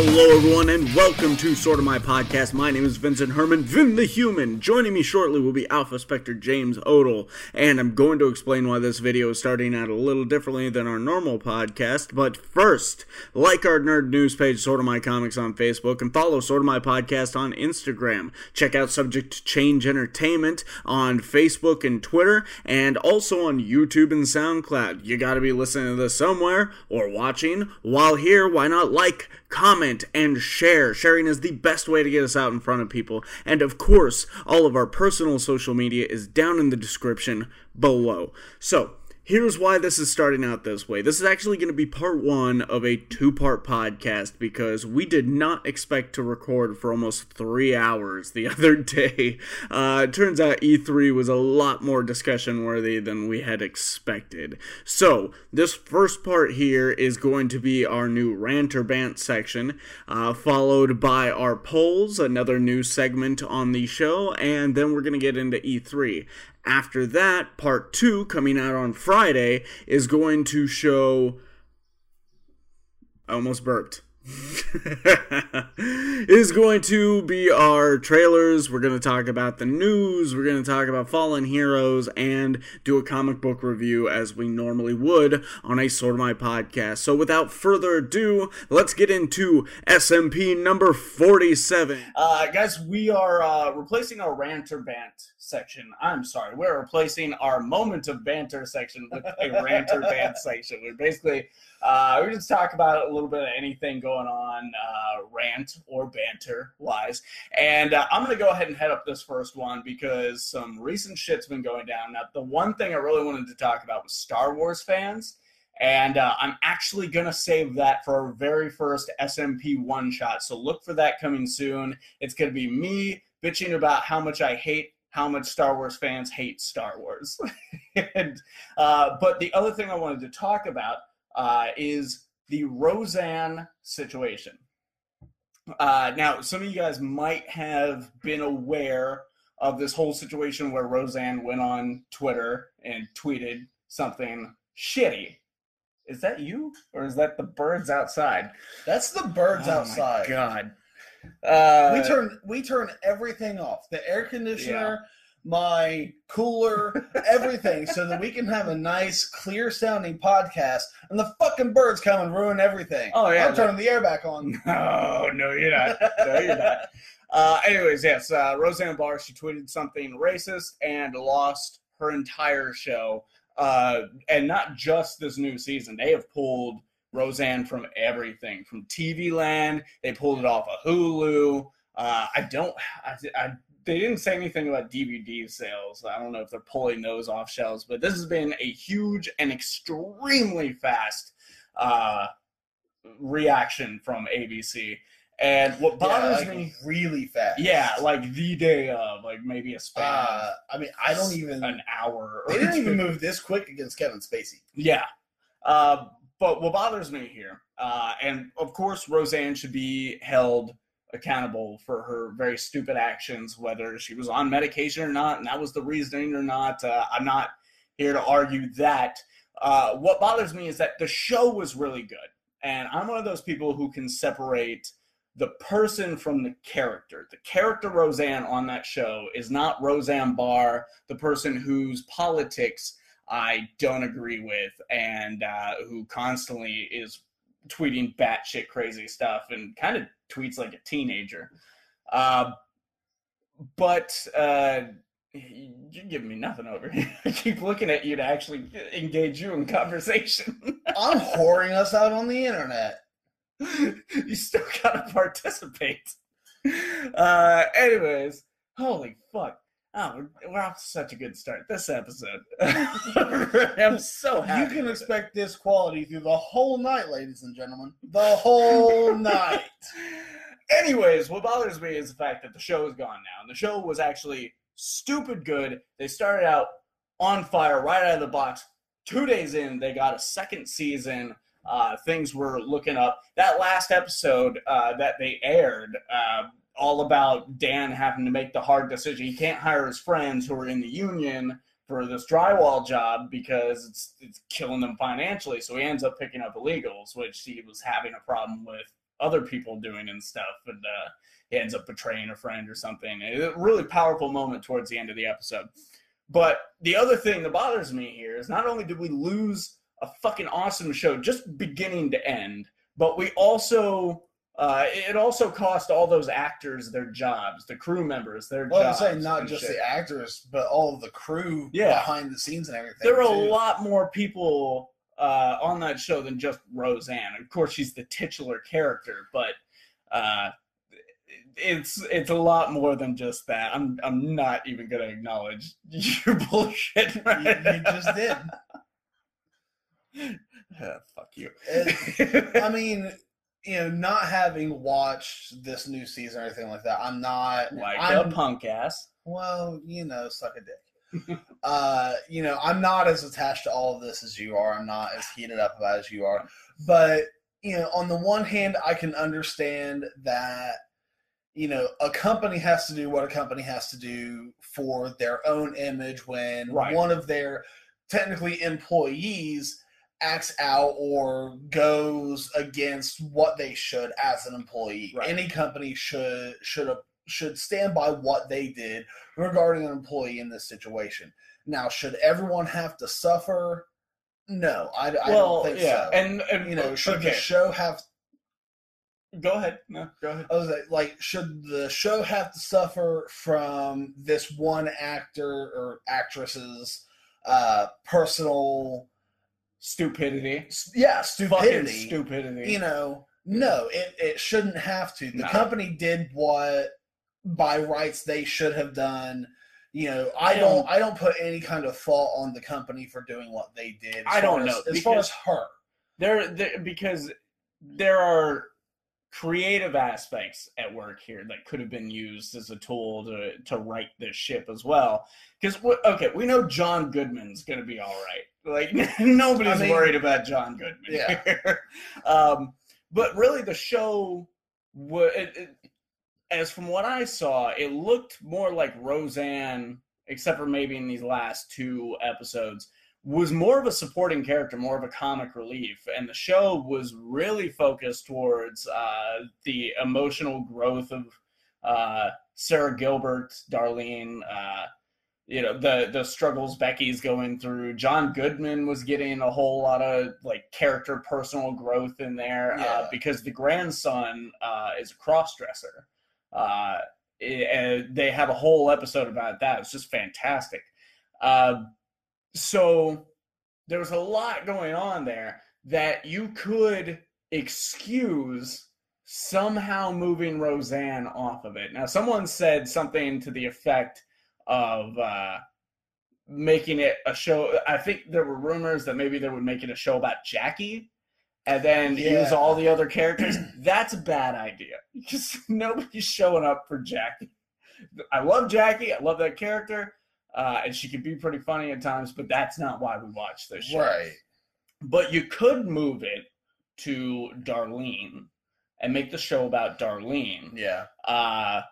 Hello, everyone, and welcome to Sorta My Podcast. My name is Vincent Herman, Vin the Human. Joining me shortly will be Alpha Spectre James Odell, and I'm going to explain why this video is starting out a little differently than our normal podcast. But first, like our nerd news page, Sorta My Comics on Facebook, and follow Sorta My Podcast on Instagram. Check out Subject Change Entertainment on Facebook and Twitter, and also on YouTube and SoundCloud. You gotta be listening to this somewhere or watching. While here, why not like, comment, and share. Sharing is the best way to get us out in front of people. And of course, all of our personal social media is down in the description below. So, Here's why this is starting out this way. This is actually going to be part one of a two part podcast because we did not expect to record for almost three hours the other day. Uh, it turns out E3 was a lot more discussion worthy than we had expected. So, this first part here is going to be our new Rant or Bant section, uh, followed by our polls, another new segment on the show, and then we're going to get into E3. After that, part two, coming out on Friday, is going to show. I almost burped. is going to be our trailers. We're going to talk about the news. We're going to talk about fallen heroes and do a comic book review as we normally would on a sorta my podcast. So without further ado, let's get into SMP number 47. Uh, guys, we are uh, replacing our rant or bant section. I'm sorry, we're replacing our moment of banter section with a rant or bant section. We're basically uh, we just talk about a little bit of anything going on, uh, rant or banter wise. And uh, I'm going to go ahead and head up this first one because some recent shit's been going down. Now, the one thing I really wanted to talk about was Star Wars fans. And uh, I'm actually going to save that for our very first SMP one shot. So look for that coming soon. It's going to be me bitching about how much I hate how much Star Wars fans hate Star Wars. and, uh, but the other thing I wanted to talk about uh, is the Roseanne situation. Uh, now, some of you guys might have been aware of this whole situation where Roseanne went on Twitter and tweeted something shitty. Is that you, or is that the birds outside? That's the birds oh outside. God, uh, we turn we turn everything off. The air conditioner, my cooler, everything, so that we can have a nice, clear sounding podcast. And the fucking birds come and ruin everything. Oh yeah, I'm turning the air back on. No, no, you're not. No, you're not. Uh, anyways, yes, uh, Roseanne Barr she tweeted something racist and lost her entire show. Uh, and not just this new season. They have pulled Roseanne from everything, from TV Land. They pulled it off of Hulu. Uh, I don't. I, I they didn't say anything about DVD sales. I don't know if they're pulling those off shelves, but this has been a huge and extremely fast uh, reaction from ABC. And what bothers yeah, like me really fast. Yeah, like the day of, like maybe a span. Uh, I mean, I don't even an hour. They didn't even move this quick against Kevin Spacey. Yeah. Uh, but what bothers me here, uh, and of course, Roseanne should be held accountable for her very stupid actions, whether she was on medication or not, and that was the reasoning or not. Uh, I'm not here to argue that. Uh, what bothers me is that the show was really good, and I'm one of those people who can separate the person from the character. The character Roseanne on that show is not Roseanne Barr, the person whose politics I don't agree with and uh, who constantly is tweeting batshit crazy stuff and kind of tweets like a teenager. Uh, but uh, you're giving me nothing over here. I keep looking at you to actually engage you in conversation. I'm whoring us out on the internet. you still gotta participate. Uh, anyways, holy fuck. Oh, we're off to such a good start this episode. I'm so happy. You can expect this quality through the whole night, ladies and gentlemen. The whole night. Anyways, what bothers me is the fact that the show is gone now. And the show was actually stupid good. They started out on fire right out of the box. Two days in, they got a second season. Uh, things were looking up. That last episode uh, that they aired, uh, all about Dan having to make the hard decision. He can't hire his friends who are in the union for this drywall job because it's it's killing them financially. So he ends up picking up illegals, which he was having a problem with other people doing and stuff, and uh, he ends up betraying a friend or something. A really powerful moment towards the end of the episode. But the other thing that bothers me here is not only did we lose a fucking awesome show just beginning to end, but we also uh, it also cost all those actors their jobs, the crew members their well, jobs. I'm saying not just shit. the actors, but all of the crew yeah. behind the scenes and everything. There are too. a lot more people uh, on that show than just Roseanne. Of course, she's the titular character, but uh, it's it's a lot more than just that. I'm I'm not even gonna acknowledge your bullshit. Right you, you just did. fuck you. It, I mean, you know, not having watched this new season or anything like that, I'm not like I'm, a punk ass. Well, you know, suck a dick. uh, you know, I'm not as attached to all of this as you are. I'm not as heated up about as you are. But you know, on the one hand, I can understand that you know a company has to do what a company has to do for their own image when right. one of their technically employees acts out or goes against what they should as an employee. Right. Any company should should should stand by what they did regarding an employee in this situation. Now, should everyone have to suffer? No, I, I well, don't think yeah. so. And, and you know, should okay. the show have? Go ahead. No, go ahead. I was like, like, should the show have to suffer from this one actor or actress's uh, personal stupidity. Yeah, stupidity. Fucking stupidity. You know, no, it, it shouldn't have to. The no. company did what by rights they should have done. You know, I don't I don't put any kind of fault on the company for doing what they did. I don't know. As, as far as her. There, there because there are creative aspects at work here that could have been used as a tool to to right this ship as well. Because okay, we know John Goodman's going to be all right. Like nobody's I mean, worried about John Goodman. Yeah. Here. um, but really, the show was. as from what I saw, it looked more like Roseanne, except for maybe in these last two episodes, was more of a supporting character, more of a comic relief, and the show was really focused towards uh, the emotional growth of uh, Sara Gilbert, Darlene, uh, you know the the struggles Becky's going through. John Goodman was getting a whole lot of like character personal growth in there uh, yeah. because the grandson uh, is a cross dresser. Uh, and they have a whole episode about that. It's just fantastic. Uh, so there was a lot going on there that you could excuse somehow moving Roseanne off of it. Now, someone said something to the effect of uh, making it a show. I think there were rumors that maybe they would make it a show about Jackie and then yeah. use all the other characters. That's a bad idea because nobody's showing up for Jackie. I love Jackie. I love that character. Uh, and she can be pretty funny at times, but that's not why we watch this show. Right. But you could move it to Darlene and make the show about Darlene. Yeah. Uh,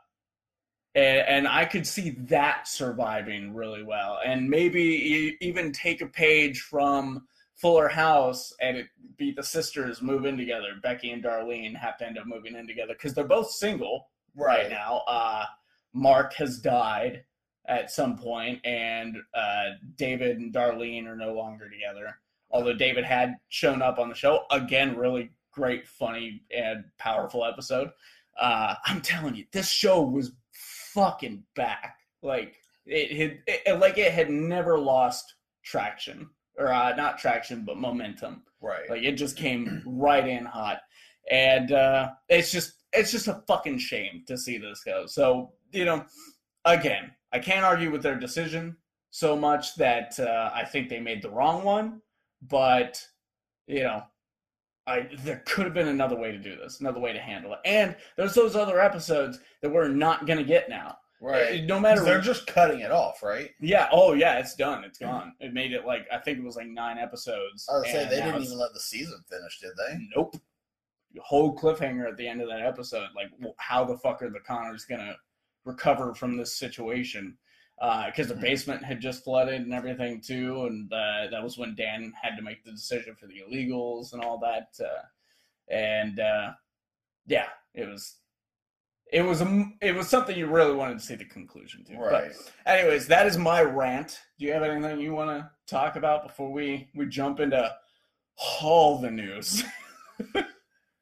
and, and I could see that surviving really well, and maybe even take a page from Fuller House and it be the sisters move in together. Becky and Darlene have to end up moving in together because they're both single right, right now. Uh, Mark has died at some point, and uh, David and Darlene are no longer together. Although David had shown up on the show again, really great, funny, and powerful episode. Uh, I'm telling you, this show was fucking back. Like it had, it, like it had never lost traction, or uh, not traction, but momentum. Right. Like it just came right in hot, and uh, it's just it's just a fucking shame to see this go. So you know, again, I can't argue with their decision so much that uh, I think they made the wrong one, but you know, I there could have been another way to do this, another way to handle it. And there's those other episodes that we're not going to get now. Right. no matter they're just cutting it off, right? Yeah. Oh, yeah. It's done. It's gone. It made it like I think it was like nine episodes. I was say they didn't even let the season finish, did they? Nope. whole cliffhanger at the end of that episode, like how the fuck are the Connors gonna recover from this situation? because uh, the hmm. basement had just flooded and everything too, and uh, that was when Dan had to make the decision for the illegals and all that. Uh, and uh, yeah, it was it was a, it was something you really wanted to see the conclusion to. Right. But anyways, that is my rant. Do you have anything you want to talk about before we we jump into all the news?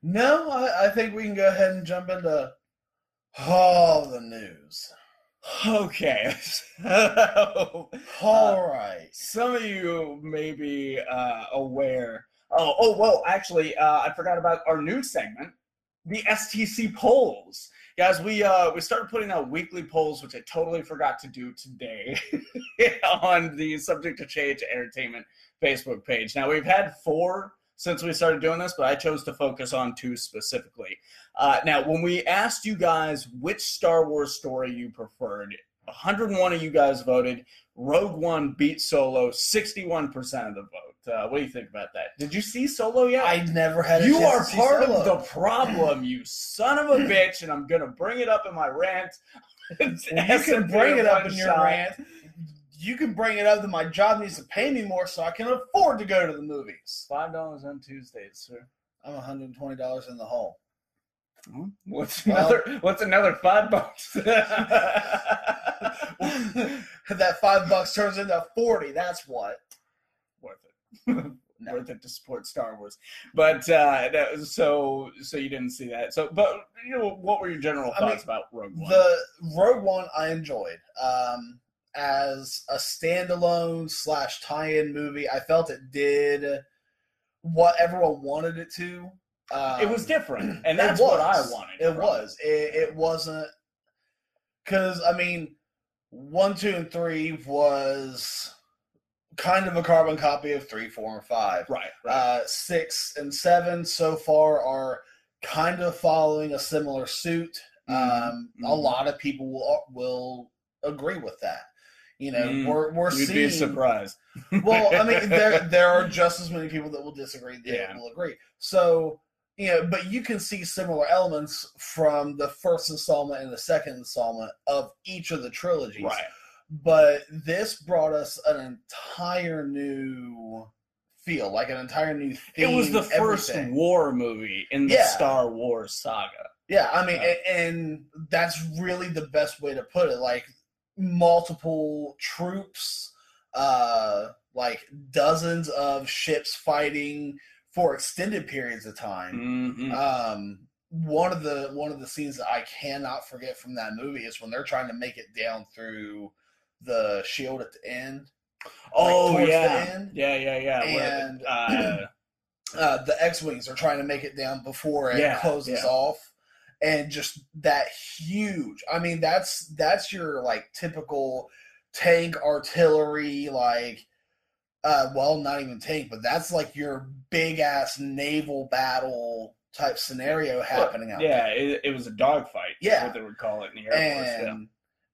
no, I, I think we can go ahead and jump into all the news. Okay. all uh, right. Some of you may be uh, aware. Oh, oh well, actually, uh, I forgot about our news segment, the STC polls guys we uh we started putting out weekly polls which i totally forgot to do today on the subject to change entertainment facebook page now we've had four since we started doing this but i chose to focus on two specifically uh, now when we asked you guys which star wars story you preferred 101 of you guys voted rogue one beat solo 61% of the vote uh, what do you think about that? Did you see Solo yet? I never had. you are part Solo. of the problem, you son of a bitch, and I'm gonna bring it up in my rant. you can bring it up in your rant. You can bring it up that my job needs to pay me more so I can afford to go to the movies. Five dollars on Tuesdays, sir. I'm 120 dollars in the hole. Hmm? What's well, another? What's another five bucks? that five bucks turns into forty. That's what worth it No. Worth it to support Star Wars. But uh, so so you didn't see that. So but you know what were your general thoughts I mean, about Rogue One? The Rogue One I enjoyed. Um, as a standalone slash tie-in movie, I felt it did what everyone wanted it to. Um, it was different, and that's what I wanted. It was. It, it wasn't because I mean, one, two, and three was kind of a carbon copy of three, four, and five. Right. right. Uh, six and seven so far are kind of following a similar suit. Mm-hmm. Um, mm-hmm. A lot of people will will agree with that. You know, mm, we're we're you'd seeing. Be surprised. well, I mean, there there are just as many people that will disagree that yeah. will agree. So you know, but you can see similar elements from the first installment and the second installment of each of the trilogies. Right but this brought us an entire new feel, like an entire new theme. It was the first everything. war movie in the yeah. Star Wars saga. Yeah, I mean, uh, and that's really the best way to put it. Like multiple troops, uh, like dozens of ships fighting for extended periods of time. Mm-hmm. Um, one of the one of the scenes that I cannot forget from that movie is when they're trying to make it down through the shield at the end. Oh like yeah, yeah, yeah, yeah. And uh, uh, the X wings are trying to make it down before it yeah, closes yeah. off, and just that huge. I mean, that's that's your like typical tank artillery like. Uh, well, not even tank, but that's like your big ass naval battle type scenario happening well, out yeah, there. Yeah, it, it, was a dogfight. Yeah, what they would call it in the Air Force. And, yeah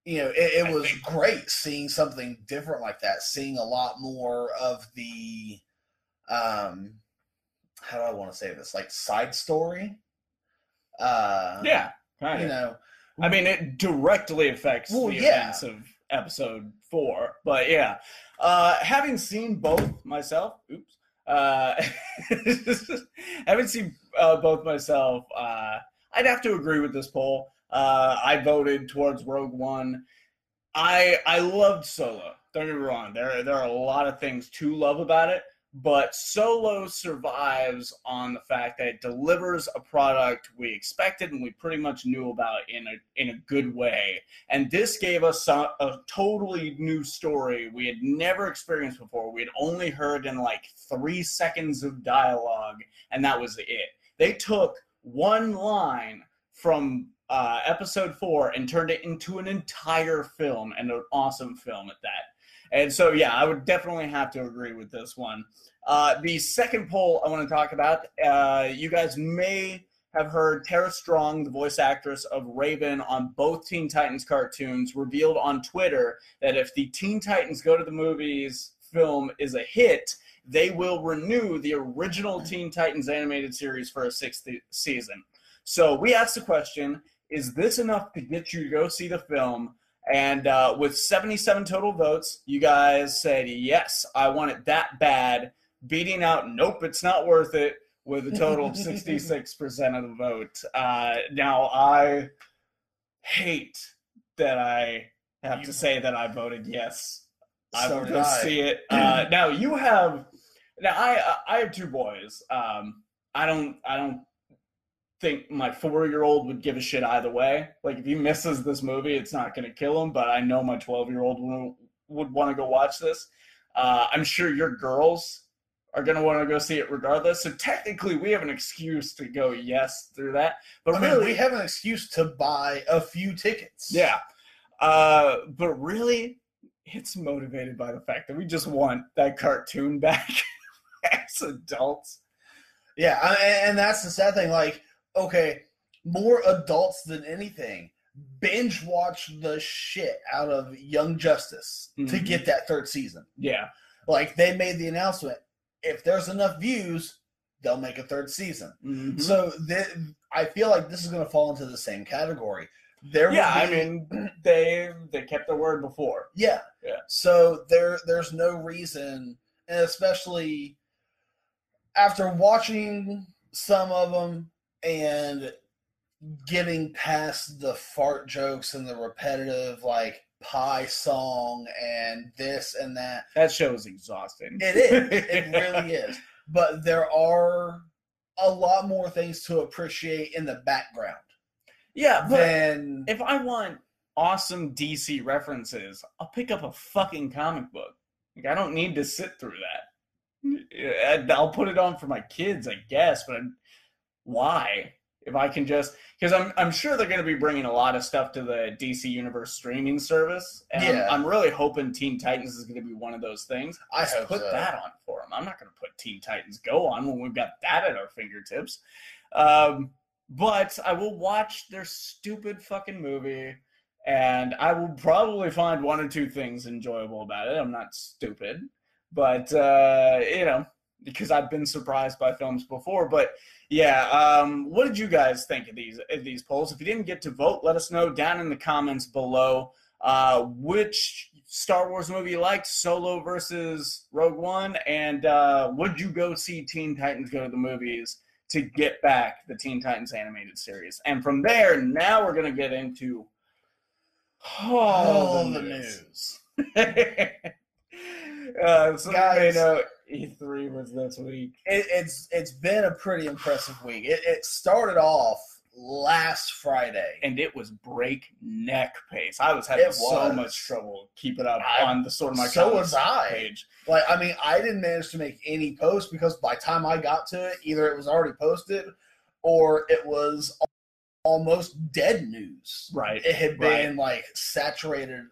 you know, it, it was great seeing something different like that, seeing a lot more of the, um, how do I want to say this, like side story. Uh, yeah, kind you know, I mean, it directly affects well, the yeah. events of episode four, but yeah, uh, having seen both myself, oops, uh, having seen uh, both myself, uh, I'd have to agree with this poll. Uh, I voted towards Rogue One. I I loved Solo. Don't get me wrong. There there are a lot of things to love about it, but Solo survives on the fact that it delivers a product we expected and we pretty much knew about in a in a good way. And this gave us a, a totally new story we had never experienced before. We had only heard in like three seconds of dialogue, and that was it. They took one line from uh, episode four and turned it into an entire film and an awesome film at that. And so, yeah, I would definitely have to agree with this one. Uh, the second poll I want to talk about, uh, you guys may have heard Tara Strong, the voice actress of Raven on both Teen Titans cartoons, revealed on Twitter that if the Teen Titans Go to the Movies film is a hit, they will renew the original Teen Titans animated series for a sixth season. So we asked the question is this enough to get you to go see the film? And uh, with 77 total votes, you guys said, yes, I want it that bad, beating out, nope, it's not worth it, with a total of 66% of the vote. Uh, now, I hate that I have you, to say that I voted yes. I so will go I. see it. Uh, now, you have. Now, I I have two boys. Um, I don't I don't think my four year old would give a shit either way. Like if he misses this movie, it's not going to kill him. But I know my twelve year old would, would want to go watch this. Uh, I'm sure your girls are going to want to go see it regardless. So technically, we have an excuse to go yes through that. But I really, we have an excuse to buy a few tickets. Yeah. Uh, but really, it's motivated by the fact that we just want that cartoon back as adults. Yeah, and that's the sad thing. Like, okay, more adults than anything binge watch the shit out of Young Justice mm-hmm. to get that third season. Yeah. Like they made the announcement if there's enough views, they'll make a third season. Mm-hmm. So th- I feel like this is going to fall into the same category. There yeah, be, I mean they they kept their word before. Yeah. Yeah. So there there's no reason and especially after watching some of them and getting past the fart jokes and the repetitive like pie song and this and that. That show is exhausting. It is. it really is. But there are a lot more things to appreciate in the background. Yeah, but than... if I want awesome DC references, I'll pick up a fucking comic book. Like I don't need to sit through that. I'll put it on for my kids, I guess, but why? if I can just because I'm I'm sure they're going to be bringing a lot of stuff to the DC Universe streaming service, and yeah. I'm, I'm really hoping Teen Titans is going to be one of those things. I hope put so. that on for them. I'm not going to put Teen Titans Go on when we've got that at our fingertips. Um, but I will watch their stupid fucking movie, and I will probably find one or two things enjoyable about it. I'm not stupid, but uh, you know, because I've been surprised by films before, but yeah. Um, what did you guys think of these of these polls? If you didn't get to vote, let us know down in the comments below. Uh, which Star Wars movie you liked, Solo versus Rogue One, and uh, would you go see Teen Titans go to the movies to get back the Teen Titans animated series? And from there, now we're gonna get into all, the news. uh, so Guys, you know, E3 was this week. It, it's it's been a pretty impressive week. It, it started off last Friday, and it was breakneck pace. I was having was. so much trouble keeping up I, on the sort of my so was I. page. Like, I mean, I didn't manage to make any posts because by the time I got to it, either it was already posted or it was almost dead news. Right. It had been right. like saturated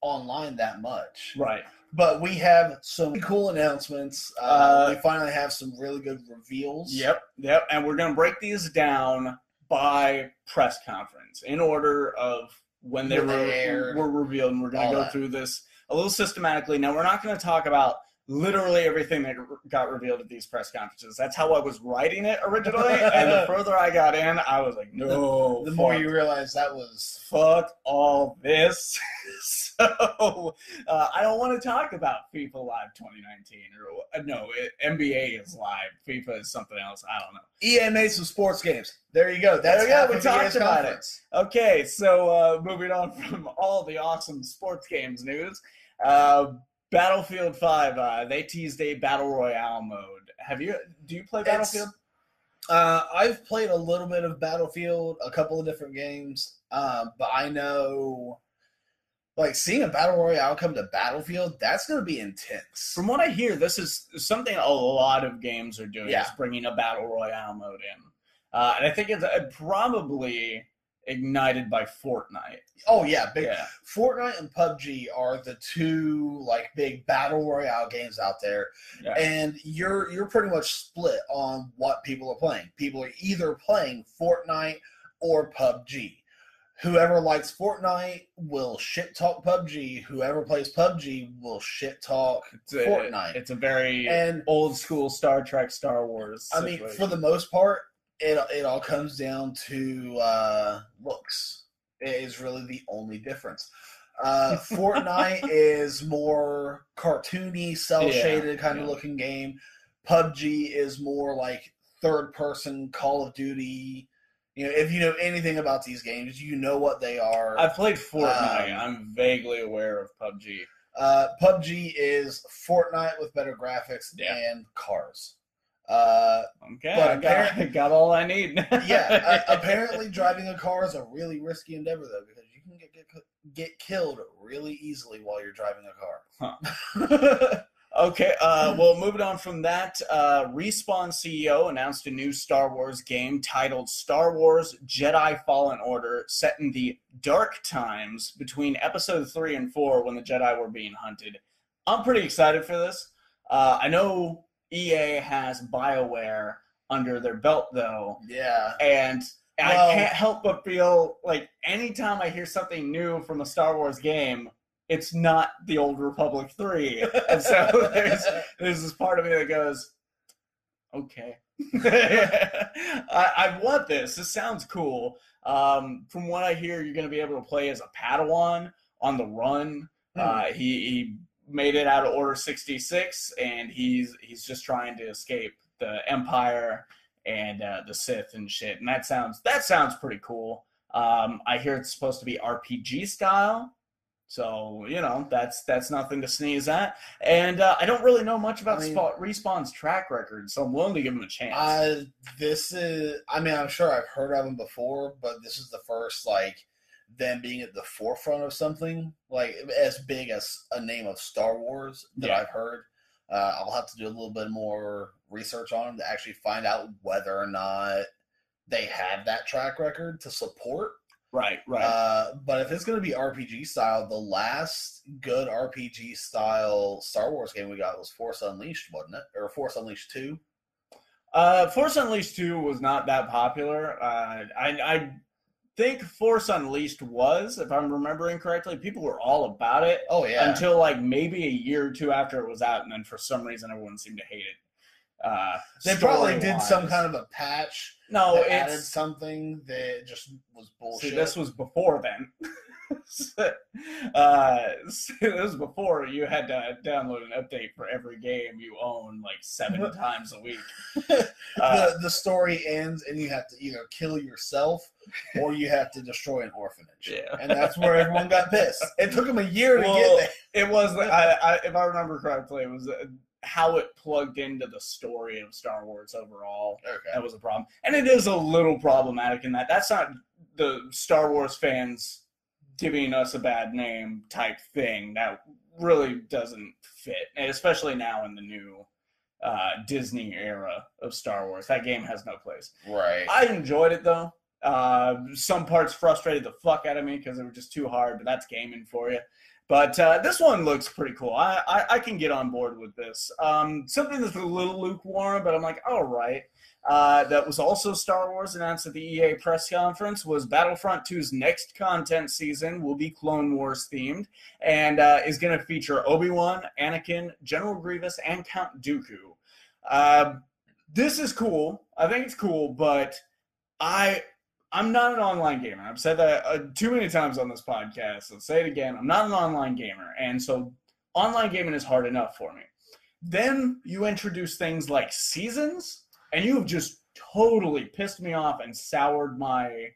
online that much. Right. But we have some cool announcements. Uh, uh, we finally have some really good reveals. Yep, yep. And we're going to break these down by press conference in order of when they were, were revealed. And we're going to go that. through this a little systematically. Now, we're not going to talk about literally everything that got revealed at these press conferences. That's how I was writing it originally. and the further I got in, I was like, no. The, the more you realize that was fuck all this. so uh, I don't want to talk about FIFA Live 2019 or uh, no, it, NBA is live. FIFA is something else. I don't know. EA made some sports games. There you go. That's there we, we talked about conference. it. Okay, so uh, moving on from all the awesome sports games news. Uh, Battlefield Five, uh, they teased a battle royale mode. Have you? Do you play Battlefield? Uh, I've played a little bit of Battlefield, a couple of different games, uh, but I know, like seeing a battle royale come to Battlefield, that's going to be intense. From what I hear, this is something a lot of games are doing. Yeah. is bringing a battle royale mode in, uh, and I think it's uh, probably ignited by Fortnite. Oh yeah, big yeah. Fortnite and PUBG are the two like big battle royale games out there. Yeah. And you're you're pretty much split on what people are playing. People are either playing Fortnite or PUBG. Whoever likes Fortnite will shit talk PUBG. Whoever plays PUBG will shit talk it's a, Fortnite. It's a very and old school Star Trek, Star Wars. I mean, for the most part, it it all comes down to uh, looks. It is really the only difference. Uh, Fortnite is more cartoony, cel shaded yeah, kind of looking game. PUBG is more like third person Call of Duty. You know, if you know anything about these games, you know what they are. I've played Fortnite. Um, I'm vaguely aware of PUBG. Uh, PUBG is Fortnite with better graphics yeah. and cars. Uh, okay, but I got, I got all I need. yeah, uh, apparently driving a car is a really risky endeavor though because you can get get, get killed really easily while you're driving a car. Huh. Okay, uh, well, moving on from that, uh, Respawn CEO announced a new Star Wars game titled Star Wars Jedi Fallen Order, set in the dark times between Episode 3 and 4 when the Jedi were being hunted. I'm pretty excited for this. Uh, I know EA has BioWare under their belt, though. Yeah. And well, I can't help but feel like anytime I hear something new from a Star Wars game, it's not the old Republic 3. And so there's, there's this part of me that goes, okay. I, I, want this. This sounds cool. Um, from what I hear, you're going to be able to play as a Padawan on the run. Hmm. Uh, he, he made it out of Order 66, and he's he's just trying to escape the Empire and uh, the Sith and shit. And that sounds that sounds pretty cool. Um, I hear it's supposed to be RPG style, so you know that's that's nothing to sneeze at. And uh, I don't really know much about I mean, Respawn's track record, so I'm willing to give him a chance. Uh, this is, I mean, I'm sure I've heard of him before, but this is the first like them being at the forefront of something like as big as a name of Star Wars that yeah. I've heard. Uh, I'll have to do a little bit more research on them to actually find out whether or not they have that track record to support Right, right. Uh, but if it's going to be RPG style, the last good RPG style Star Wars game we got was Force Unleashed, wasn't it? Or Force Unleashed 2? Uh, Force Unleashed 2 was not that popular. Uh, I, I think Force Unleashed was, if I'm remembering correctly. People were all about it. Oh, yeah. Until like maybe a year or two after it was out, and then for some reason everyone seemed to hate it. Uh, they probably did some kind of a patch. No, it added something that just was bullshit. See, this was before then. uh, it was before you had to download an update for every game you own like seven times a week. Uh, the, the story ends and you have to either kill yourself or you have to destroy an orphanage. Yeah. And that's where everyone got pissed. It took them a year well, to get there. It was, I, I, if I remember correctly, it was uh, how it plugged into the story of Star Wars overall. Okay. That was a problem. And it is a little problematic in that that's not the Star Wars fans giving us a bad name type thing. That really doesn't fit, and especially now in the new uh, Disney era of Star Wars. That game has no place. Right. I enjoyed it though. Uh, some parts frustrated the fuck out of me because they were just too hard, but that's gaming for you. But uh, this one looks pretty cool. I, I, I, can get on board with this. Um, something that's a little lukewarm, but I'm like, all right. Uh, that was also Star Wars announced at the EA press conference was Battlefront 2's next content season will be Clone Wars themed and uh, is going to feature Obi Wan, Anakin, General Grievous, and Count Dooku. Uh, this is cool. I think it's cool, but I I'm not an online gamer. I've said that uh, too many times on this podcast. I'll say it again. I'm not an online gamer. And so online gaming is hard enough for me. Then you introduce things like seasons, and you have just totally pissed me off and soured my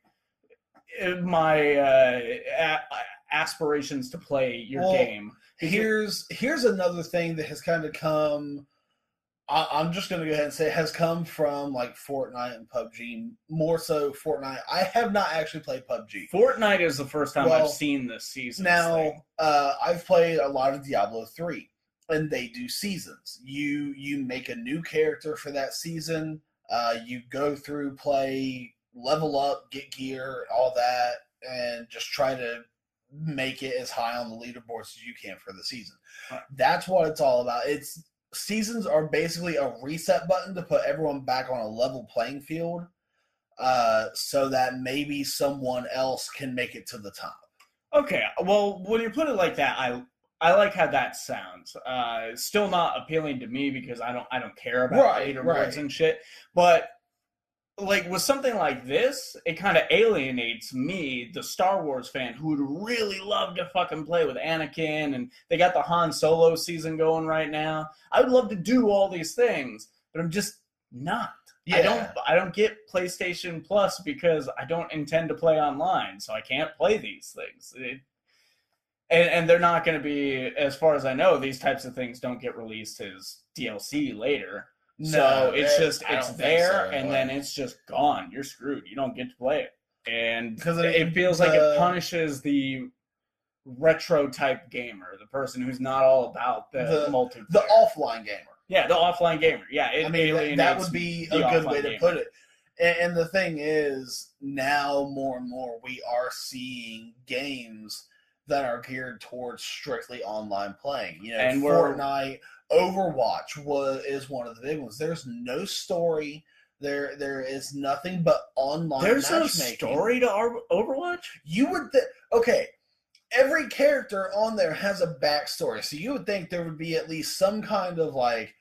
my uh, a- aspirations to play your well, game. Here's here's another thing that has kind of come I, am just going to go ahead and say has come from like Fortnite and PUBG, more so Fortnite. I have not actually played PUBG. Fortnite is the first time well, I've seen this season. Now, uh, I've played a lot of Diablo 3, and they do seasons. You you make a new character for that season. Uh, you go through, play, level up, get gear, all that, and just try to make it as high on the leaderboards as you can for the season. Right. That's what it's all about. It's seasons are basically a reset button to put everyone back on a level playing field uh, so that maybe someone else can make it to the top. Okay, well, when you put it like that, I I like how that sounds. Uh, still not appealing to me because I don't I don't care about right, leaderboards right. and shit. But like with something like this, it kind of alienates me, the Star Wars fan, who would really love to fucking play with Anakin, and they got the Han Solo season going right now. I would love to do all these things, but I'm just not. Yeah. I don't I don't get PlayStation Plus because I don't intend to play online, so I can't play these things. It, and, and they're not going to be, as far as I know, these types of things don't get released as DLC later. No, so it's it, just it's there, so, and then it's just gone. You're screwed. You don't get to play it, and because it, it, feels like it punishes the retro type gamer, the person who's not all about the, the multiplayer, the offline gamer. Yeah, the offline gamer. Yeah, I mean that would be a good way to gamer. put it. And, and the thing is, now more and more we are seeing games that are geared towards strictly online playing. You know, and Fortnite, Overwatch was is one of the big ones. There's no story. There, there is nothing but online. There's no story to Overwatch. You would think, okay, every character on there has a backstory, so you would think there would be at least some kind of like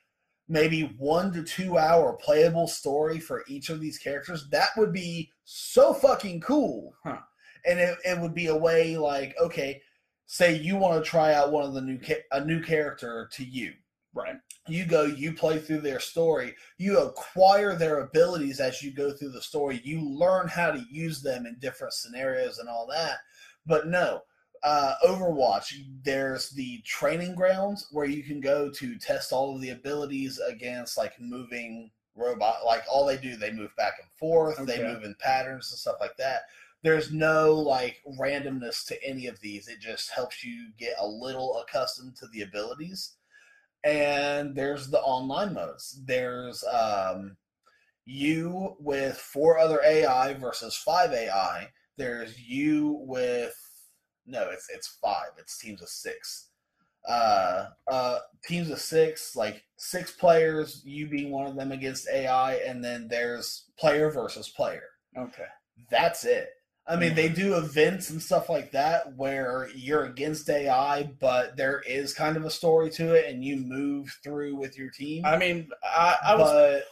maybe one to two hour playable story for each of these characters. That would be so fucking cool. Huh. And it, it would be a way like, okay, say you want to try out one of the new ca- a new character to you. Right. You go, you play through their story, you acquire their abilities as you go through the story, you learn how to use them in different scenarios and all that. But no, uh, Overwatch, there's the training grounds where you can go to test all of the abilities against like moving robot. Like all they do, they move back and forth, okay. they move in patterns and stuff like that. There's no like randomness to any of these. It just helps you get a little accustomed to the abilities. And there's the online modes. There's um, you with four other AI versus five AI. There's you with no, it's it's five. It's teams of six. Uh, uh, teams of six, like six players, you being one of them against AI, and then there's player versus player. Okay, that's it. I mean, they do events and stuff like that where you're against AI, but there is kind of a story to it, and you move through with your team. I mean, I, I was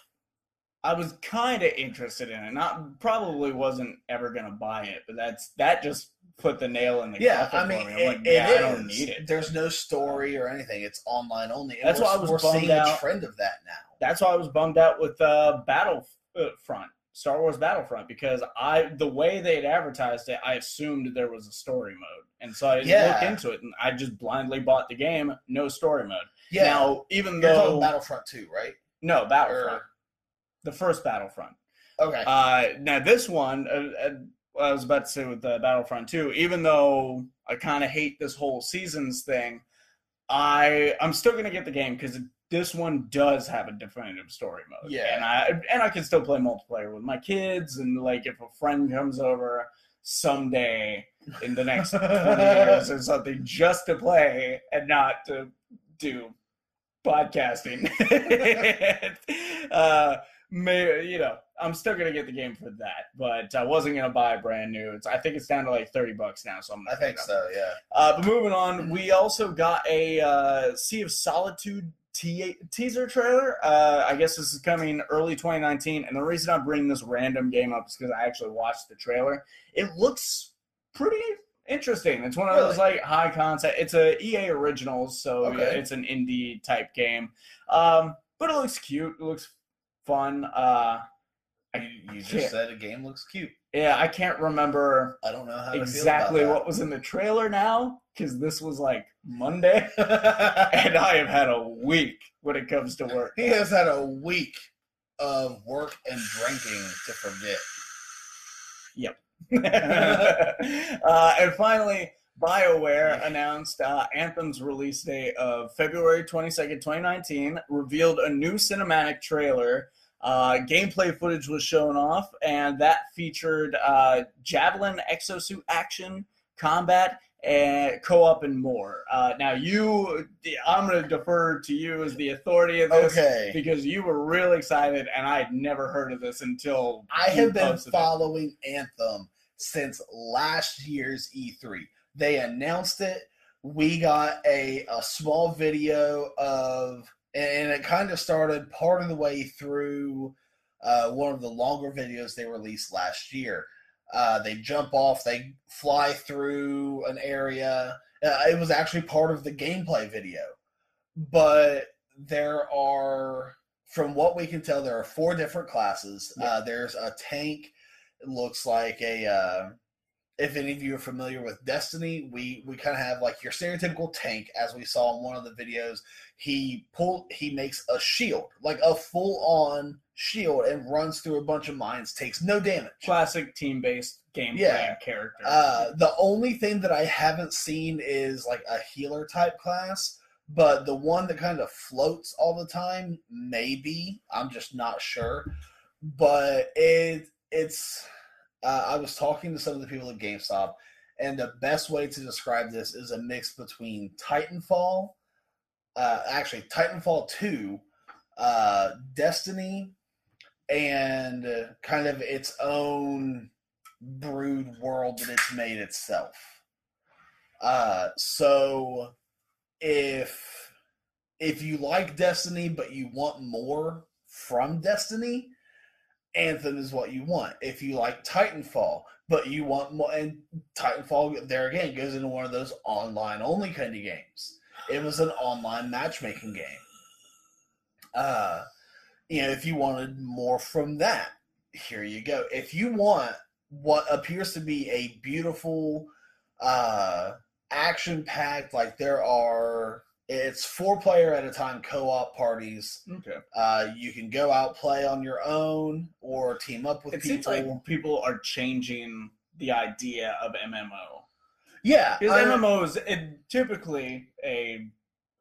I was kind of interested in it. Not probably wasn't ever gonna buy it, but that's that just put the nail in the yeah. I mean, it, like, yeah, I don't need it. There's no story or anything. It's online only. And that's why I was we're seeing out. a trend of that now. That's why I was bummed out with uh, Battlefront, Star Wars Battlefront, because I the way they had advertised it, I assumed there was a story mode, and so I didn't yeah. look into it, and I just blindly bought the game, no story mode. Yeah. Now, even You're though Battlefront Two, right? No, Battlefront, or... the first Battlefront. Okay. Uh, now this one, uh, uh I was about to say with the Battlefront 2, even though I kind of hate this whole seasons thing, I I'm still gonna get the game because this one does have a definitive story mode. Yeah, and I and I can still play multiplayer with my kids, and like if a friend comes over someday in the next 20 years or something just to play and not to do podcasting. uh, may you know I'm still gonna get the game for that, but I wasn't gonna buy brand new. It's I think it's down to like thirty bucks now, so I'm. I think so, yeah. Uh, but moving on, we also got a uh, Sea of Solitude te- teaser trailer. Uh, I guess this is coming early 2019, and the reason I bring this random game up is because I actually watched the trailer. It looks pretty interesting. It's one of really? those like high concept. It's a EA Originals, so okay. yeah, it's an indie type game. Um, but it looks cute. It looks fun. Uh, you just said a game looks cute. Yeah, I can't remember. I don't know how exactly what was in the trailer now because this was like Monday, and I have had a week when it comes to work. He has had a week of work and drinking to forget. Yep. uh, and finally, BioWare announced uh, Anthem's release date of February 22nd, 2019, revealed a new cinematic trailer uh, gameplay footage was shown off, and that featured uh, javelin exosuit action, combat, and co-op, and more. Uh, now, you, I'm going to defer to you as the authority of this, okay. because you were really excited, and I had never heard of this until I have been following it. Anthem since last year's E3. They announced it. We got a a small video of and it kind of started part of the way through uh, one of the longer videos they released last year. Uh, they jump off, they fly through an area. Uh, it was actually part of the gameplay video, but there are from what we can tell, there are four different classes. Yeah. Uh, there's a tank. It looks like a. If any of you are familiar with Destiny, we we kind of have like your stereotypical tank, as we saw in one of the videos. He pull he makes a shield, like a full on shield, and runs through a bunch of mines, takes no damage. Classic team based gameplay yeah. character. Uh, the only thing that I haven't seen is like a healer type class, but the one that kind of floats all the time, maybe I'm just not sure. But it it's uh, I was talking to some of the people at GameStop, and the best way to describe this is a mix between Titanfall, uh, actually Titanfall two, uh, Destiny, and kind of its own brood world that it's made itself. Uh, so if if you like Destiny but you want more from Destiny, Anthem is what you want. If you like Titanfall, but you want more, and Titanfall there again goes into one of those online only kind of games. It was an online matchmaking game. Uh, you know, if you wanted more from that, here you go. If you want what appears to be a beautiful, uh, action packed, like there are it's four player at a time co-op parties. Okay. Uh, you can go out play on your own or team up with it people. Seems like people are changing the idea of MMO. Yeah, because MMO is typically a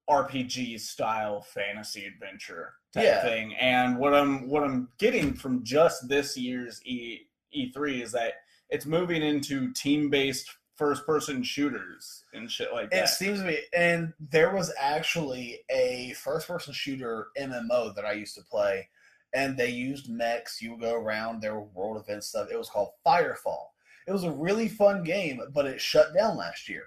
RPG style fantasy adventure type yeah. thing. And what I'm what I'm getting from just this year's E E3 is that it's moving into team based first person shooters and shit like that. It seems to be, and there was actually a first person shooter MMO that I used to play, and they used mechs. You would go around, there were world events stuff. It was called Firefall. It was a really fun game, but it shut down last year.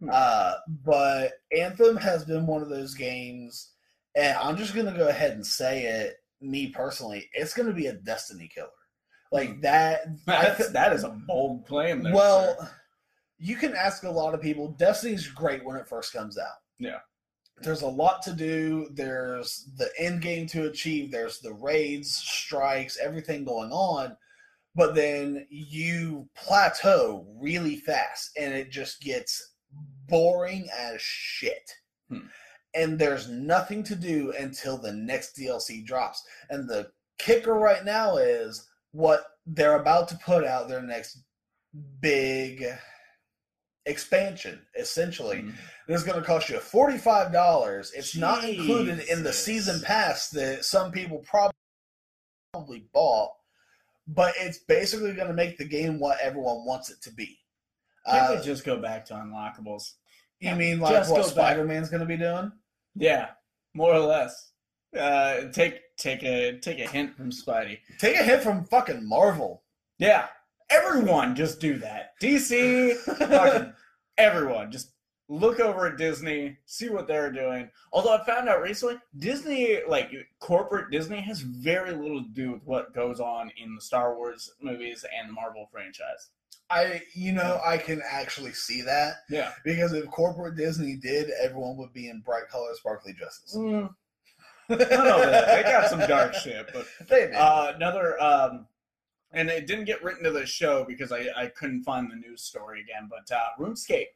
Hmm. Uh, but Anthem has been one of those games, and I'm just gonna go ahead and say it. Me personally, it's gonna be a Destiny killer. Like hmm. that. That's, that is a bold claim. There, well. Sir you can ask a lot of people. Destiny's great when it first comes out. Yeah. There's a lot to do. There's the end game to achieve. There's the raids, strikes, everything going on. But then you plateau really fast and it just gets boring as shit. Hmm. And there's nothing to do until the next DLC drops. And the kicker right now is what they're about to put out their next big expansion essentially. Mm-hmm. it's going to cost you $45 it's Jeez. not included in the season pass that some people probably bought but it's basically going to make the game what everyone wants it to be. Can't uh, we just go back to unlockables? you mean like just what spider-man's going to be doing? Yeah more or less. Uh, take take a take a hint from spidey. Take a hint from fucking marvel. Yeah Everyone just do that. DC, fucking everyone just look over at Disney, see what they're doing. Although I found out recently, Disney, like corporate Disney, has very little to do with what goes on in the Star Wars movies and the Marvel franchise. I, you know, I can actually see that. Yeah. Because if corporate Disney did, everyone would be in bright color, sparkly dresses. Mm. they got some dark shit, but they uh, another um, and it didn't get written to the show because I, I couldn't find the news story again. But uh, RuneScape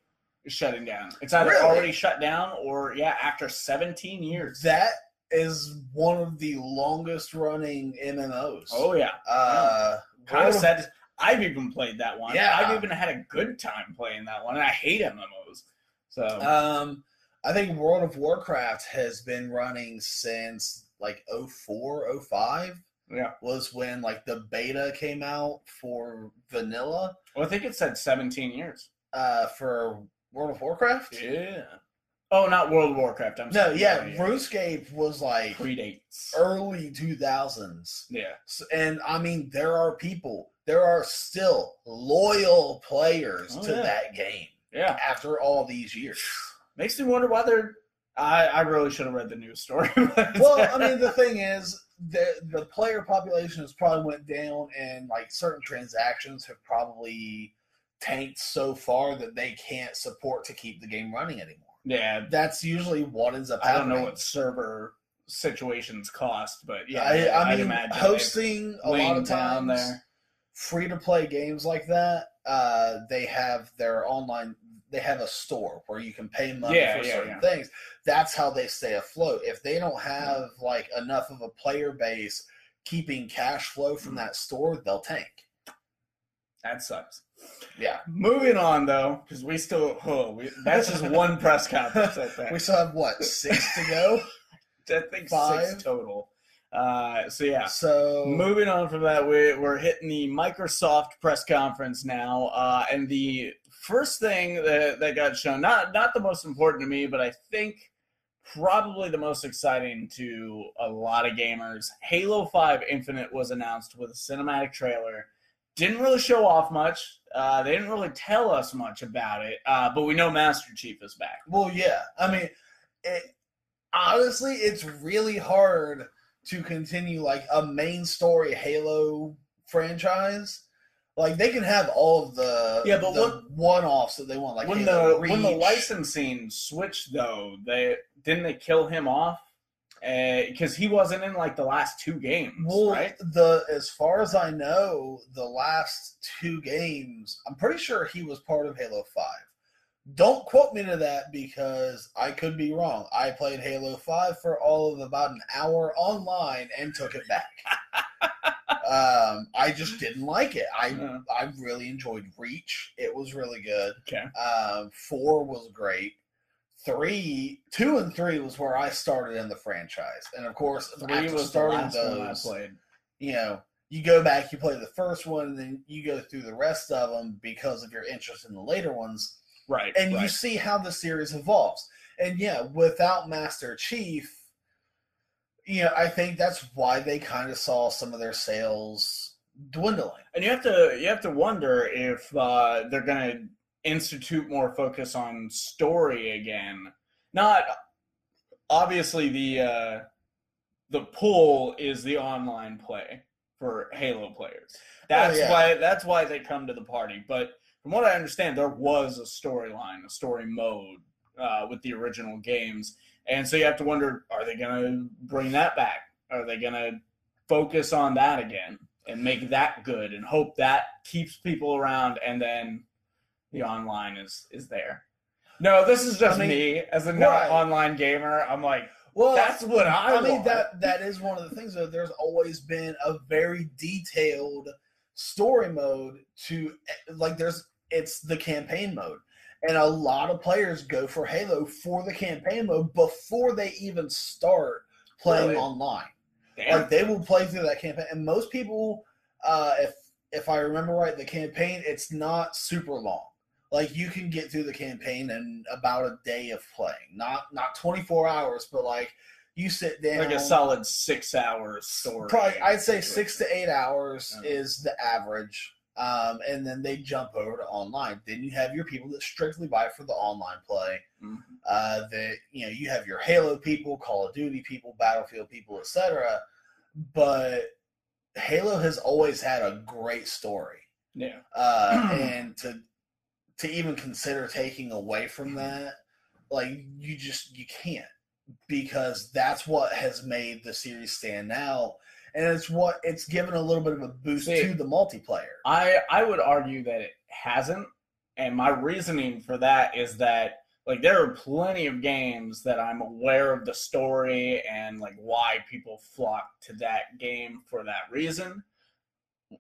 is shutting down. It's either really? already shut down or yeah, after 17 years. That is one of the longest running MMOs. Oh yeah, uh, kind of sad. I've even played that one. Yeah, I've even had a good time playing that one. And I hate MMOs. So um, I think World of Warcraft has been running since like 04, 05 yeah. was when like the beta came out for vanilla. Well, I think it said 17 years. Uh, for World of Warcraft. Yeah. Oh, not World of Warcraft. I'm no, yeah, RuneScape was like predates early 2000s. Yeah, and I mean, there are people, there are still loyal players oh, to yeah. that game. Yeah, after all these years, makes me wonder why they're. I I really should have read the news story. well, I mean, the thing is, the the player population has probably went down, and like certain transactions have probably tanked so far that they can't support to keep the game running anymore. Yeah, that's usually what ends up. Happening. I don't know what server situations cost, but yeah, I, I mean, hosting a lot of times free to play games like that, uh, they have their online. They have a store where you can pay money yeah, for yeah, certain yeah. things. That's how they stay afloat. If they don't have like enough of a player base keeping cash flow from that store, they'll tank. That sucks. Yeah. Moving on though, because we still oh, we, that's just one press conference. I think we still have what six to go. I think Five. six total. Uh, so yeah. So moving on from that, we, we're hitting the Microsoft press conference now, uh, and the first thing that, that got shown, not not the most important to me, but I think probably the most exciting to a lot of gamers. Halo Five Infinite was announced with a cinematic trailer. Didn't really show off much. Uh, they didn't really tell us much about it, uh, but we know Master Chief is back. Well, yeah. I mean, it, honestly, it's really hard to continue like a main story Halo franchise. Like they can have all of the yeah, but the one offs that they want. Like when the Reach. when the licensing switched though, they didn't they kill him off because uh, he wasn't in like the last two games. Well, right? the as far as I know, the last two games, I'm pretty sure he was part of Halo Five. Don't quote me to that because I could be wrong. I played Halo 5 for all of about an hour online and took it back. um, I just didn't like it. I uh, I really enjoyed Reach. It was really good. Okay. Um, four was great. Three, two, and three was where I started in the franchise, and of course, three was starting those. You know, you go back, you play the first one, and then you go through the rest of them because of your interest in the later ones Right. And right. you see how the series evolves. And yeah, without Master Chief, you know, I think that's why they kind of saw some of their sales dwindling. And you have to you have to wonder if uh, they're going to institute more focus on story again. Not obviously the uh, the pull is the online play for Halo players. That's oh, yeah. why that's why they come to the party. But from what I understand, there was a storyline, a story mode uh, with the original games, and so you have to wonder: Are they going to bring that back? Are they going to focus on that again and make that good, and hope that keeps people around, and then the online is is there? No, this is just I mean, me as a right. online gamer. I'm like, well, that's what I. I mean that that is one of the things. Though there's always been a very detailed story mode to like. There's it's the campaign mode. And a lot of players go for Halo for the campaign mode before they even start playing really? online. Damn. Like they will play through that campaign, and most people, uh, if if I remember right, the campaign it's not super long. Like you can get through the campaign in about a day of playing, not not twenty four hours, but like you sit down like a solid six hours story. Probably, I'd say six to eight hours is the average. Um, and then they jump over to online. Then you have your people that strictly buy for the online play. Mm-hmm. Uh, that you know you have your Halo people, Call of Duty people, Battlefield people, etc. But Halo has always had a great story. Yeah. Uh, and to to even consider taking away from that, like you just you can't because that's what has made the series stand out and it's what it's given a little bit of a boost See, to the multiplayer. I I would argue that it hasn't, and my reasoning for that is that like there are plenty of games that I'm aware of the story and like why people flock to that game for that reason.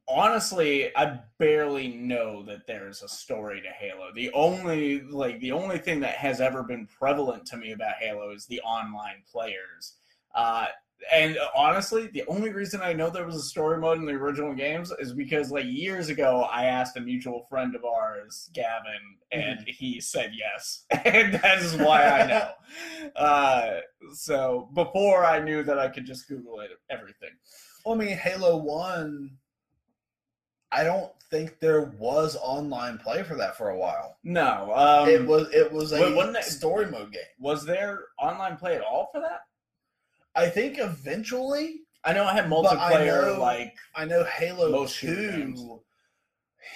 Honestly, I barely know that there's a story to Halo. The only like the only thing that has ever been prevalent to me about Halo is the online players. Uh, and honestly, the only reason I know there was a story mode in the original games is because like years ago I asked a mutual friend of ours, Gavin, and mm-hmm. he said yes, and that is why I know. uh, so before I knew that I could just Google it, everything. Well, I mean, Halo One. I don't think there was online play for that for a while. No, um, it was it was a story mode game. Was there online play at all for that? I think eventually. I know I had multiplayer. I know, like I know Halo Two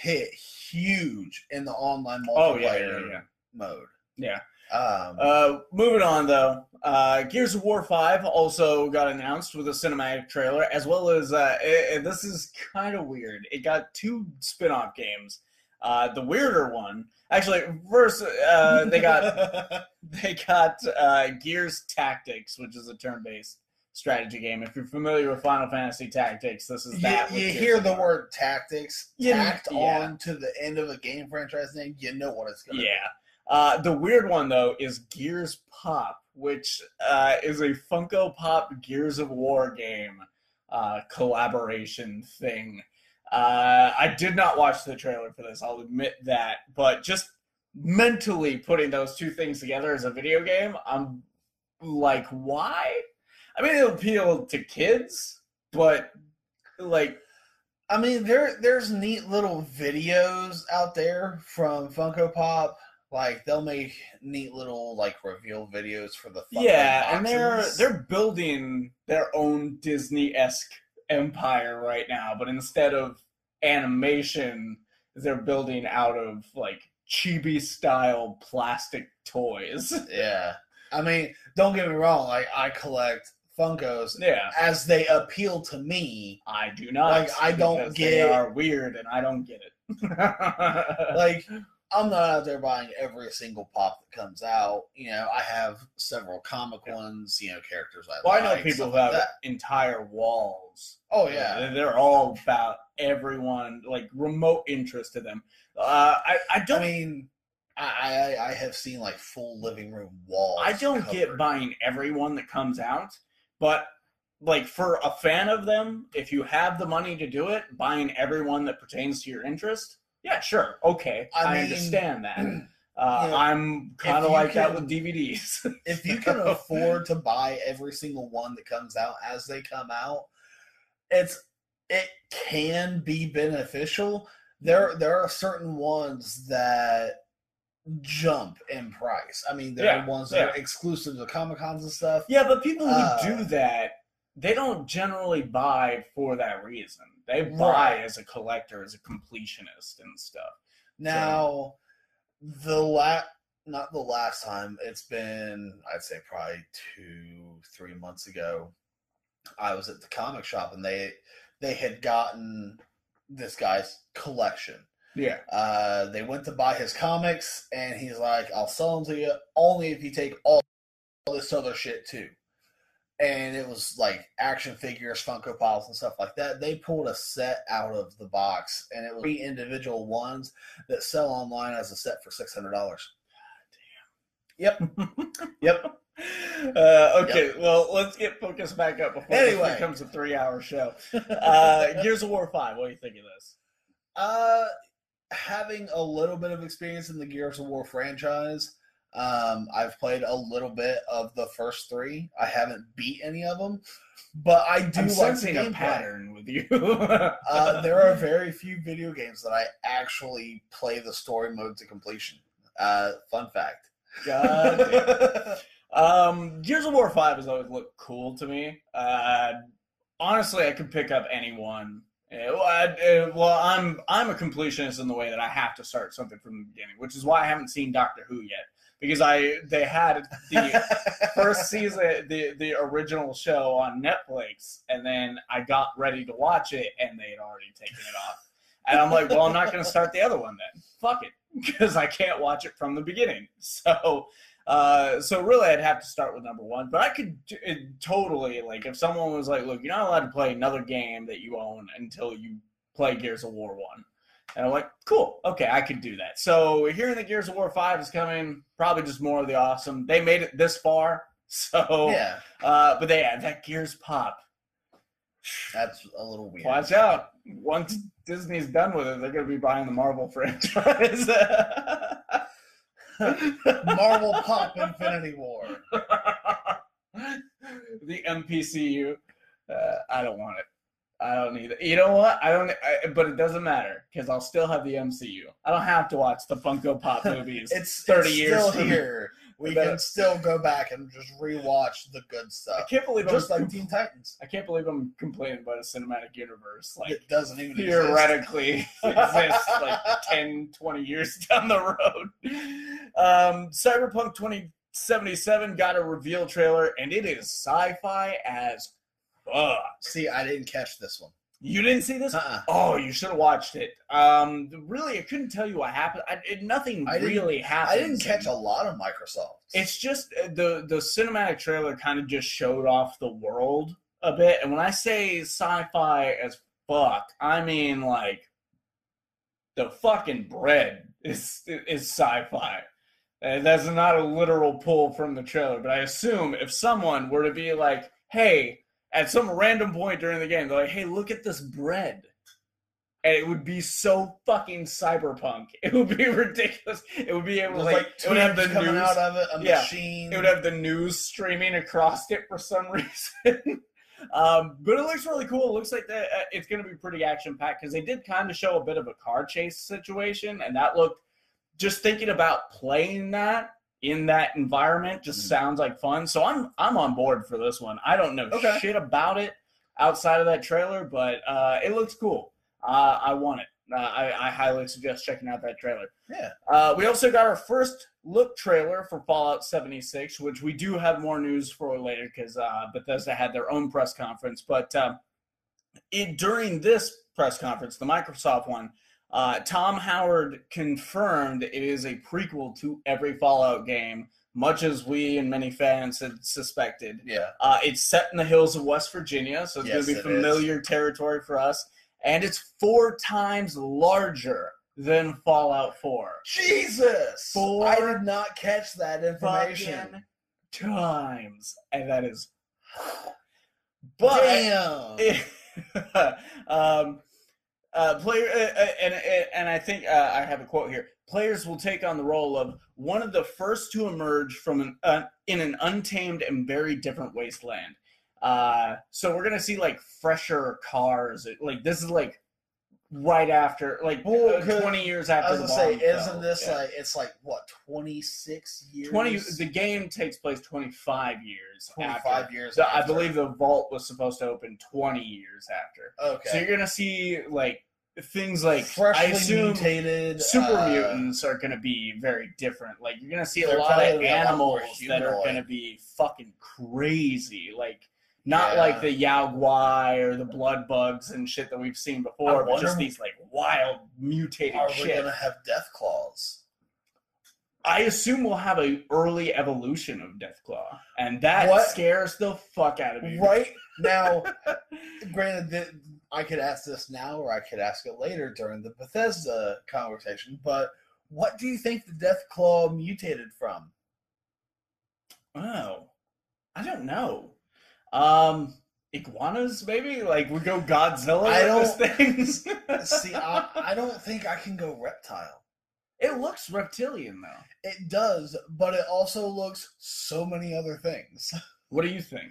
hit huge in the online multiplayer oh, yeah, yeah, yeah. mode. Yeah, Um, uh, moving on though, uh, Gears of War Five also got announced with a cinematic trailer, as well as uh, it, this is kind of weird. It got two spin-off games. Uh, the weirder one, actually, first uh, they got they got uh, Gears Tactics, which is a turn-based strategy game. If you're familiar with Final Fantasy Tactics, this is that. You, you hear the word tactics tacked yeah. on to the end of a game franchise name, you know what it's going to yeah. be. Uh, the weird one though is Gears Pop, which uh, is a Funko Pop Gears of War game uh, collaboration thing. Uh, I did not watch the trailer for this. I'll admit that, but just mentally putting those two things together as a video game, I'm like, why? I mean, it'll appeal to kids, but like I mean, there there's neat little videos out there from Funko Pop like they'll make neat little like reveal videos for the Funko yeah, and they're they're building their own Disney esque empire right now, but instead of animation, they're building out of like chibi style plastic toys. Yeah, I mean, don't get me wrong. Like I collect Funkos. Yeah. As they appeal to me. I do not. Like I don't get. They are weird, and I don't get it. like I'm not out there buying every single pop that comes out. You know, I have several comic yeah. ones. You know, characters I well, like. I know people who have like entire walls. Oh yeah, they're all about everyone, like remote interest to them. Uh, I I don't I mean. I, I, I have seen like full living room walls. I don't covered. get buying everyone that comes out, but like for a fan of them, if you have the money to do it, buying everyone that pertains to your interest, yeah, sure. Okay. I, I mean, understand that. Uh, I'm kind of like can, that with DVDs. if you can afford to buy every single one that comes out as they come out, it's it can be beneficial. There there are certain ones that jump in price. I mean, there yeah, are ones that yeah. are exclusive to Comic Cons and stuff. Yeah, but people who uh, do that, they don't generally buy for that reason. They buy right. as a collector, as a completionist and stuff. Now, so. the last, not the last time, it's been, I'd say probably two, three months ago. I was at the comic shop and they they had gotten this guy's collection. Yeah. Uh, they went to buy his comics, and he's like, "I'll sell them to you only if you take all this other shit too." And it was like action figures, Funko Pops, and stuff like that. They pulled a set out of the box, and it was three individual ones that sell online as a set for six hundred dollars. Yep, yep. Uh, okay, yep. well, let's get focused back up before anyway. it becomes a three-hour show. Uh, Gears of War Five. What do you think of this? Uh, having a little bit of experience in the Gears of War franchise, um, I've played a little bit of the first three. I haven't beat any of them, but I do I'm like sensing a pattern with you. uh, there are very few video games that I actually play the story mode to completion. Uh, fun fact. God. um, Gears of War Five has always looked cool to me. Uh, honestly, I could pick up anyone well, I, uh, well, I'm I'm a completionist in the way that I have to start something from the beginning, which is why I haven't seen Doctor Who yet because I they had the first season, the the original show on Netflix, and then I got ready to watch it, and they had already taken it off. And I'm like, well, I'm not going to start the other one then. Fuck it, because I can't watch it from the beginning. So, uh, so really, I'd have to start with number one. But I could totally like if someone was like, look, you're not allowed to play another game that you own until you play Gears of War one. And I'm like, cool, okay, I can do that. So hearing that Gears of War 5 is coming, probably just more of the awesome. They made it this far, so yeah. Uh, but they had that Gears pop. That's a little weird. Watch out. Once Disney's done with it, they're going to be buying the Marvel franchise. Marvel Pop Infinity War. the MPCU. Uh, I don't want it. I don't need it. You know what? I don't. I, but it doesn't matter because I'll still have the MCU. I don't have to watch the Funko Pop movies. it's thirty it's years still here. we can still go back and just rewatch the good stuff. I can't believe just I'm, like Teen Titans. I can't believe I'm complaining about a cinematic universe like it doesn't even theoretically exist like 10, 20 years down the road. Um, Cyberpunk 2077 got a reveal trailer, and it is sci-fi as fuck. See, I didn't catch this one. You didn't see this? Uh-uh. Oh, you should have watched it. Um, really, I couldn't tell you what happened. I, it, nothing I really happened. I didn't catch a lot of Microsoft. It's just uh, the the cinematic trailer kind of just showed off the world a bit, and when I say sci-fi as fuck, I mean like the fucking bread is is sci-fi. And that's not a literal pull from the trailer, but I assume if someone were to be like, "Hey," at some random point during the game, they're like, "Hey, look at this bread." And it would be so fucking cyberpunk. It would be ridiculous. It would be able to like, like it would have the coming news out of it, a Yeah. machine. it would have the news streaming across it for some reason. um, but it looks really cool. It looks like that uh, it's going to be pretty action packed because they did kind of show a bit of a car chase situation, and that looked. Just thinking about playing that in that environment just Mhm. sounds like fun. So I'm I'm on board for this one. I don't know Okay. shit about it outside of that trailer, but uh, it looks cool. Uh, I want it. Uh, I, I highly suggest checking out that trailer. Yeah. Uh, we also got our first look trailer for Fallout 76, which we do have more news for later because uh, Bethesda had their own press conference. But um, it, during this press conference, the Microsoft one, uh, Todd Howard confirmed it is a prequel to every Fallout game, much as we and many fans had suspected. Yeah. Uh, it's set in the hills of West Virginia, so it's Yes, going to be familiar territory for us. And it's four times larger than Fallout 4. Jesus! Four I did not catch that information. Times. And that is. But. Damn. um, uh, player, uh, uh, and, and and I think uh, I have a quote here. Players will take on the role of one of the first to emerge from an uh, in an untamed and very different wasteland. Uh, so we're gonna see like fresher cars. Like this is like right after, like Well, uh, twenty years after. I was the gonna say, fell. isn't this Yeah. like it's like what twenty six years? 20 the game takes place 25 years twenty after. five years. The- I believe the vault was supposed to open 20 years after. Okay. So you're gonna see like things like freshly I assume mutated super uh, mutants are gonna be very different. Like you're gonna see a lot of gonna be a lot more animals that are gonna be fucking crazy. Like not Yeah. like the Yao Guai or the blood bugs and shit that we've seen before, I but just these like wild mutated Are we shit. gonna have death claws? I assume we'll have an early evolution of Deathclaw, and that What? scares the fuck out of me. Right now, granted that I could ask this now or I could ask it later during the Bethesda conversation, but what do you think the death claw mutated from? Oh, I don't know. Um, iguanas, maybe? Like we go Godzilla I with this things. See, I, I don't think I can go reptile. it looks reptilian though. It does, but it also looks so many other things. What do you think?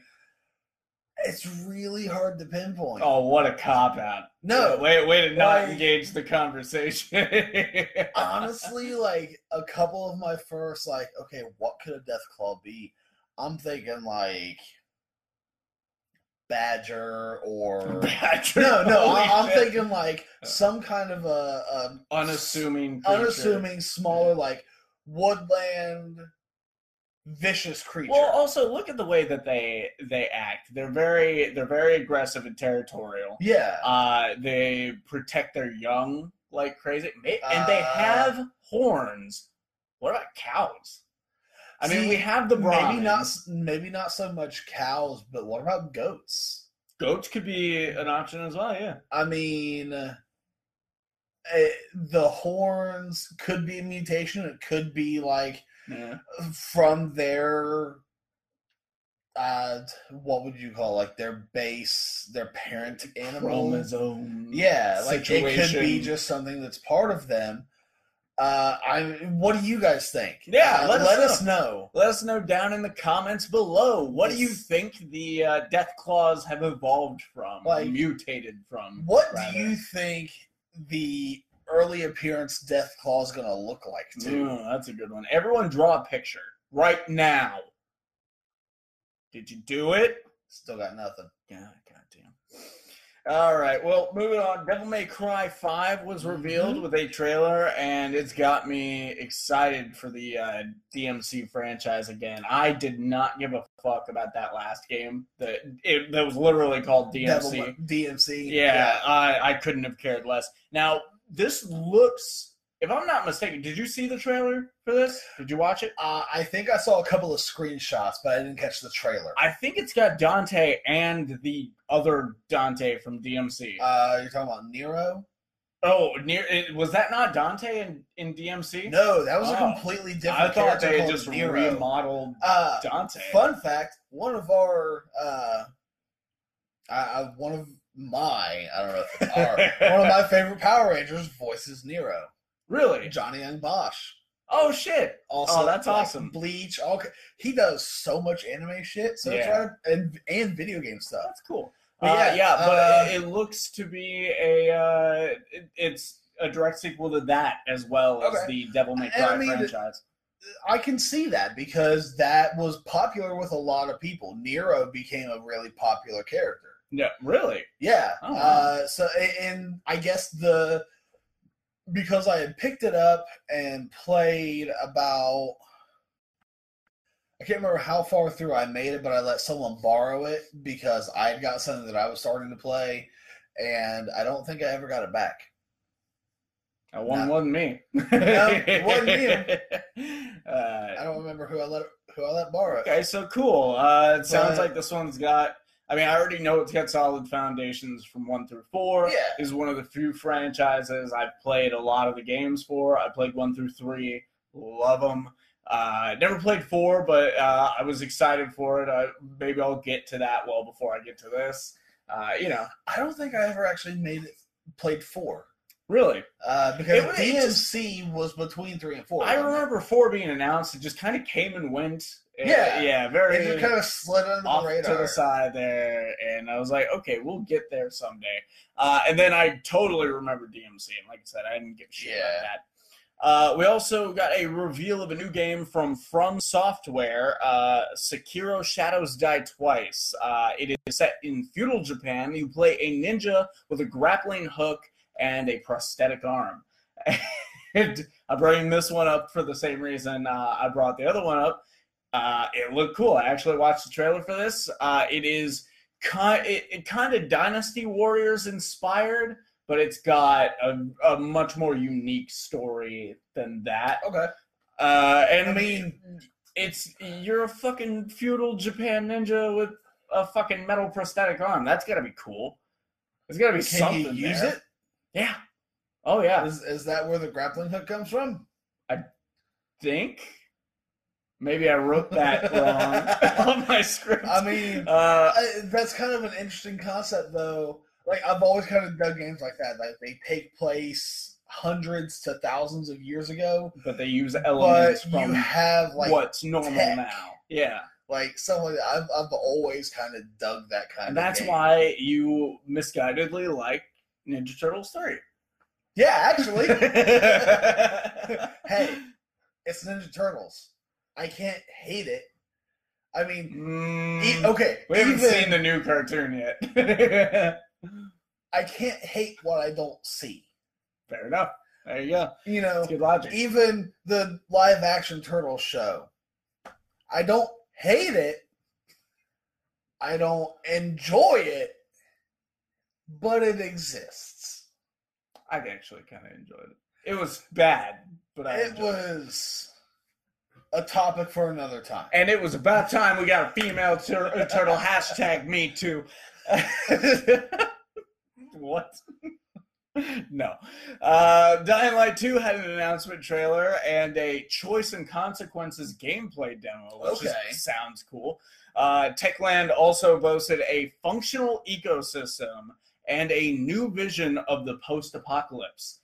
It's really hard to pinpoint. Oh, what a cop out! No, way way to not like- engage the conversation. honestly, like a couple of my first, like, okay, what could a death claw be? I'm thinking like badger or Badger, no, no. holy I, I'm shit. thinking like some kind of a, a unassuming, creature. unassuming, smaller, like woodland vicious creature. Well, also look at the way that they they act. They're very they're very aggressive and territorial. yeah, Uh, they protect their young like crazy, and they Uh, have horns. What about cows? I mean, See, we have the maybe not, maybe not so much cows, but what about goats? Goats could be an option as well. Yeah. I mean, uh, eh, the horns could be a mutation. It could be like Yeah. from their uh what would you call like their base their parent animal Chromosome. yeah like it could be just something that's part of them uh i what do you guys think Yeah, Uh, let us let know. us know Let us know down in the comments below. What do you think the uh, death claws have evolved from, Like, mutated from? what rather? do you think the early appearance death claw is gonna look like too Ooh, that's a good one. Everyone draw a picture. right now. Did you do it? Still got nothing. Yeah. All right. Well, moving on. Devil May Cry 5 was revealed mm-hmm. with a trailer, and it's got me excited for the uh, DMC franchise again. I did not give a fuck about that last game. That it that was literally called DMC. Devil, DMC. Yeah, yeah, I I couldn't have cared less. Now this looks if I'm not mistaken, did you see the trailer for this? Did you watch it? Uh, I think I saw a couple of screenshots, but I didn't catch the trailer. I think it's got Dante and the other Dante from DMC. Uh, you're talking about Nero? Oh, Nero was that not Dante in, in DMC? No, that was oh. a completely different. I thought they just Nero. remodeled uh, Dante. Fun fact: one of our, uh, uh, one of my, I don't know if it's our, one of my favorite Power Rangers voices Nero. Really? Johnny Young Bosch. Oh shit! Also, oh, that's like, awesome. Bleach. Okay, he does so much anime shit. So yeah. Right, and and video game stuff. That's cool. But uh, yeah, yeah, but uh, it, it, looks to be a uh, it, it's a direct sequel to that as well okay. as the Devil May Cry I mean, franchise. I can see that because that was popular with a lot of people. Nero became a really popular character. Yeah, really. Yeah. Oh. Uh, so and I guess the because I had picked it up and played about I can't remember how far through I made it, but I let someone borrow it because I had got something that I was starting to play, and I don't think I ever got it back. That one wasn't me. no, it wasn't you. Uh, I don't remember who I let who I let borrow it. Okay, so cool. Uh, it sounds but, like this one's got I mean, I already know it's got solid foundations from one through four. Yeah. Is one of the few franchises I've played a lot of the games for. I played one through three, love them. Uh, never played four, but uh, I was excited for it. Uh, maybe I'll get to that well before I get to this. Uh, you know, I don't think I ever actually made it played four. Really? Uh, because it, DMC was between three and four. I remember it? four being announced. It just kind of came and went. Yeah, yeah, very. It just kind of slid under off the radar to the side there, and I was like, okay, we'll get there someday. Uh, and then I totally remember DMC, and like I said, I didn't give a shit yeah. about that. Uh, we also got a reveal of a new game from From Software, uh, Sekiro Shadows Die Twice. Uh, it is set in feudal Japan. You play a ninja with a grappling hook and a prosthetic arm. and I bring this one up for the same reason uh, I brought the other one up uh, it looked cool. I actually watched the trailer for this. Uh, it is kind, it, it kind of Dynasty Warriors inspired, but it's got a, a much more unique story than that. Okay. Uh, and I mean, it's you're a fucking feudal Japan ninja with a fucking metal prosthetic arm. That's gotta be cool. There's gotta be Can something. you use there. it? Yeah. Oh yeah. Is is that where the grappling hook comes from? I think. Maybe I wrote that wrong on my script. I mean, uh, I, that's kind of an interesting concept, though. Like I've always kind of dug games like that. Like they take place hundreds to thousands of years ago, but they use elements but you have like what's normal tech. now. Yeah, like someone I've I've always kind of dug that kind and of. That's why you misguidedly like Ninja Turtles three. Yeah, actually. hey, it's Ninja Turtles. I can't hate it. I mean, mm, e- okay. We haven't even, seen the new cartoon yet. I can't hate what I don't see. Fair enough. There you go. You know, That's good logic. Even the live action turtle show, I don't hate it. I don't enjoy it, but it exists. I actually kind of enjoyed it. It was bad, but I it was a topic for another time. And it was about time we got a female tur- turtle hashtag me too. what? no. Uh, Dying Light 2 had an announcement trailer and a Choice and Consequences gameplay demo, which okay. is, sounds cool. Uh, Techland also boasted a functional ecosystem and a new vision of the post apocalypse.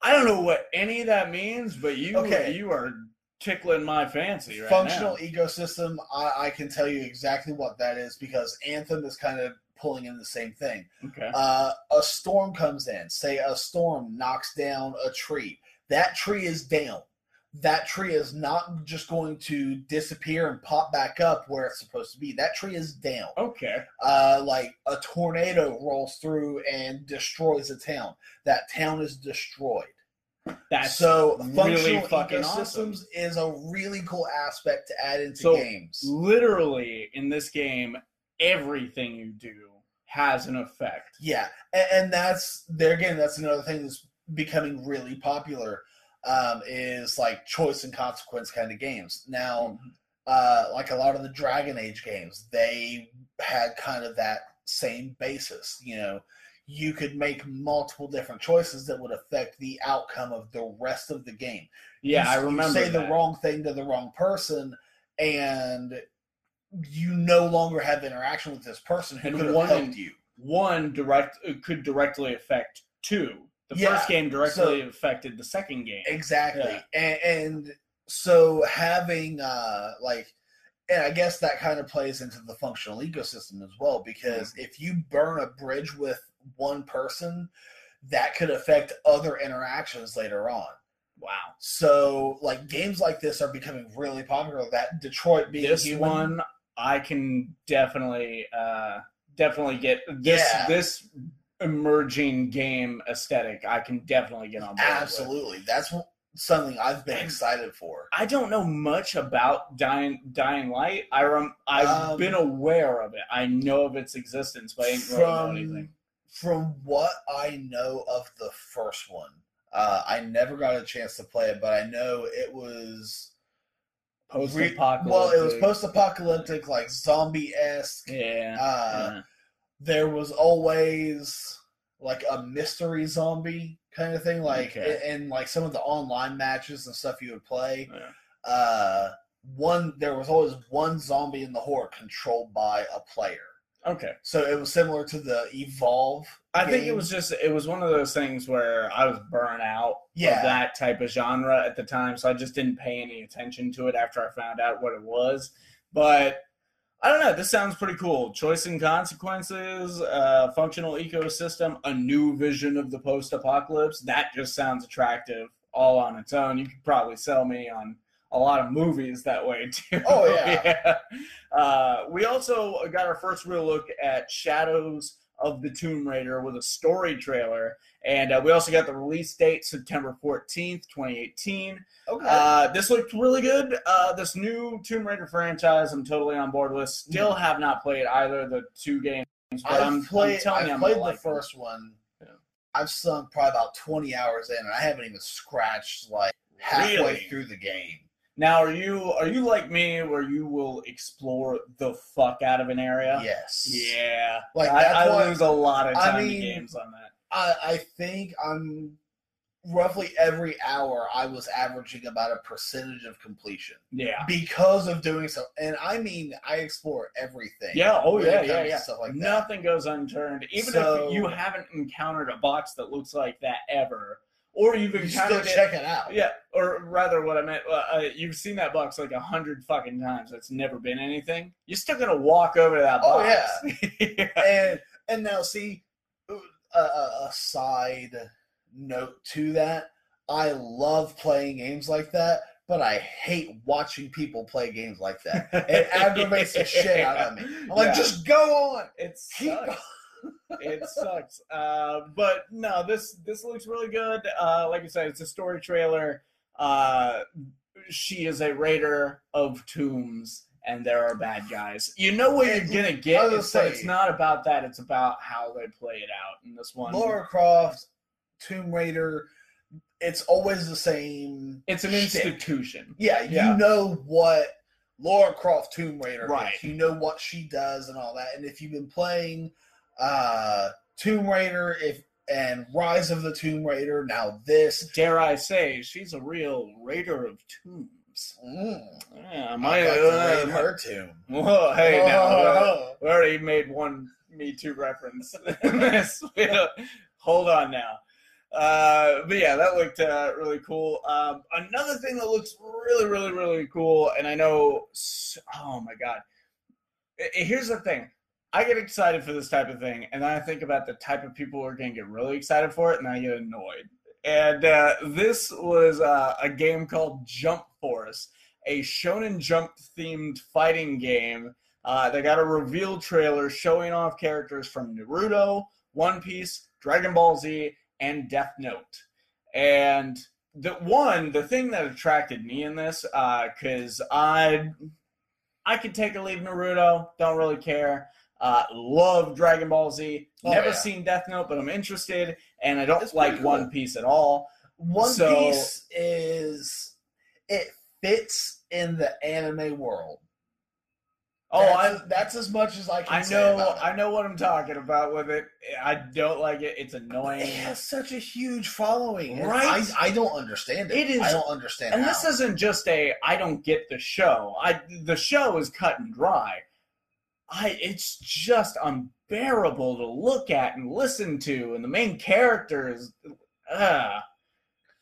I don't know what any of that means, but you okay. you are tickling my fancy right Functional now. ecosystem, I, I, can tell you exactly what that is because Anthem is kind of pulling in the same thing. Okay. Uh, a storm comes in. Say a storm knocks down a tree. That tree is down. that tree is not just going to disappear and pop back up where it's supposed to be. That tree is down. Okay. Uh, like a tornado rolls through and destroys a town. That town is destroyed. That's so really functional fucking ecosystems awesome. is a really cool aspect to add into So, games. Literally in this game, everything you do has an effect. Yeah, and, and that's there again. That's another thing that's becoming really popular. Um, is like choice and consequence kind of games. Now, uh, like a lot of the Dragon Age games, they had kind of that same basis. You know, you could make multiple different choices that would affect the outcome of the rest of the game. Yeah, you, I remember. You say that. the wrong thing to the wrong person, and you no longer have interaction with this person who And could have one- helped you. one direct uh, could directly affect two. The Yeah, first game directly so- affected the second game. Exactly. Yeah. And, and so having uh like and I guess that kind of plays into the functional ecosystem as well because Mm-hmm. if you burn a bridge with one person, that could affect other interactions later on. Wow. So like games like this are becoming really popular. That Detroit being This human, one I can definitely uh definitely get this Yeah. this emerging game aesthetic I can definitely get on board. with. absolutely. That's wh- something I've been excited for. I don't know much about Dying Dying Light. I rem, I've Um, been aware of it. I know of its existence, but I didn't really know anything. From what I know of the first one, uh, I never got a chance to play it, but I know it was Post re- apocalyptic. well, it was post-apocalyptic, like zombie-esque. Yeah. Uh, yeah. There was always like a mystery zombie kind of thing, like Okay. in, like some of the online matches and stuff you would play. Yeah. Uh, one there was always one zombie in the horde controlled by a player. Okay. So it was similar to the Evolve. I think it was just it was one of those things where I was burnt out Yeah. of that type of genre at the time, so I just didn't pay any attention to it after I found out what it was. But I don't know. This sounds pretty cool. Choice and consequences, uh, functional ecosystem, a new vision of the post-apocalypse. That just sounds attractive all on its own. You could probably sell me on a lot of movies that way too. Oh, yeah. Uh, we also got our first real look at Shadows of the Tomb Raider with a story trailer, and uh, we also got the release date September fourteenth, twenty eighteen. Okay. Uh, this looked really good. Uh, this new Tomb Raider franchise, I'm totally on board with. Still have not played either of the two games, but I've I'm, played. I'm telling I've you, I'm played the like them. first one. Yeah. I've sunk probably about twenty hours in, and I haven't even scratched like halfway Really? through the game. Now, are you are you like me, where you will explore the fuck out of an area? Yes. Yeah, Like, I, I what- lose a lot of time I mean, in games on that. I, I think I'm roughly every hour I was averaging about a percentage of completion Yeah. because of doing so. And I mean, I explore everything. Yeah. Oh yeah. Yeah. Yeah. Stuff like that. Nothing goes unturned. Even So- if you haven't encountered a box that looks like that ever, or you've You still encountered check it out. Yeah, or rather, what I meant, uh, uh, you've seen that box like a hundred fucking times. It's never been anything. You're still gonna walk over to that Oh, box. yeah. and and now see a, a a side note to that i love playing games like that but i hate watching people play games like that it aggravates the shit out of me i'm like Yeah. just go on It's keep sucks. It sucks. Uh, but no, this this looks really good. Uh, like I said, it's a story trailer. Uh, she is a raider of tombs, and there are bad guys. You know what you're gonna get, it's, say- it's not about that. It's about how they play it out in this one. Lara Croft, Tomb Raider, it's always the same. it's an institution. Yeah, you Yeah. know what Lara Croft Tomb Raider Right. is. You know what she does and all that. And if you've been playing uh Tomb Raider if and Rise of the Tomb Raider, now this Dare I say, she's a real raider of tombs. mm, Yeah, I my, like to uh, raid her tomb. Whoa, hey, now uh, Oh. we already made one Me Too reference. This- Hold on now. Uh, but yeah, that looked uh, really cool. Um, another thing that looks really, really, really cool, and I know, oh my god, here's the thing. I get excited for this type of thing, and then I think about the type of people who are going to get really excited for it, and I get annoyed. and uh, this was uh, a game called Jump Force, a Shonen Jump themed fighting game. Uh, they got a reveal trailer showing off characters from Naruto, One Piece, Dragon Ball Z, and Death Note. And the one, the thing that attracted me in this, because uh, I, I could take or leave Naruto, don't really care. Uh, love Dragon Ball Z. Oh, Never yeah. seen Death Note, but I'm interested, and I don't it's like cool. One Piece at all. One so, Piece is it fits in the anime world. Oh, that's, that's as much as I can. I know. I know what I'm talking about with it. I don't like it. It's annoying. It has such a huge following, right? I, I don't understand it. It is. I don't understand. And how. this isn't just a. I don't get the show. I the show is cut and dry. I. It's just unbearable to look at and listen to, and the main character is. Uh,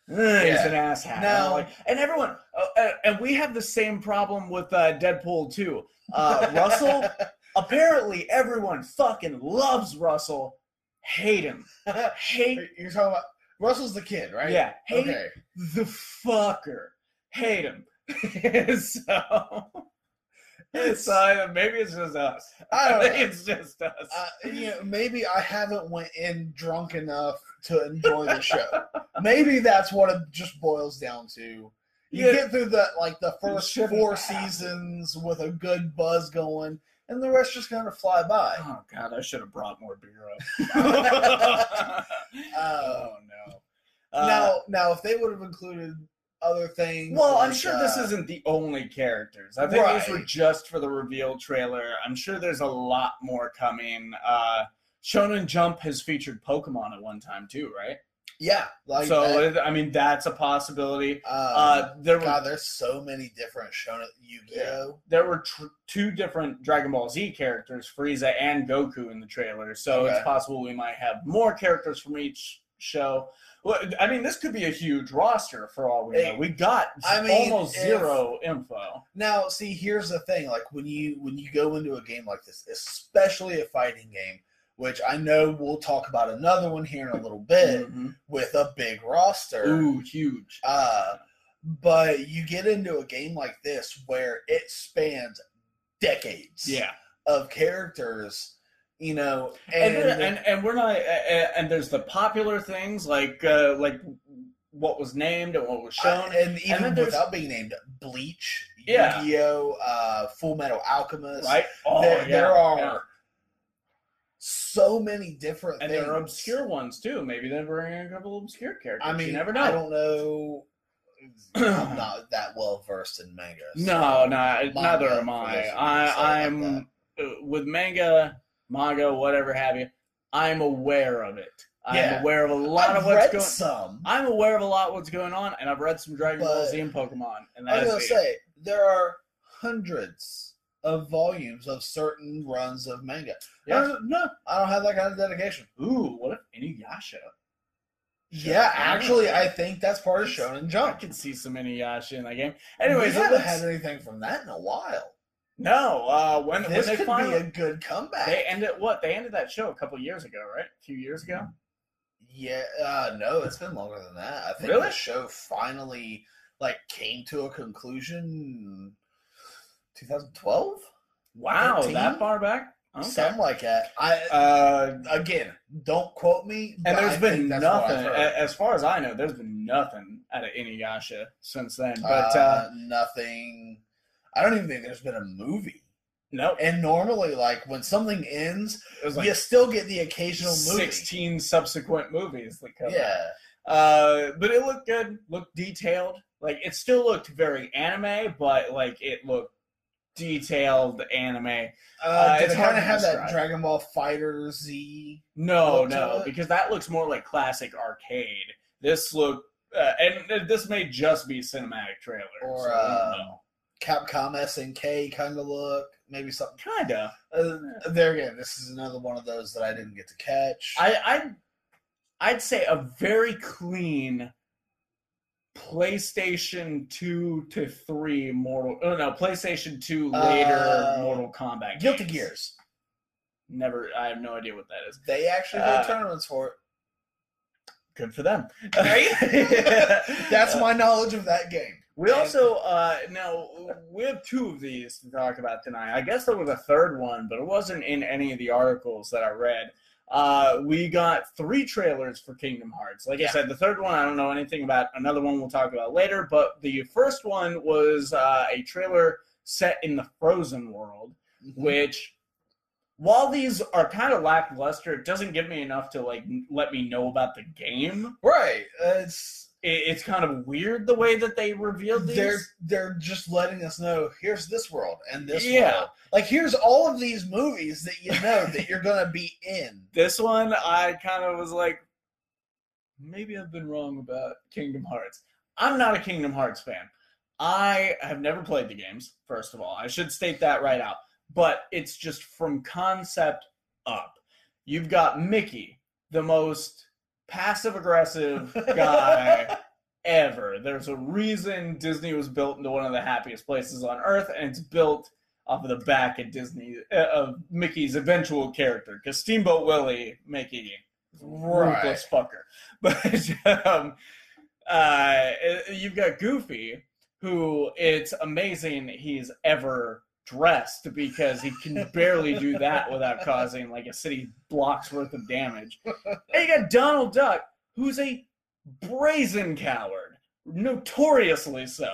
yeah. He's an asshat. Like, and everyone, uh, uh, and we have the same problem with uh, Deadpool too. Uh, Russell, apparently everyone fucking loves Russell. Hate him. Hate. You're talking about Russell's the kid, right? Yeah. Hate okay. the fucker. Hate him. so. It's uh, maybe it's just us. I don't think it's just us. Uh, you know, maybe I haven't went in drunk enough to enjoy the show. maybe that's what it just boils down to. You yeah. get through the like the first four seasons with a good buzz going, and the rest just kind of fly by. Oh God, I should have brought more beer up. uh, oh no. Uh, now, now, if they would have included other things. Well, like, I'm sure uh, this isn't the only characters. I think right. these were just for the reveal trailer. I'm sure there's a lot more coming. Uh, Shonen Jump has featured Pokemon at one time too, right? Yeah, like so. That. I mean, that's a possibility. Um, uh, there God, were, there's so many different Shonen Yu-Gi-Oh. Yeah, there were tr- two different Dragon Ball Z characters, Frieza and Goku, in the trailer. So okay. it's possible we might have more characters from each show. Well, I mean, this could be a huge roster for all we know. we got I mean, almost if, zero info. Now, see, here's the thing: like when you when you go into a game like this, especially a fighting game, which I know we'll talk about another one here in a little bit mm-hmm. with a big roster. Ooh, huge. Uh, but you get into a game like this where it spans decades yeah. of characters you know and and, and, and we're not and there's the popular things like uh like what was named and what was shown uh, and even and without being named bleach yeah. yu-gi-oh uh full metal alchemist right oh, there, yeah, there are yeah so many different and things. there are obscure ones too. Maybe they bring a couple obscure characters. I mean, you never know. I don't know. I'm not that well versed in manga. So no, no, neither am I. I I'm uh, with manga, manga, whatever have you. I'm aware of it. I'm aware of a lot I've of what's going. Some. I'm aware of a lot of what's going on, and I've read some Dragon Ball Z and Pokemon. And I was gonna say there are hundreds of volumes of certain runs of manga. Yeah. No, I don't have that kind of dedication. Ooh, what if Inuyasha? Yeah, actually, I think that's part of Shonen Jump. I can see some Inuyasha in that game. Anyways, we haven't had anything from that in a while. No, uh, when this when could finally, be a good comeback. They ended what? They ended that show a couple years ago, right? A few years ago. Yeah, uh, no, it's been longer than that. I think really? the show finally like came to a conclusion 2012. Wow, 13? that far back? Okay. Something like that. I uh, again, don't quote me. And there's I been nothing, as far as I know, there's been nothing out of Inuyasha since then. But uh, uh, nothing. I don't even think there's been a movie. No. Nope. And normally, like when something ends, like you still get the occasional movie. Sixteen subsequent movies that come. Yeah. Uh, but it looked good. Looked detailed. Like it still looked very anime, but like it looked detailed anime. Uh, uh, did it kind of have that Dragon Ball Fighter Z? No, no, because that looks more like classic arcade. This look, uh, and this may just be cinematic trailer or so Capcom SNK kind of look, maybe something. Kinda. Uh, there again, this is another one of those that I didn't get to catch. I, I, I'd say a very clean PlayStation 2 to 3 Mortal oh no, PlayStation 2 later uh, Mortal Kombat. Guilty games. Gears. Never I have no idea what that is. They actually did uh, tournaments for it. good for them. Right? That's my knowledge of that game. We also uh, now we have two of these to talk about tonight. I guess there was a third one, but it wasn't in any of the articles that I read. Uh, we got three trailers for Kingdom Hearts. Like yeah. I said, the third one I don't know anything about. Another one we'll talk about later. But the first one was uh, a trailer set in the Frozen world, mm-hmm. which while these are kind of lackluster, it doesn't give me enough to like let me know about the game. Right. Uh, it's it's kind of weird the way that they revealed these. They're they're just letting us know here's this world and this yeah. world. Like here's all of these movies that you know that you're gonna be in. This one I kind of was like, maybe I've been wrong about Kingdom Hearts. I'm not a Kingdom Hearts fan. I have never played the games, first of all. I should state that right out. But it's just from concept up. You've got Mickey, the most passive aggressive guy ever. There's a reason Disney was built into one of the happiest places on earth, and it's built off of the back of Disney uh, of Mickey's eventual character. Because Steamboat Willie, Mickey, ruthless right. fucker. But um, uh, you've got Goofy, who it's amazing he's ever dressed because he can barely do that without causing like a city block's worth of damage. And you got Donald Duck, who's a brazen coward, notoriously so.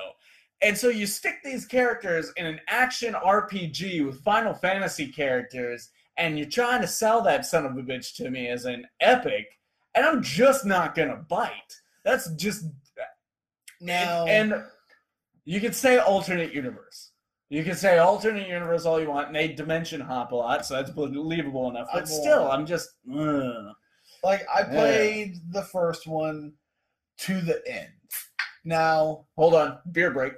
And so you stick these characters in an action RPG with Final Fantasy characters, and you're trying to sell that son of a bitch to me as an epic, and I'm just not gonna bite. That's just now. And, and you could say alternate universe you can say alternate universe all you want, and they dimension hop a lot, so that's believable enough. But still, I'm just ugh. like I played yeah. the first one to the end. Now, hold on, beer break.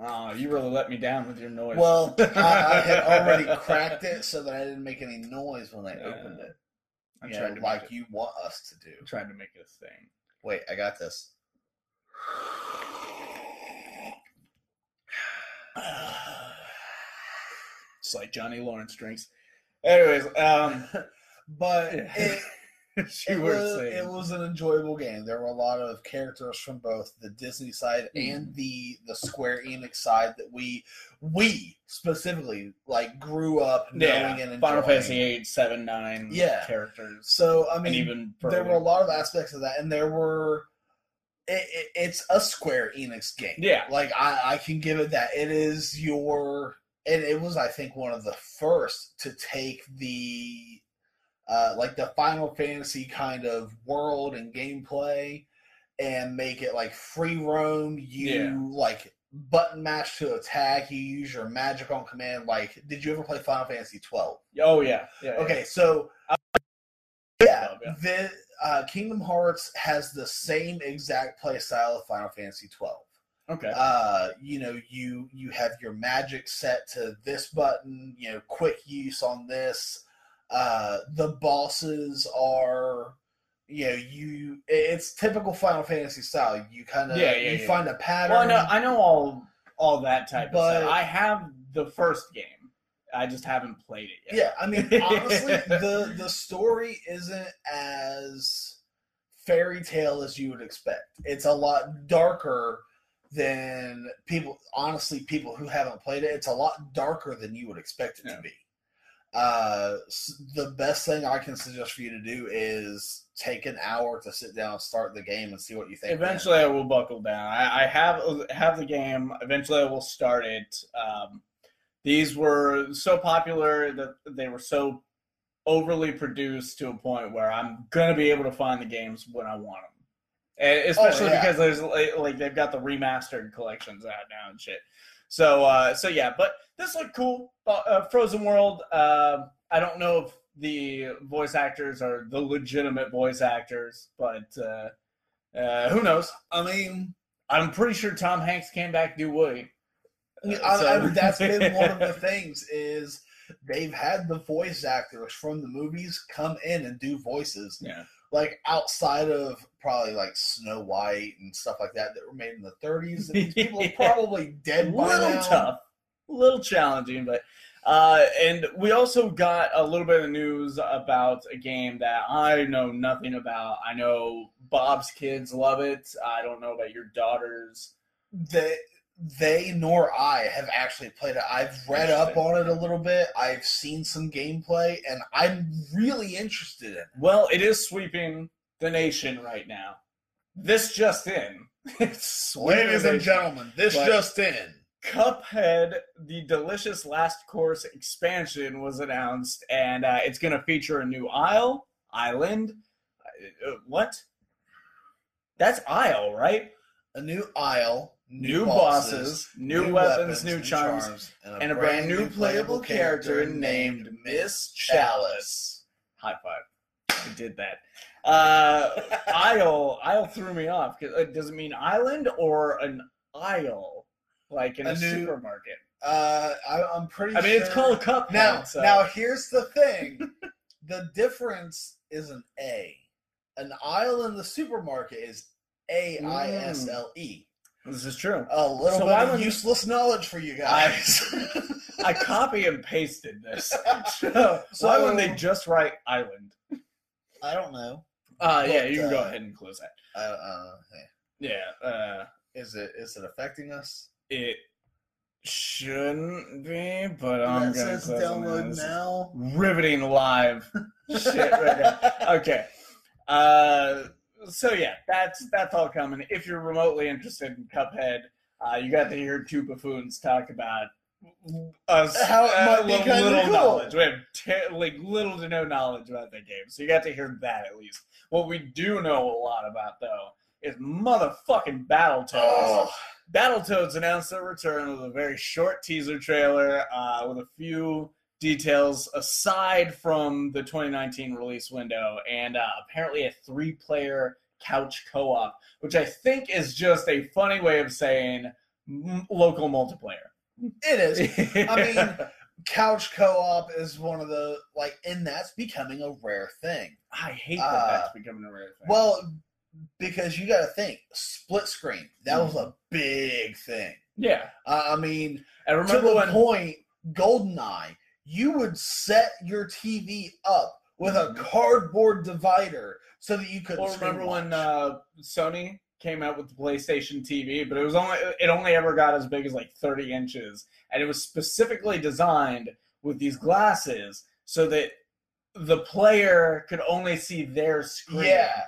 Oh, you really let me down with your noise. Well, I, I, had already cracked it so that I didn't make any noise when I yeah. opened it. I'm trying to like you want us to do. I'm trying to make it a thing. Wait, I got this. It's like Johnny Lawrence drinks. Anyways, um, but it, it, was, it was an enjoyable game. There were a lot of characters from both the Disney side mm. and the the Square Enix side that we we specifically like grew up knowing yeah, and enjoying. Final Fantasy eight, seven, nine, yeah, characters. So I mean, even there were a lot of aspects of that, and there were it, it, it's a Square Enix game. Yeah, like I, I can give it that. It is your, and it was I think one of the first to take the, uh, like the Final Fantasy kind of world and gameplay, and make it like free roam. You yeah. like button mash to attack. You use your magic on command. Like, did you ever play Final Fantasy twelve? Oh yeah. yeah okay, yeah. so. Yeah, yeah. The, uh, Kingdom Hearts has the same exact play style of Final Fantasy twelve. Okay. Uh, you know, you you have your magic set to this button. You know, quick use on this. Uh, the bosses are, you know, you it's typical Final Fantasy style. You kind of yeah, yeah, you yeah. find a pattern. Well, I know I know all all that type but, of stuff. I have the first game. I just haven't played it yet. Yeah, I mean, honestly, the the story isn't as fairy tale as you would expect. It's a lot darker than people. Honestly, people who haven't played it, it's a lot darker than you would expect it yeah. to be. Uh, the best thing I can suggest for you to do is take an hour to sit down and start the game and see what you think. Eventually, I will buckle down. I, I have have the game. Eventually, I will start it. Um, these were so popular that they were so overly produced to a point where I'm gonna be able to find the games when I want them, and especially oh, yeah. because there's like they've got the remastered collections out now and shit. So uh, so yeah, but this looked cool. Uh, Frozen World. Uh, I don't know if the voice actors are the legitimate voice actors, but uh, uh, who knows? I mean, I'm pretty sure Tom Hanks came back to do Woody. I, so. I, that's been one of the things is they've had the voice actors from the movies come in and do voices. Yeah. Like outside of probably like Snow White and stuff like that that were made in the 30s. These people are probably dead. A little now. tough, a little challenging, but Uh, and we also got a little bit of news about a game that I know nothing about. I know Bob's kids love it. I don't know about your daughters. They, they nor I have actually played it. I've read up on it a little bit. I've seen some gameplay, and I'm really interested in it. Well, it is sweeping the nation right now. This just in. Ladies and gentlemen, this just in. Cuphead, the delicious last course expansion was announced, and uh, it's going to feature a new isle, island. Uh, what? That's isle, right? A new isle, new, new bosses, bosses, new, new weapons, weapons, new charms, charms and, a, and a brand, brand, new playable character named Miss Chalice. High five! I did that. Uh, isle, isle threw me off. Uh, does it mean island or an aisle? like in a, a new, supermarket. Uh, I, am pretty. I mean, sure. it's called cup now. So. Now, here's the thing: the difference is an A. An aisle in the supermarket is A I S L E. This is true. A little so bit of useless knowledge for you guys. I, I copy and pasted this. So, so why wouldn't they just write island? I don't know. Uh, but, yeah, you can uh, go ahead and close that. Uh, uh, hey. Yeah. Uh, is it is it affecting us? It shouldn't be, but I'm gonna close download now. Riveting live shit right now. Okay. Uh, so yeah, that's that's all coming. If you're remotely interested in Cuphead, uh, you got to hear two buffoons talk about us how it uh, be little cool. knowledge. We have like little to no knowledge about the game, so you got to hear that at least. What we do know a lot about though is motherfucking Battletoads. Oh. Battletoads announced their return with a very short teaser trailer uh, with a few details aside from the 2019 release window and uh, apparently a three player couch co op, which I think is just a funny way of saying m- local multiplayer. It is. I mean, couch co op is one of the, like, and that's becoming a rare thing. I hate that uh, that's becoming a rare thing. Well, because you got to think split screen. That was a big thing. Yeah, uh, I mean, I remember to the when, point GoldenEye, you would set your TV up with a mm-hmm. cardboard divider so that you could. Well, remember watch. when uh, Sony came out with the PlayStation TV, but it was only it only ever got as big as like 30 inches, and it was specifically designed with these glasses so that the player could only see their screen. Yeah.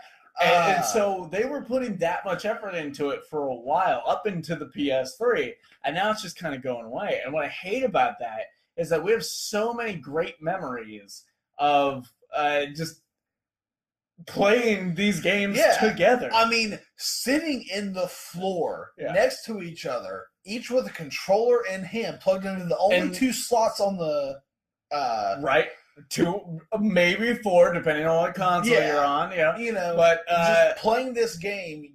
And, uh, and, ah. so they were putting that much effort into it for a while, up into the PS3, and now it's just kind of going away. And what I hate about that is that we have so many great memories of uh, just playing these games yeah. together. I mean, sitting in the floor yeah. next to each other, each with a controller in hand, plugged into the only and, two slots on the uh, right two, maybe four, depending on what console yeah. you're on. Yeah, you know, but uh, just playing this game,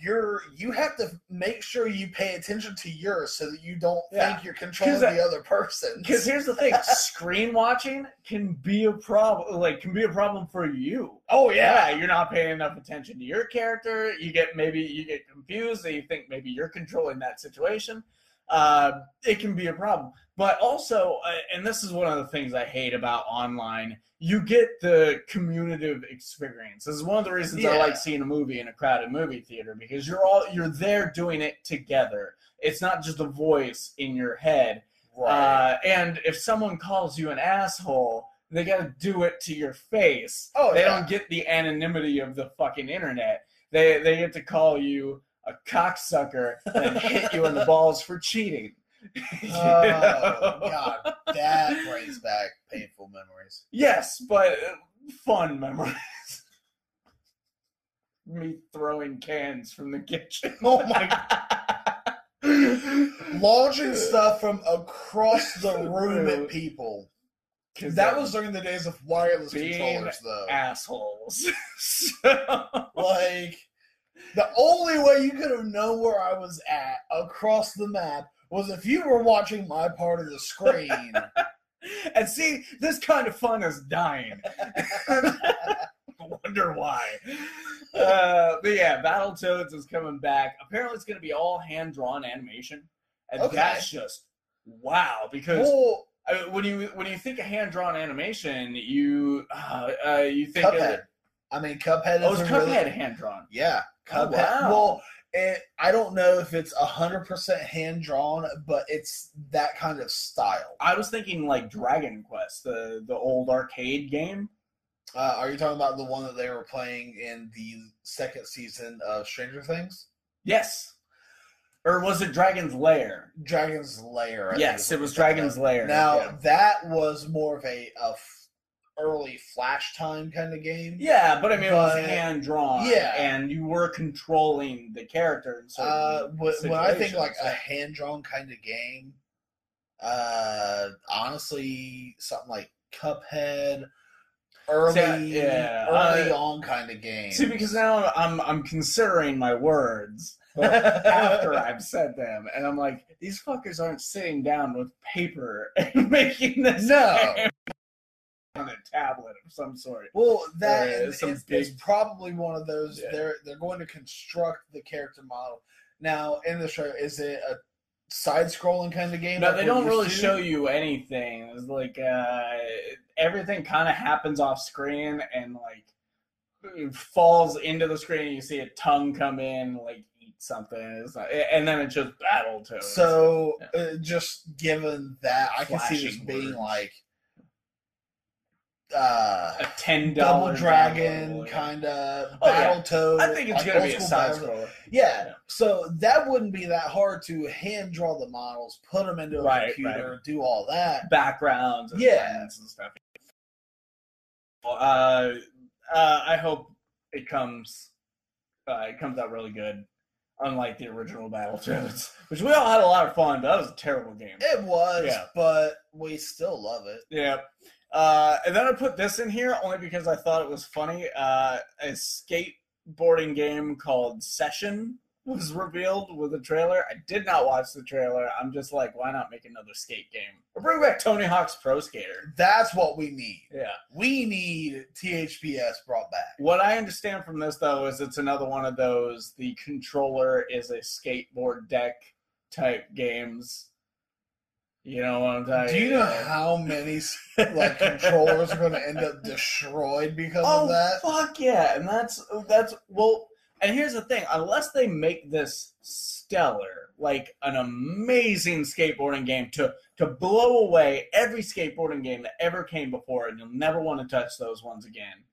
you're you have to make sure you pay attention to yours so that you don't yeah. think you're controlling the other person. Because here's the thing: screen watching can be a problem. Like, can be a problem for you. Oh yeah. yeah, you're not paying enough attention to your character. You get maybe you get confused. And you think maybe you're controlling that situation uh, it can be a problem. But also, uh, and this is one of the things I hate about online, you get the communicative experience. This is one of the reasons yeah. I like seeing a movie in a crowded movie theater because you're all you're there doing it together. It's not just a voice in your head. Right. Uh, and if someone calls you an asshole, they got to do it to your face. Oh, they yeah. don't get the anonymity of the fucking internet. They they get to call you a cocksucker and hit you in the balls for cheating. oh God, that brings back painful memories. Yes, but uh, fun memories. Me throwing cans from the kitchen. Oh my! God. Launching stuff from across the room at people. That was during the days of wireless controllers, though. Assholes. so... Like the only way you could have known where I was at across the map was if you were watching my part of the screen. and see, this kind of fun is dying. Wonder why. Uh, but yeah, Battletoads is coming back. Apparently, it's going to be all hand drawn animation, and okay. that's just wow. Because well, I mean, when you when you think of hand drawn animation, you uh, uh, you think Cuphead. of I mean, Cuphead oh, is Cuphead really, hand drawn. yeah, Oh, wow. Well, it, I don't know if it's hundred percent hand drawn, but it's that kind of style. I was thinking like Dragon Quest, the the old arcade game. Uh, are you talking about the one that they were playing in the second season of Stranger Things? Yes, or was it Dragon's Lair? Dragon's Lair. I yes, it was Dragon's. Lair. Now yeah. that was more of a, a early flash time kind of game. Yeah, but I mean, it was hand drawn. Yeah. and you were controlling the character. In certain Uh, when, when I think like a hand drawn kind of game, uh, honestly, something like Cuphead, early, See, yeah, early uh, on kind of game. See, because now I'm I'm considering my words after I've said them, and I'm like, these fuckers aren't sitting down with paper and making this No. game on a tablet of some sort. Well, that Uh, is it's, big- it's probably one of those. Yeah. They're they're going to construct the character model. Now, in the show, is it a side-scrolling kind of game? No, like they don't really show you anything. It's like uh, everything kind of happens off screen and like falls into the screen. And you see a tongue come in, like eat something, it's not, and then it just battle to. So, uh, just given that, I can see this being words. like uh, a ten Double Dragon kind of Oh, yeah. Battle Toad. I think it's like gonna be a side scroller. Yeah. Yeah. So that wouldn't be that hard to hand draw the models, put them into a Right, computer, do all that. backgrounds, and Yeah. and stuff. Uh, uh, I hope it comes. Uh, it comes out really good, unlike the original Battletoads, which we all had a lot of fun. But that was a terrible game. It was, Yeah. but we still love it. Yeah. Uh, and then I put this in here only because I thought it was funny. Uh, a skateboarding game called Session was revealed with a trailer. I did not watch the trailer. I'm just like, why not make another skate game? Or bring back Tony Hawk's Pro Skater. That's what we need. Yeah. We need THPS brought back. What I understand from this, though, is it's another one of those the controller is a skateboard deck type games. You know what I'm talking Do you know how many like controllers are going to end up destroyed because oh, of that? fuck yeah! And that's that's well. And here's the thing: unless they make this stellar, like an amazing skateboarding game to to blow away every skateboarding game that ever came before, and you'll never want to touch those ones again.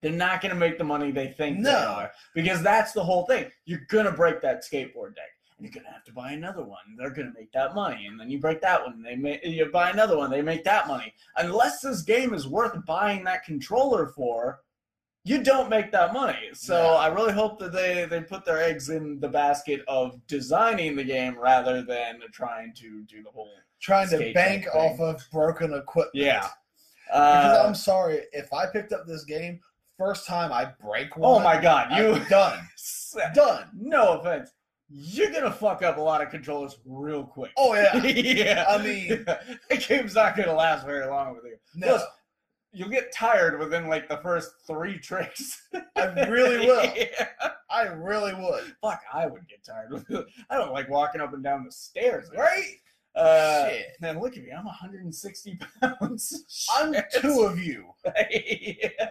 They're not going to make the money they think they No. are because that's the whole thing. You're going to break that skateboard deck. And you're gonna have to buy another one. They're gonna make that money, and then you break that one. They make you buy another one. They make that money. Unless this game is worth buying that controller for, you don't make that money. So. I really hope that they they put their eggs in the basket of designing the game rather than trying to do the whole Trying to bank deck off of broken equipment. yeah. Because Uh, I'm sorry, if I picked up this game, first time I break one. oh my god, you I'm done. Done. no offense. You're gonna fuck up a lot of controllers real quick. Oh yeah. yeah. I mean- the game's not gonna last very long with you. No. Plus, you'll get tired within like the first three tricks. I really will. Yeah. I really would. Fuck, I would get tired. I don't like walking up and down the stairs. Right? Uh, Shit. Man, look at me. I'm 160 pounds. I'm two of you. yeah.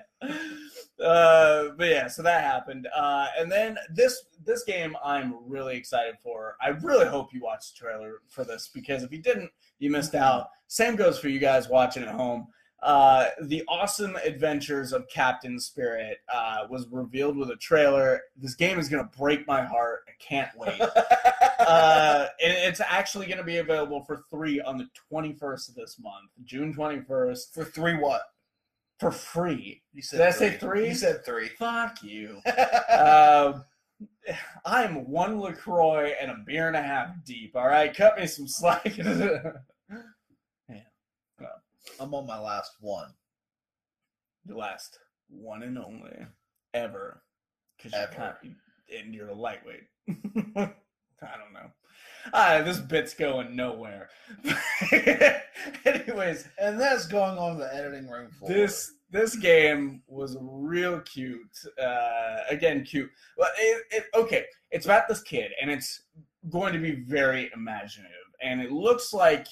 Uh, but yeah, so that happened. Uh, and then this this game I'm really excited for. I really hope you watched the trailer for this because if you didn't, you missed out. Same goes for you guys watching at home. Uh, the awesome adventures of Captain Spirit uh, was revealed with a trailer. This game is gonna break my heart. I can't wait. uh, and it's actually going to be available for three on the 21st of this month, June 21st, For three what? For free. You said Did I say three? You said three. Fuck you. Um, I'm one LaCroix and a beer and a half deep, all right? Cut me some slack. I'm on my last one. the last one and only ever. Because Ever. kind and you're a lightweight. I don't know. Ah, this bit's going nowhere. Anyways, And that's going on the editing room floor. this this game was real cute. Uh, again, cute. Well, it, it, okay, it's about this kid, and it's going to be very imaginative, and it looks like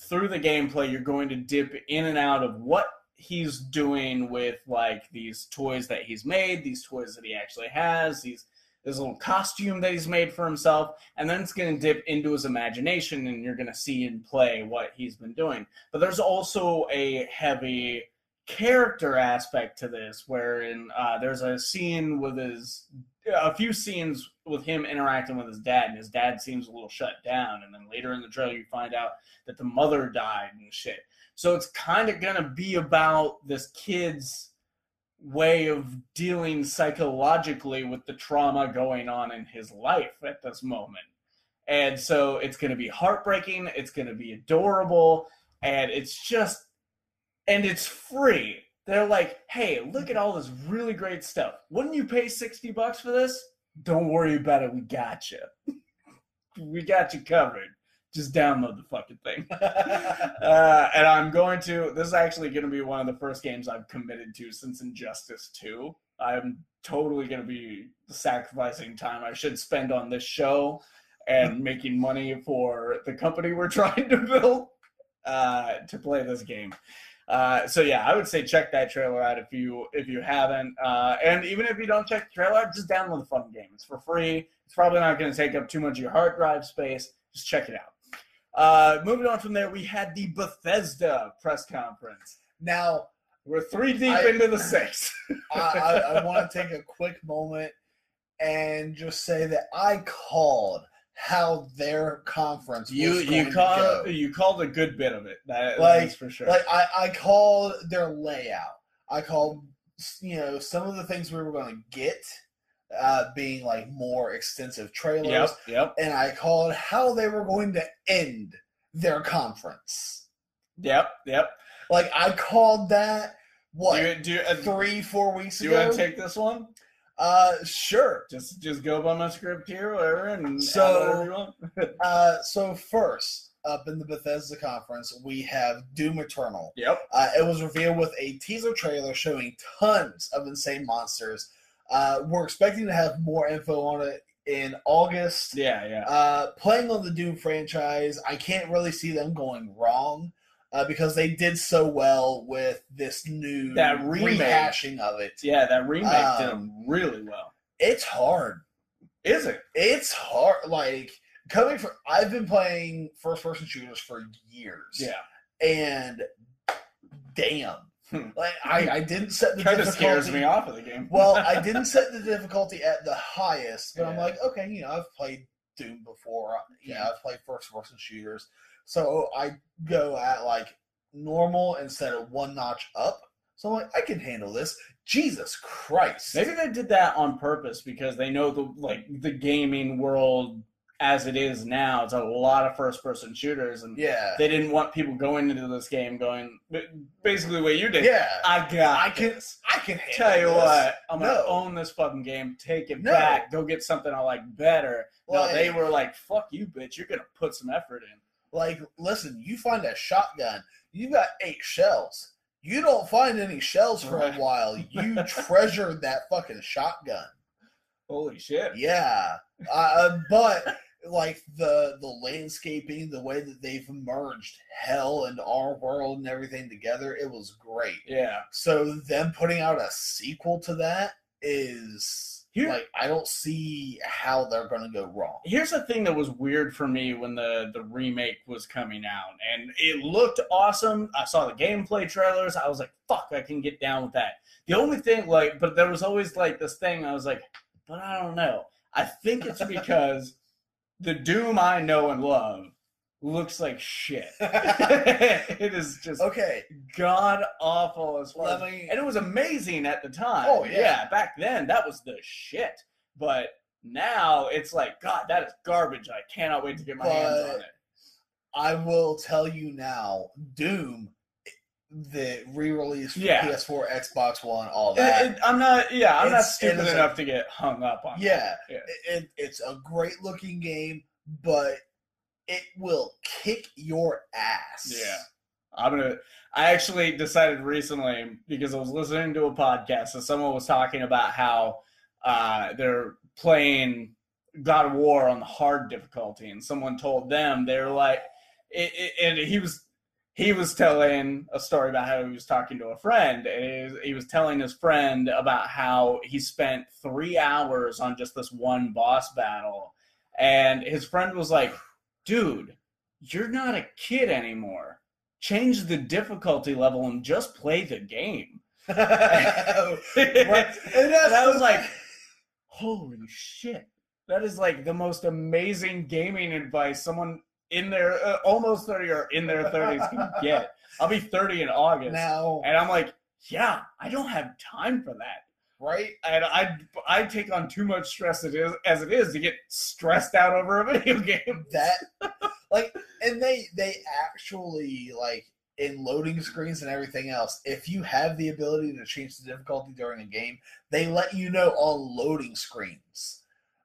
through the gameplay, you're going to dip in and out of what he's doing with like these toys that he's made, these toys that he actually has, these this little costume that he's made for himself, and then it's going to dip into his imagination, and you're going to see and play what he's been doing. But there's also a heavy character aspect to this, wherein uh, there's a scene with his, a few scenes with him interacting with his dad, and his dad seems a little shut down, and then later in the trailer you find out that the mother died and shit. So it's kind of going to be about this kid's way of dealing psychologically with the trauma going on in his life at this moment. And so it's going to be heartbreaking, it's going to be adorable, and it's just and it's free. They're like, "Hey, look at all this really great stuff. Wouldn't you pay 60 bucks for this? Don't worry about it. We got you. we got you covered." Just download the fucking thing. uh, and I'm going to. This is actually going to be one of the first games I've committed to since Injustice 2. I'm totally going to be sacrificing time I should spend on this show and making money for the company we're trying to build uh, to play this game. Uh, so yeah, I would say check that trailer out if you if you haven't, uh, and even if you don't check the trailer out, just download the fucking game. It's for free. It's probably not going to take up too much of your hard drive space. Just check it out. Uh, moving on from there, we had the Bethesda press conference. Now we're three deep I, into the six. I, I, I want to take a quick moment and just say that I called how their conference you you called you called a good bit of it. That, like for sure. Like I, I called their layout. I called you know some of the things we were going to get uh, being like more extensive trailers. Yep, yep. And I called how they were going to end their conference. Yep, yep. Like I called that what do you, do you, uh, three, four weeks do ago. you want to take this one? Uh, sure. Just just go by my script here, whatever, and so uh, so first up in the Bethesda conference, we have Doom Eternal. Yep. Uh, it was revealed with a teaser trailer showing tons of insane monsters uh, we're expecting to have more info on it in August. Yeah, yeah. Uh, playing on the Doom franchise, I can't really see them going wrong uh, because they did so well with this new that remake. rehashing of it. Yeah, that remake um, did them really well. It's hard. Is it? It's hard. Like coming from, I've been playing first person shooters for years. Yeah, and damn. Hmm. Like I, I didn't set the kind difficulty. of scares me off of the game. well, I didn't set the difficulty at the highest, but yeah. I'm like, okay, you know, I've played Doom before. Yeah, know, I've played first person shooters, so I go at like normal instead of one notch up. So I'm like, I can handle this. Jesus Christ! Maybe they did that on purpose because they know the like the gaming world as it is now, it's a lot of first person shooters, and yeah, they didn't want people going into this game going basically the way you did. Yeah, I got. I can. This. I can tell you this. what. I'm gonna own this fucking game. Take it no. back. Go get something I like better. Like, no, they were like, "Fuck you, bitch. You're gonna put some effort in." Like, listen, you find a shotgun. You got eight shells. You don't find any shells for right. a while. You treasured that fucking shotgun. Holy shit! Yeah, uh, but like the the landscaping, the way that they've merged hell and our world and everything together, it was great. Yeah. So them putting out a sequel to that is Here, like I don't see how they're going to go wrong. Here's the thing that was weird for me when the the remake was coming out, and it looked awesome. I saw the gameplay trailers. I was like, "Fuck, I can get down with that." The only thing, like, but there was always like this thing. I was like, "But I don't know." I think it's because the Doom I know and love looks like shit. it is just okay, god awful as far as, me... and it was amazing at the time. Oh yeah. yeah, back then that was the shit. But now it's like God, that is garbage. I cannot wait to get my but hands on it. I will tell you now, Doom the re-release for yeah. PS4, Xbox One, all that. It, it, I'm not, yeah, I'm it's, not stupid enough a, to get hung up on. Yeah, yeah. It, it's a great looking game, but it will kick your ass. Yeah, I'm gonna. I actually decided recently because I was listening to a podcast and someone was talking about how uh, they're playing God of War on the hard difficulty, and someone told them they're like, and he was he was telling a story about how he was talking to a friend and he was telling his friend about how he spent three hours on just this one boss battle and his friend was like dude you're not a kid anymore. Change the difficulty level and just play the game. And, and i was like holy shit. That is like the most amazing gaming advice someone in their uh, almost 30 or in their 30s can get. I'll be 30 in August. Now, and I'm like, yeah, I don't have time for that. Right? And I I take on too much stress it is, as it is to get stressed out over a video game. That like and they they actually like in loading screens and everything else, if you have the ability to change the difficulty during a game, they let you know on loading screens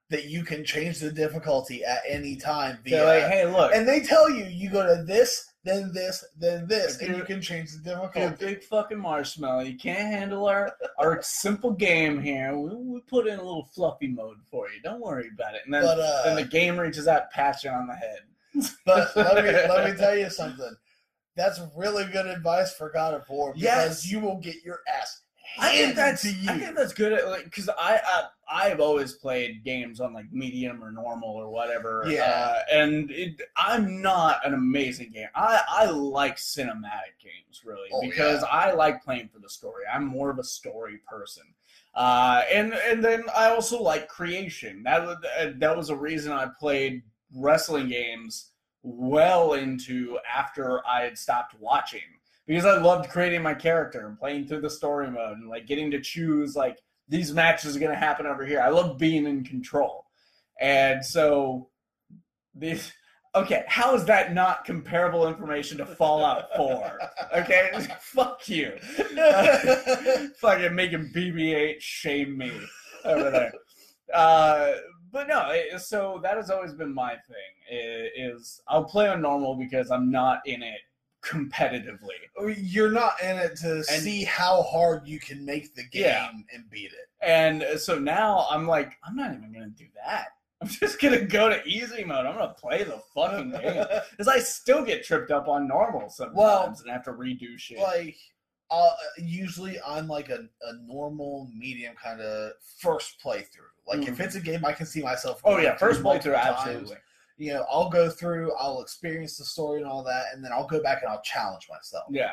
that you can change the difficulty at any time via. They're like, hey, look, and they tell you you go to this, then this, then this, and you can change the difficulty. You're a big fucking marshmallow. You can't handle our our simple game here. We, we put in a little fluffy mode for you. Don't worry about it. And then, but, uh, then the game reaches out, pat you on the head. But let me let me tell you something. That's really good advice for God of War because yes. you will get your ass I think that's I think that's good at like because I, I I've always played games on like medium or normal or whatever. Yeah, uh, and it, I'm not an amazing game. I I like cinematic games really oh, because yeah. I like playing for the story. I'm more of a story person. Uh, and and then I also like creation. That that was a reason I played wrestling games well into after I had stopped watching because I loved creating my character and playing through the story mode and like getting to choose like these matches are going to happen over here. I love being in control. And so these okay, how is that not comparable information to Fallout 4? Okay, fuck you. Uh, fucking making BB8 shame me over there. Uh, but no, it, so that has always been my thing. Is I'll play on normal because I'm not in it competitively. You're not in it to and, see how hard you can make the game yeah. and beat it. And so now I'm like, I'm not even gonna do that. I'm just gonna go to easy mode. I'm gonna play the fucking game because I still get tripped up on normal sometimes well, and have to redo shit. Like, uh, usually I'm like a, a normal medium kind of first playthrough. Like, mm-hmm. if it's a game I can see myself. Oh yeah, first playthrough, absolutely you know, I'll go through, I'll experience the story and all that, and then I'll go back and I'll challenge myself. Yeah.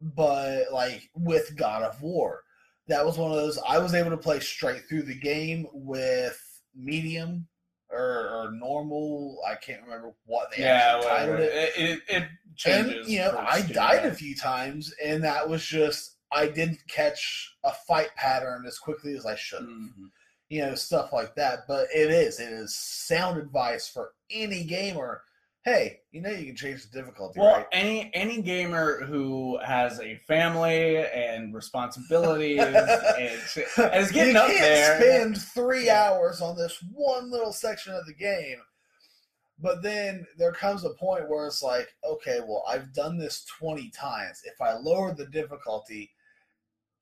But like with God of War, that was one of those I was able to play straight through the game with medium or, or normal. I can't remember what they yeah, actually titled it. It, it, it changes. And you know, I died a few times, and that was just I didn't catch a fight pattern as quickly as I should have. Mm-hmm you know, stuff like that. But it is, it is sound advice for any gamer. Hey, you know you can change the difficulty. Well, right? any any gamer who has a family and responsibilities and, and is getting you up there, spend three hours on this one little section of the game. But then there comes a point where it's like, okay, well, I've done this 20 times. If I lower the difficulty,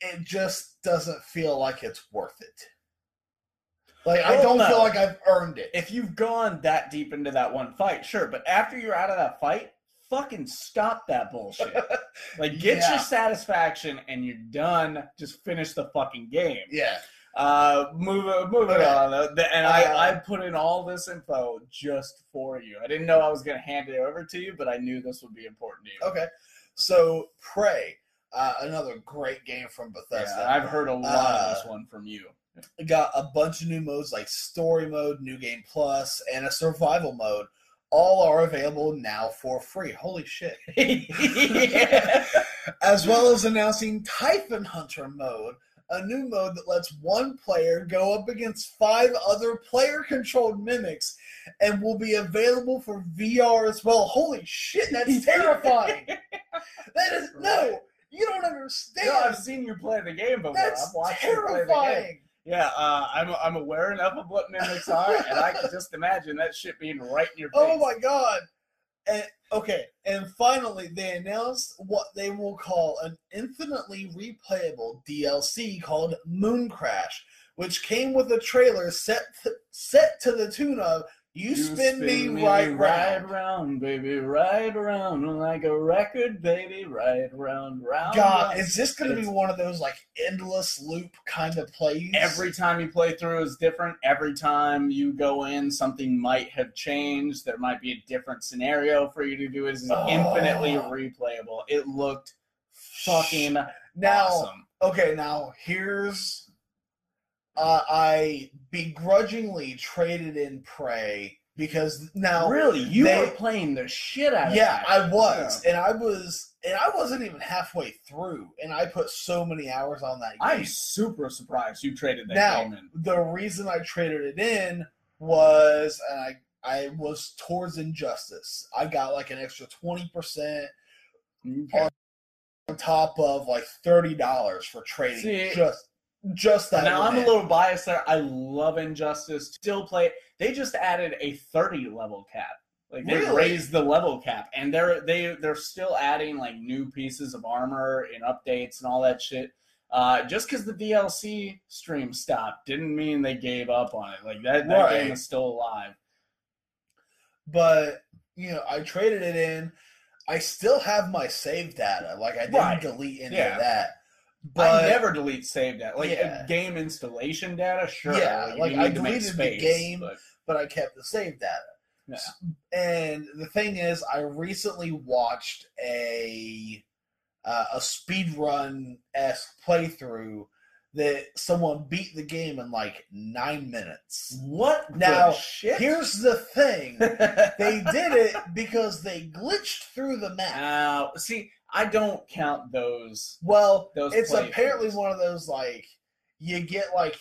it just doesn't feel like it's worth it. Like well, I don't no. feel like I've earned it. If you've gone that deep into that one fight, sure, but after you're out of that fight, fucking stop that bullshit. like get yeah. your satisfaction and you're done. Just finish the fucking game. Yeah. Uh, move moving okay. on. Uh, and I, uh, I put in all this info just for you. I didn't know I was going to hand it over to you, but I knew this would be important to you. Okay. So, Prey. uh, another great game from Bethesda. Yeah, I've heard a lot of this uh, one from you got a bunch of new modes like story mode, new game plus, and a survival mode. All are available now for free. Holy shit. As well as announcing Typhon Hunter mode, a new mode that lets one player go up against five other player controlled mimics and will be available for VR as well. Holy shit, that's terrifying. that is no, you don't understand. No, I've seen you play the game before. That's I've watched terrifying. Yeah, uh, I'm I'm aware enough of what mimics are, and I can just imagine that shit being right in your oh face. Oh my god! And okay, and finally they announced what they will call an infinitely replayable DLC called Mooncrash, which came with a trailer set to, set to the tune of You, you spin, spin, me, me right, right round. round, baby, right around like a record, baby, right round, round. God, round. is this going to be one of those like endless loop kind of plays? Every time you play through is different. Every time you go in, something might have changed. There might be a different scenario for you to do. Is oh. infinitely replayable. It looked fucking now. Awesome. Okay, now here's uh, I begrudgingly traded in Prey because now really you they, were playing the shit out yeah, of I was, yeah. and I was, and I wasn't even halfway through, and I put so many hours on that. Game. I'm super surprised you traded that now, game in. The reason I traded it in was, and I I was towards Injustice. I got like an extra twenty percent on top of like thirty dollars for trading See, just just that. Now I'm a little biased there. I love Injustice. Still play. They just added a 30 level cap. Like they really? raised the level cap, and they're they they're still adding like new pieces of armor and updates and all that shit. Uh, just because the DLC stream stopped didn't mean they gave up on it. Like that, that right. game is still alive. But you know, I traded it in. I still have my save data. Like I didn't right. delete any yeah. of that. But I never delete save data. Like yeah. game installation data, sure. Yeah, like, I deleted space, the game, but... but... I kept the save data. Yeah. And the thing is, I recently watched a uh, a speed run esque playthrough that someone beat the game in like nine minutes. What? Now, here's the thing: they did it because they glitched through the map. Now, see, I don't count those. Well, those it's apparently one of those like you get like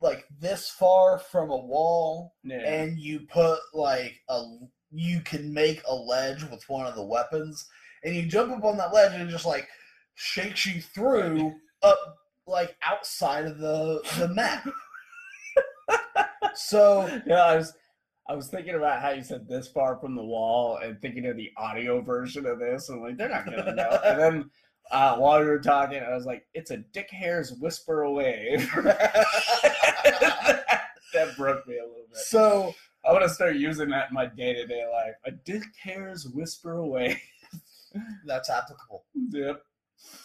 like this far from a wall, yeah. and you put like a you can make a ledge with one of the weapons, and you jump up on that ledge and it just like shakes you through up like outside of the the map. so yeah, I was I was thinking about how you said this far from the wall and thinking of the audio version of this, and like they're not gonna know. and then uh, while you were talking, I was like, "It's a Dick Hair's whisper away." that broke me a little bit. So I want to start using that in my day to day life. A Dick Hair's whisper away. That's applicable. Yep.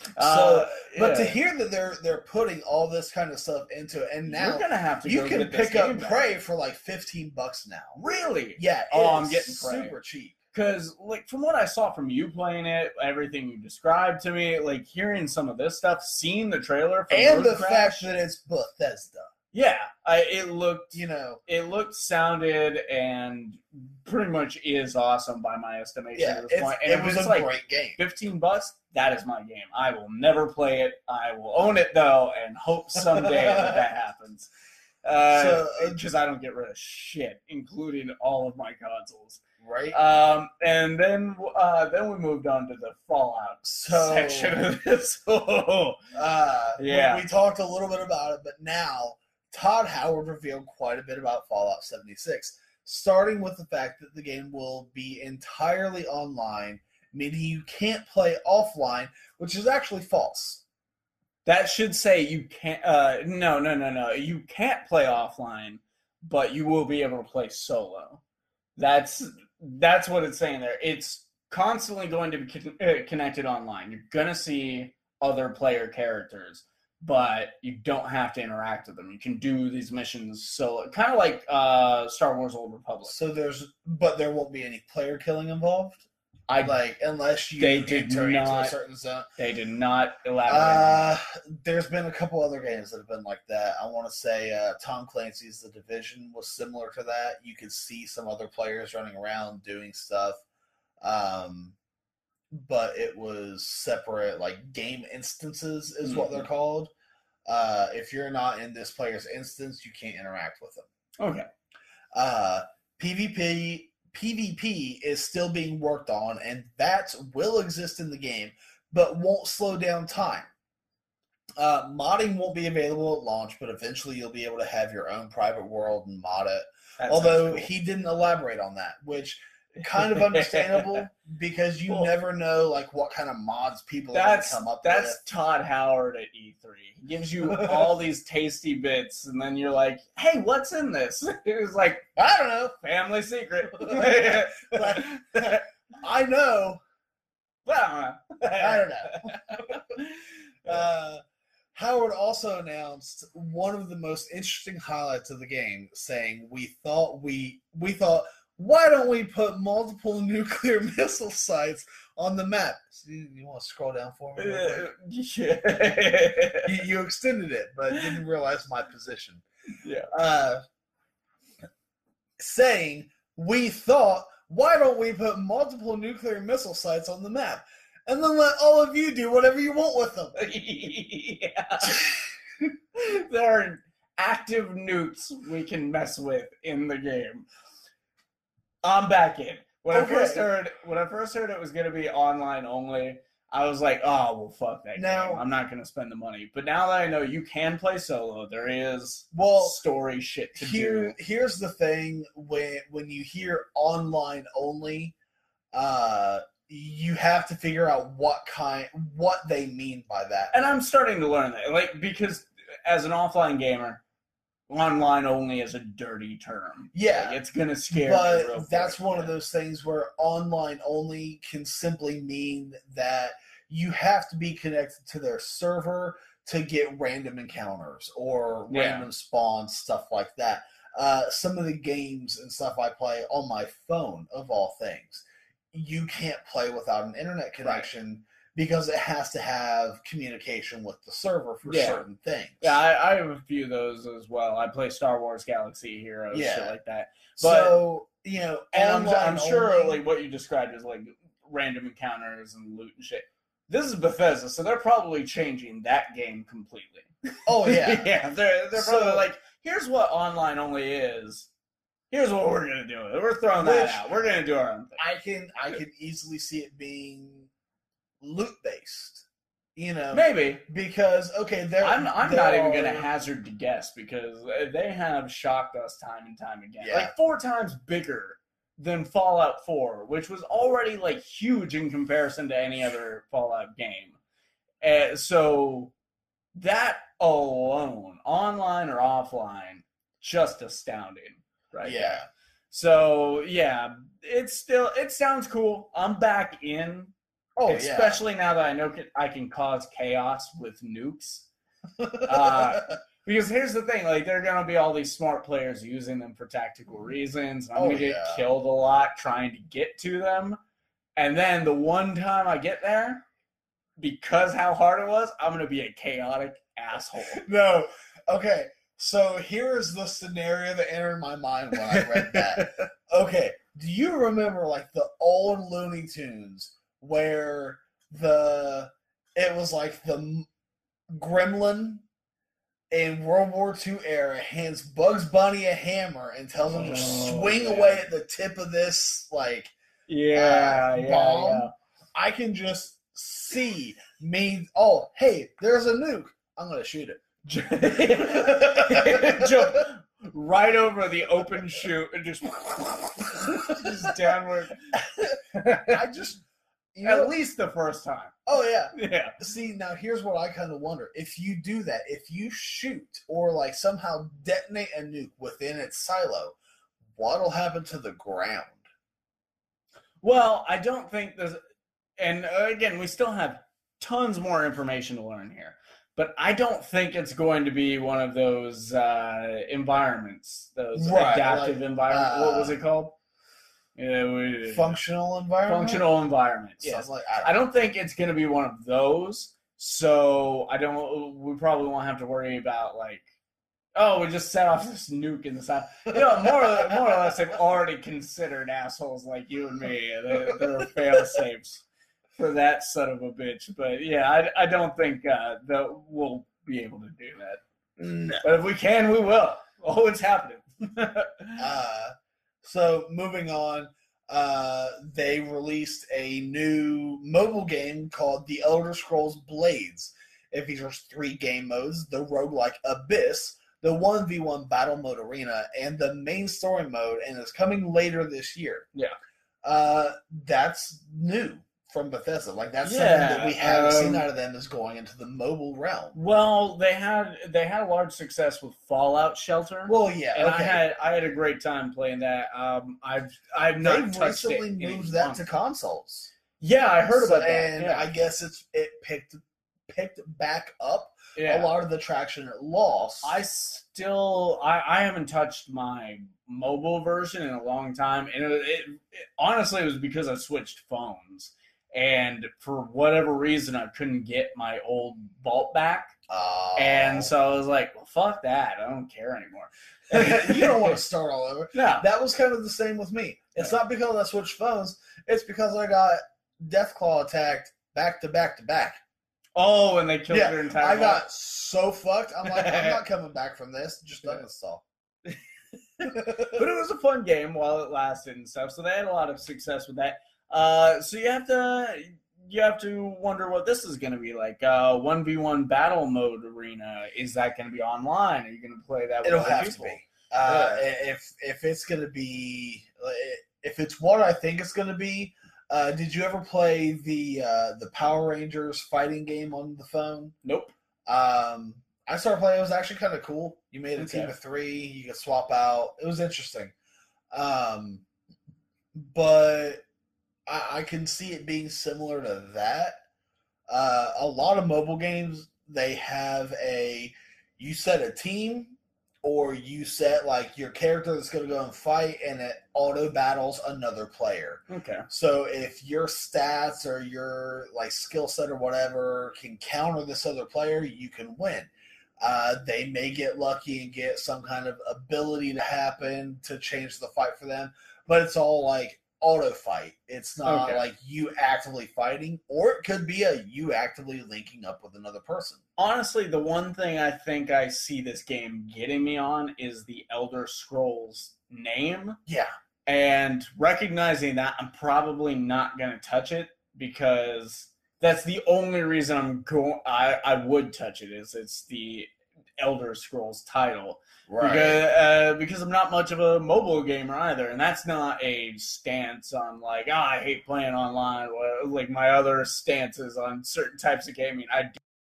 So, uh, yeah. but to hear that they're they're putting all this kind of stuff into it, and now you're gonna have to you can pick up Prey for like fifteen bucks now. Really? Yeah. Oh, I'm getting Prey. super cheap. Because like from what I saw from you playing it, everything you described to me, like hearing some of this stuff, seeing the trailer, and the Crash, fact that it's Bethesda. Yeah, I, it looked, you know, it looked, sounded, and pretty much is awesome by my estimation yeah, at this point. And it was a like great game. Fifteen bucks, that is my game. I will never play it. I will own it though, and hope someday that that happens. Because uh, uh I don't get rid of shit, including all of my consoles. Right. Um, and then uh, then we moved on to the Fallout so, section of this. uh, yeah, we, we talked a little bit about it, but now Todd Howard revealed quite a bit about Fallout 76, starting with the fact that the game will be entirely online meaning you can't play offline, which is actually false. That should say you can't. Uh, no, no, no, no. You can't play offline, but you will be able to play solo. That's that's what it's saying there. It's constantly going to be uh, connected online. You're gonna see other player characters, but you don't have to interact with them. You can do these missions so kind of like uh, Star Wars: Old Republic. So there's, but there won't be any player killing involved. I like unless you they did enter not, into a certain zone. They did not elaborate. Uh, there's been a couple other games that have been like that. I want to say uh, Tom Clancy's The Division was similar to that. You could see some other players running around doing stuff, um, but it was separate. Like game instances is mm-hmm. what they're mm-hmm. called. Uh, if you're not in this player's instance, you can't interact with them. Okay. Uh, PvP PvP is still being worked on, and that will exist in the game, but won't slow down time. Uh, modding won't be available at launch, but eventually you'll be able to have your own private world and mod it. That Although cool. he didn't elaborate on that, which kind of understandable because you well, never know like what kind of mods people that's, come up that's with. Todd Howard at E3. He gives you all these tasty bits, and then you're like, "Hey, what's in this?" It was like, "I don't know, family secret." I know. Well, I don't know. uh, Howard also announced one of the most interesting highlights of the game, saying, "We thought we we thought." Why don't we put multiple nuclear missile sites on the map? So you, you, want to scroll down for me? Uh, yeah. you, you, extended it, but didn't realize my position. Yeah. Uh, saying, we thought, why don't we put multiple nuclear missile sites on the map? And then let all of you do whatever you want with them. yeah. there are active nukes we can mess with in the game. I'm back in. When okay. I first heard when I first heard it was gonna be online only, I was like, oh well fuck that game. I'm not gonna spend the money. But now that I know you can play solo, there is well story shit to here, do. Here's the thing when when you hear online only, uh you have to figure out what kind what they mean by that. And I'm starting to learn that. Like because as an offline gamer, online only is a dirty term. Yeah, like, it's gonna scare. But that's one of those things where online only can simply mean that you have to be connected to their server to get random encounters or yeah. random spawns, stuff like that. Uh, some of the games and stuff I play on my phone, of all things, you can't play without an internet connection. Right because it has to have communication with the server for yeah. certain things. Yeah, I, I, have a few of those as well. I play Star Wars Galaxy Heroes, yeah. shit like that. But, so you know, and I'm, I'm sure only, like what you described is like random encounters and loot and shit. This is Bethesda, so they're probably changing that game completely. Oh yeah, yeah. They're they're probably so, like, here's what online only is. Here's what we're gonna do. We're throwing that out. We're gonna do our own thing. I can I can easily see it being loot based. You know, maybe because okay, there. I'm I'm not even going to hazard to guess because they have shocked us time and time again. Yeah. Like four times bigger than Fallout 4, which was already like huge in comparison to any other Fallout game. Uh, so that alone, online or offline, just astounding, right? Yeah. So yeah, it's still it sounds cool. I'm back in Oh, especially yeah. now that I know I can cause chaos with nukes. Uh, because here's the thing: like, there are gonna be all these smart players using them for tactical reasons. I'm oh, gonna get yeah. killed a lot trying to get to them, and then the one time I get there, because how hard it was, I'm gonna be a chaotic asshole. No, okay. So here's the scenario that entered my mind when I read that. okay, do you remember like the old Looney Tunes? Where the it was like the gremlin in World War II era hands Bugs Bunny a hammer and tells him to oh, swing yeah. away at the tip of this like yeah, uh, yeah bomb. Yeah. I can just see me. Oh, hey, there's a nuke. I'm gonna shoot it. Jump right over the open chute and just just downward. I just you know, At least the first time. Oh yeah. Yeah. See, now here's what I kind of wonder. If you do that, if you shoot or like somehow detonate a nuke within its silo, what'll happen to the ground? Well, I don't think there's and uh, again, we still have tons more information to learn here. But I don't think it's going to be one of those uh, environments, those right, adaptive like, environments. Uh, what was it called? Yeah, functional environment. Functional environment. Yes. Like, I, don't I don't think it's going to be one of those. So I don't. We probably won't have to worry about like, oh, we just set off this nuke in the side. You know, more or, more or less, they've already considered assholes like you and me. They're, they're fail safes for that son of a bitch. But yeah, I, I don't think uh, that we'll be able to do that. No. But if we can, we will. Oh, it's happening. uh, so moving on, uh, they released a new mobile game called The Elder Scrolls Blades. It features three game modes: the roguelike Abyss, the 1v1 battle mode arena, and the main story mode, and is coming later this year. Yeah. Uh, that's new from Bethesda. Like that's yeah, something that we haven't um, seen out of them is going into the mobile realm. Well, they had they had a large success with Fallout Shelter. Well, yeah, and okay. I had I had a great time playing that. Um, I've I've not They've recently moved that to consoles. Yeah, I heard so, about that. And yeah. I guess it's it picked picked back up yeah. a lot of the traction it lost. I still I, I haven't touched my mobile version in a long time, and it, it, it honestly it was because I switched phones and for whatever reason, I couldn't get my old vault back. Oh. And so I was like, well, fuck that. I don't care anymore. you don't want to start all over. No. That was kind of the same with me. It's not because I switched phones, it's because I got Deathclaw attacked back to back to back. Oh, and they killed yeah, your entire I got so fucked. I'm like, I'm not coming back from this. Just uninstall. but it was a fun game while it lasted and stuff. So they had a lot of success with that. Uh, so you have to you have to wonder what this is going to be like. Uh, one v one battle mode arena is that going to be online? Are you going to play that? It'll have people? to be. Uh, yeah. If if it's going to be if it's what I think it's going to be. Uh, did you ever play the uh, the Power Rangers fighting game on the phone? Nope. Um, I started playing. It was actually kind of cool. You made a okay. team of three. You could swap out. It was interesting. Um, but I, I can see it being similar to that. Uh, a lot of mobile games they have a you set a team or you set like your character that's going to go and fight and it auto battles another player. Okay. So if your stats or your like skill set or whatever can counter this other player, you can win. Uh, they may get lucky and get some kind of ability to happen to change the fight for them, but it's all like auto fight. It's not okay. like you actively fighting, or it could be a you actively linking up with another person. Honestly, the one thing I think I see this game getting me on is the Elder Scrolls name. Yeah. And recognizing that, I'm probably not going to touch it because that's the only reason I'm going. I I would touch it is it's the Elder Scrolls title. Right. Because, uh, because I'm not much of a mobile gamer either, and that's not a stance on like, oh, I hate playing online. Like my other stances on certain types of gaming, I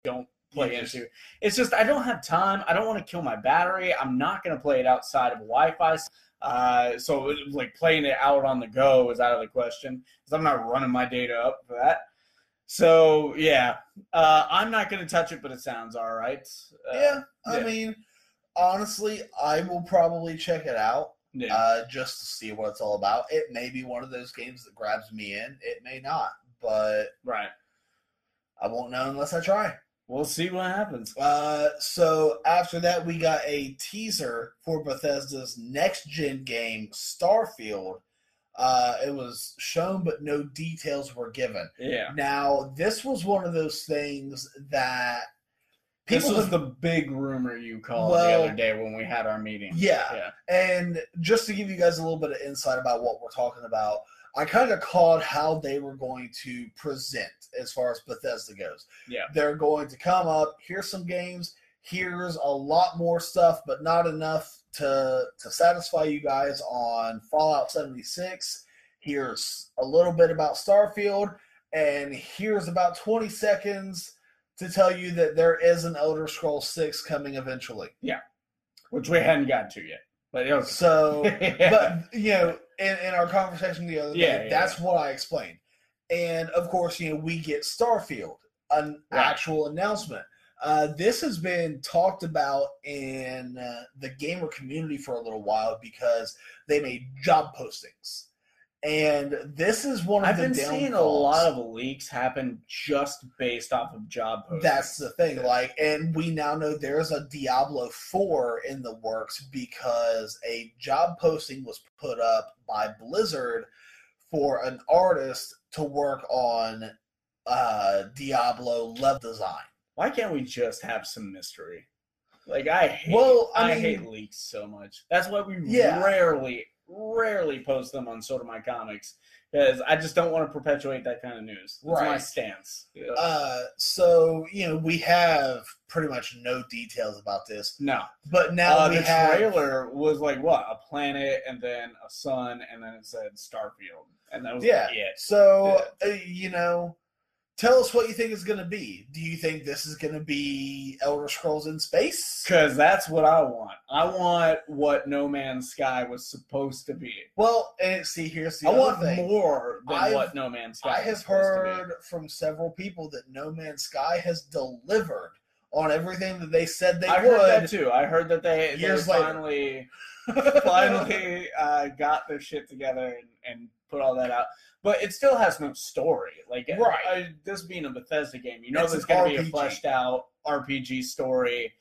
don't play into. It's just I don't have time. I don't want to kill my battery. I'm not going to play it outside of Wi-Fi. Uh, so like playing it out on the go is out of the question because I'm not running my data up for that. So yeah, uh, I'm not going to touch it, but it sounds all right. Uh, yeah, I yeah. mean honestly, I will probably check it out yeah. uh, just to see what it's all about. It may be one of those games that grabs me in. It may not, but right, I won't know unless I try. We'll see what happens. Uh, so after that, we got a teaser for Bethesda's next gen game, Starfield. Uh, it was shown, but no details were given. Yeah. Now, this was one of those things that People this was the big rumor you called well, the other day when we had our meeting. Yeah. yeah. And just to give you guys a little bit of insight about what we're talking about, I kind of called how they were going to present as far as Bethesda goes. Yeah. They're going to come up, here's some games, here's a lot more stuff, but not enough to to satisfy you guys on Fallout 76. Here's a little bit about Starfield, and here's about 20 seconds to tell you that there is an Elder Scroll Six coming eventually. Yeah, which we hadn't gotten to yet. But okay. so, yeah. but you know, in, in our conversation the other day, yeah, yeah, that's what I explained. And of course, you know, we get Starfield, an right. actual announcement. Uh, this has been talked about in uh, the gamer community for a little while because they made job postings and this is one of. I've the been seeing a lot of leaks happen just based off of job postings. That's the thing. Like, and we now know there's a Diablo 4 in the works because a job posting was put up by Blizzard for an artist to work on uh, Diablo level design. Why can't we just have some mystery? Like I hate, well, I, I mean, hate leaks so much. That's why we yeah. rarely rarely post them on Sorta My Comics because I just don't want to perpetuate that kind of news. That's right. my stance. Yeah. Uh, so you know we have pretty much no details about this. No, but now uh, the have... trailer was like what a planet and then a sun and then it said Starfield and that was yeah. it. So yeah. Uh, you know Tell us what you think it's going to be. Do you think this is going to be Elder Scrolls in space? Because that's what I want. I want what No Man's Sky was supposed to be. Well, and see, here's the I want thing. more than I've, what No Man's Sky. I have heard from several people that No Man's Sky has delivered on everything that they said they I would. heard that too. I heard that they, they finally finally uh, got their shit together and, and put all that out but it still has no story. Like, uh, right. I, this being a Bethesda game, you know, it's there's going to be a fleshed out RPG story.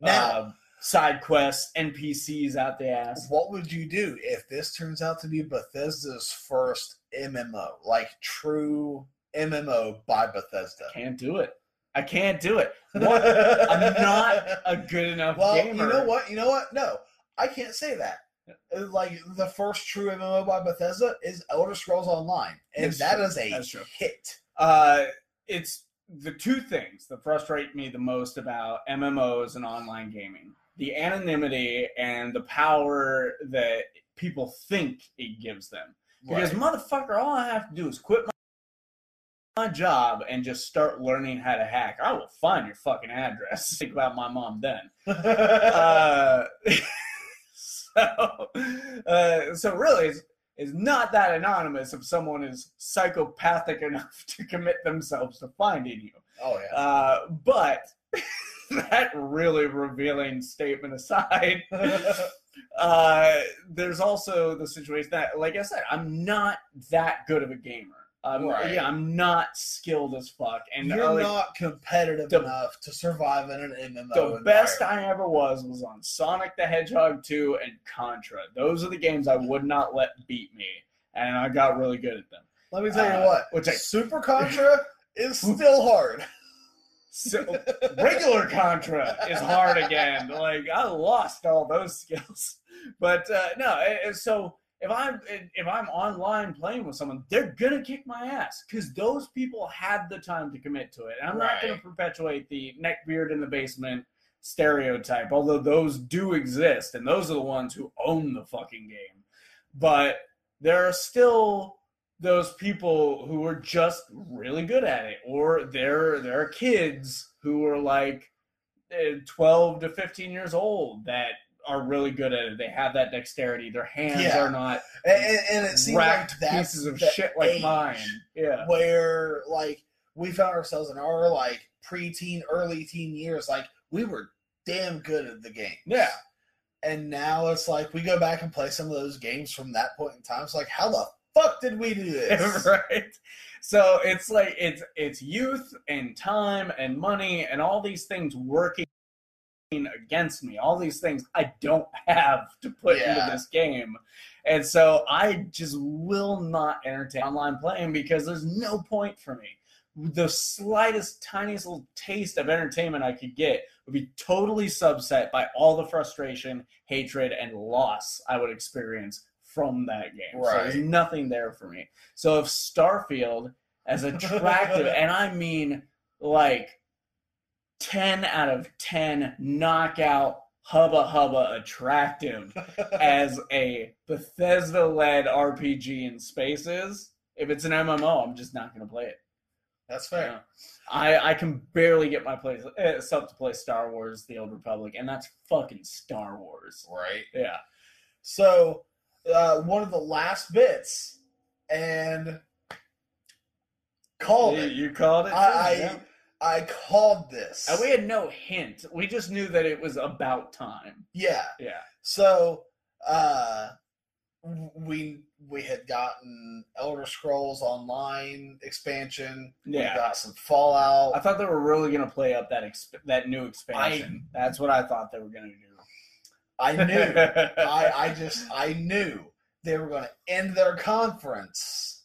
Now, uh, side quests, NPCs out the ass. What would you do if this turns out to be Bethesda's first MMO, like true MMO by Bethesda? Can't do it. I can't do it. What? I'm not a good enough well, gamer. You know what? You know what? No, I can't say that. Uh, like the first true MMO by Bethesda is Elder Scrolls Online, and That's that true. is a That's true. hit. Uh, it's the two things that frustrate me the most about MMOs and online gaming: the anonymity and the power that people think it gives them. Because right. motherfucker, all I have to do is quit my my job and just start learning how to hack. I will find your fucking address. Think about my mom then. uh, so, uh, so really, it's, it's not that anonymous if someone is psychopathic enough to commit themselves to finding you. Oh yeah. Uh, but that really revealing statement aside, uh, there's also the situation that, like I said, I'm not that good of a gamer. Um, right. Yeah, I'm not skilled as fuck, and you're uh, like, not competitive the, enough to survive in an MMO. The best I ever was was on Sonic the Hedgehog 2 and Contra. Those are the games I would not let beat me, and I got really good at them. Let me tell uh, you what, which I, Super Contra is still hard. So, regular Contra is hard again. Like I lost all those skills, but uh, no. So if I'm if I'm online playing with someone, they're gonna kick my ass because those people had the time to commit to it. And I'm right. not gonna perpetuate the neck beard in the basement stereotype, although those do exist, and those are the ones who own the fucking game. But there are still those people who are just really good at it, or there there are kids who are like eh, 12 to 15 years old that are really good at it. They have that dexterity. Their hands yeah. are not and, and it seems like pieces of shit like mine. Yeah, where like we found ourselves in our like preteen, early teen years, like we were damn good at the game. Yeah. And now it's like we go back and play some of those games from that point in time. It's like, how the fuck did we do this? right. So it's like it's it's youth and time and money and all these things working against me. All these things I don't have to put yeah. into this game. And so I just will not entertain online playing because there's no point for me. The slightest, tiniest little taste of entertainment I could get would be totally subset by all the frustration, hatred, and loss I would experience from that game. Right. So there's nothing there for me. So if Starfield, as attractive, and I mean like 10 out of 10 knockout hubba hubba attractive as a Bethesda led RPG in spaces. If it's an MMO, I'm just not going to play it. That's fair. You know, I, I can barely get my place uh, to play Star Wars: The Old Republic, and that's fucking Star Wars, right? Yeah. So, uh, one of the last bits, and called you, it. You called it. I, I I called this. And we had no hint. We just knew that it was about time. Yeah. Yeah. So uh we we had gotten Elder Scrolls Online expansion. Yeah. We got some Fallout. I thought they were really going to play up that exp- that new expansion. I, That's what I thought they were going to do. I knew. I I just I knew they were going to end their conference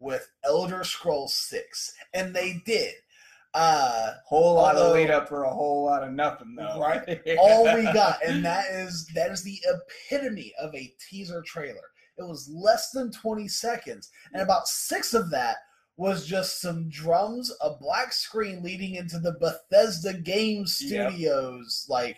with Elder Scrolls 6 and they did. Uh, whole lot although, of lead up for a whole lot of nothing, though. Right. All we got, and that is that is the epitome of a teaser trailer. It was less than 20 seconds. And about six of that was just some drums, a black screen leading into the Bethesda Game Studios, yep. like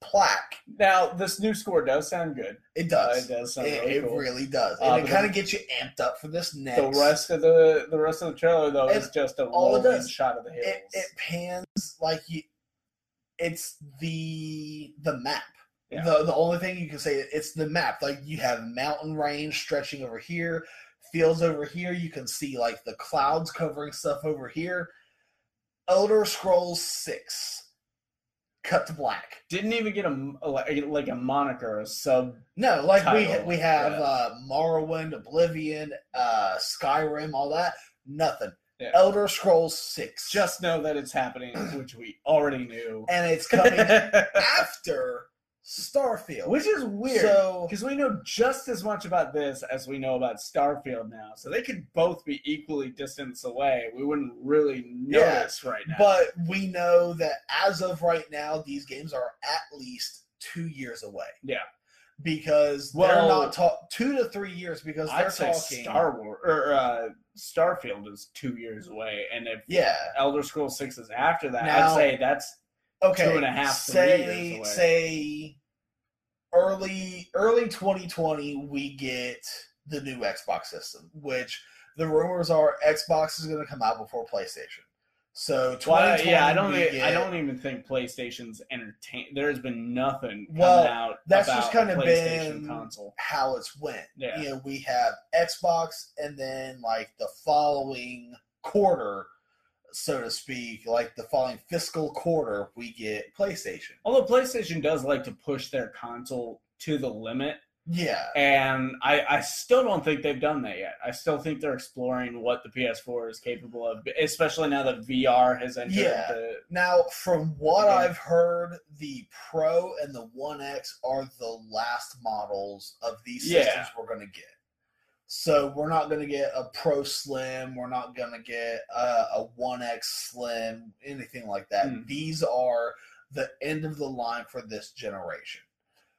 plaque. Now, this new score does sound good. It does. Uh, it does sound it, really it cool. really does, uh, and uh, it kind of gets you amped up for this next. The rest of the the rest of the trailer though is just a rolling shot of the hills. It, it pans like you. It's the the map. Yeah. The the only thing you can say it's the map. Like you have mountain range stretching over here, fields over here. You can see like the clouds covering stuff over here. Elder Scrolls Six cut to black. Didn't even get a like a moniker, a sub. No, like title. we we have yeah. uh, Morrowind, Oblivion, uh, Skyrim, all that. Nothing. Yeah. Elder Scrolls Six. Just know that it's happening, which we already knew, and it's coming after Starfield. Which is weird. Because we know just as much about this as we know about Starfield now. So they could both be equally distance away. We wouldn't really notice yeah, right now. But we know that as of right now, these games are at least two years away. Yeah. Because well, they're not talk two to three years because they're I'd say talking Star Wars or uh, Starfield is two years away, and if yeah, Elder Scrolls Six is after that, now, I'd say that's okay, two and a half, say, Say early early 2020 we get the new Xbox system, which the rumors are Xbox is going to come out before PlayStation. So well, yeah, I don't. Get, I don't even think PlayStation's entertain. There's been nothing well, out. That's just kind of been console. how it's went. Yeah. You know, we have Xbox, and then like the following quarter so to speak, like the following fiscal quarter, we get PlayStation. Although PlayStation does like to push their console to the limit. Yeah. And I, I still don't think they've done that yet. I still think they're exploring what the PS4 is capable of, especially now that VR has entered yeah. the. Now, from what I've heard, the Pro and the One X are the last models of these systems yeah. we're going to get. So we're not going to get a Pro Slim. We're not going to get a, a 1X Slim, anything like that. Mm. These are the end of the line for this generation.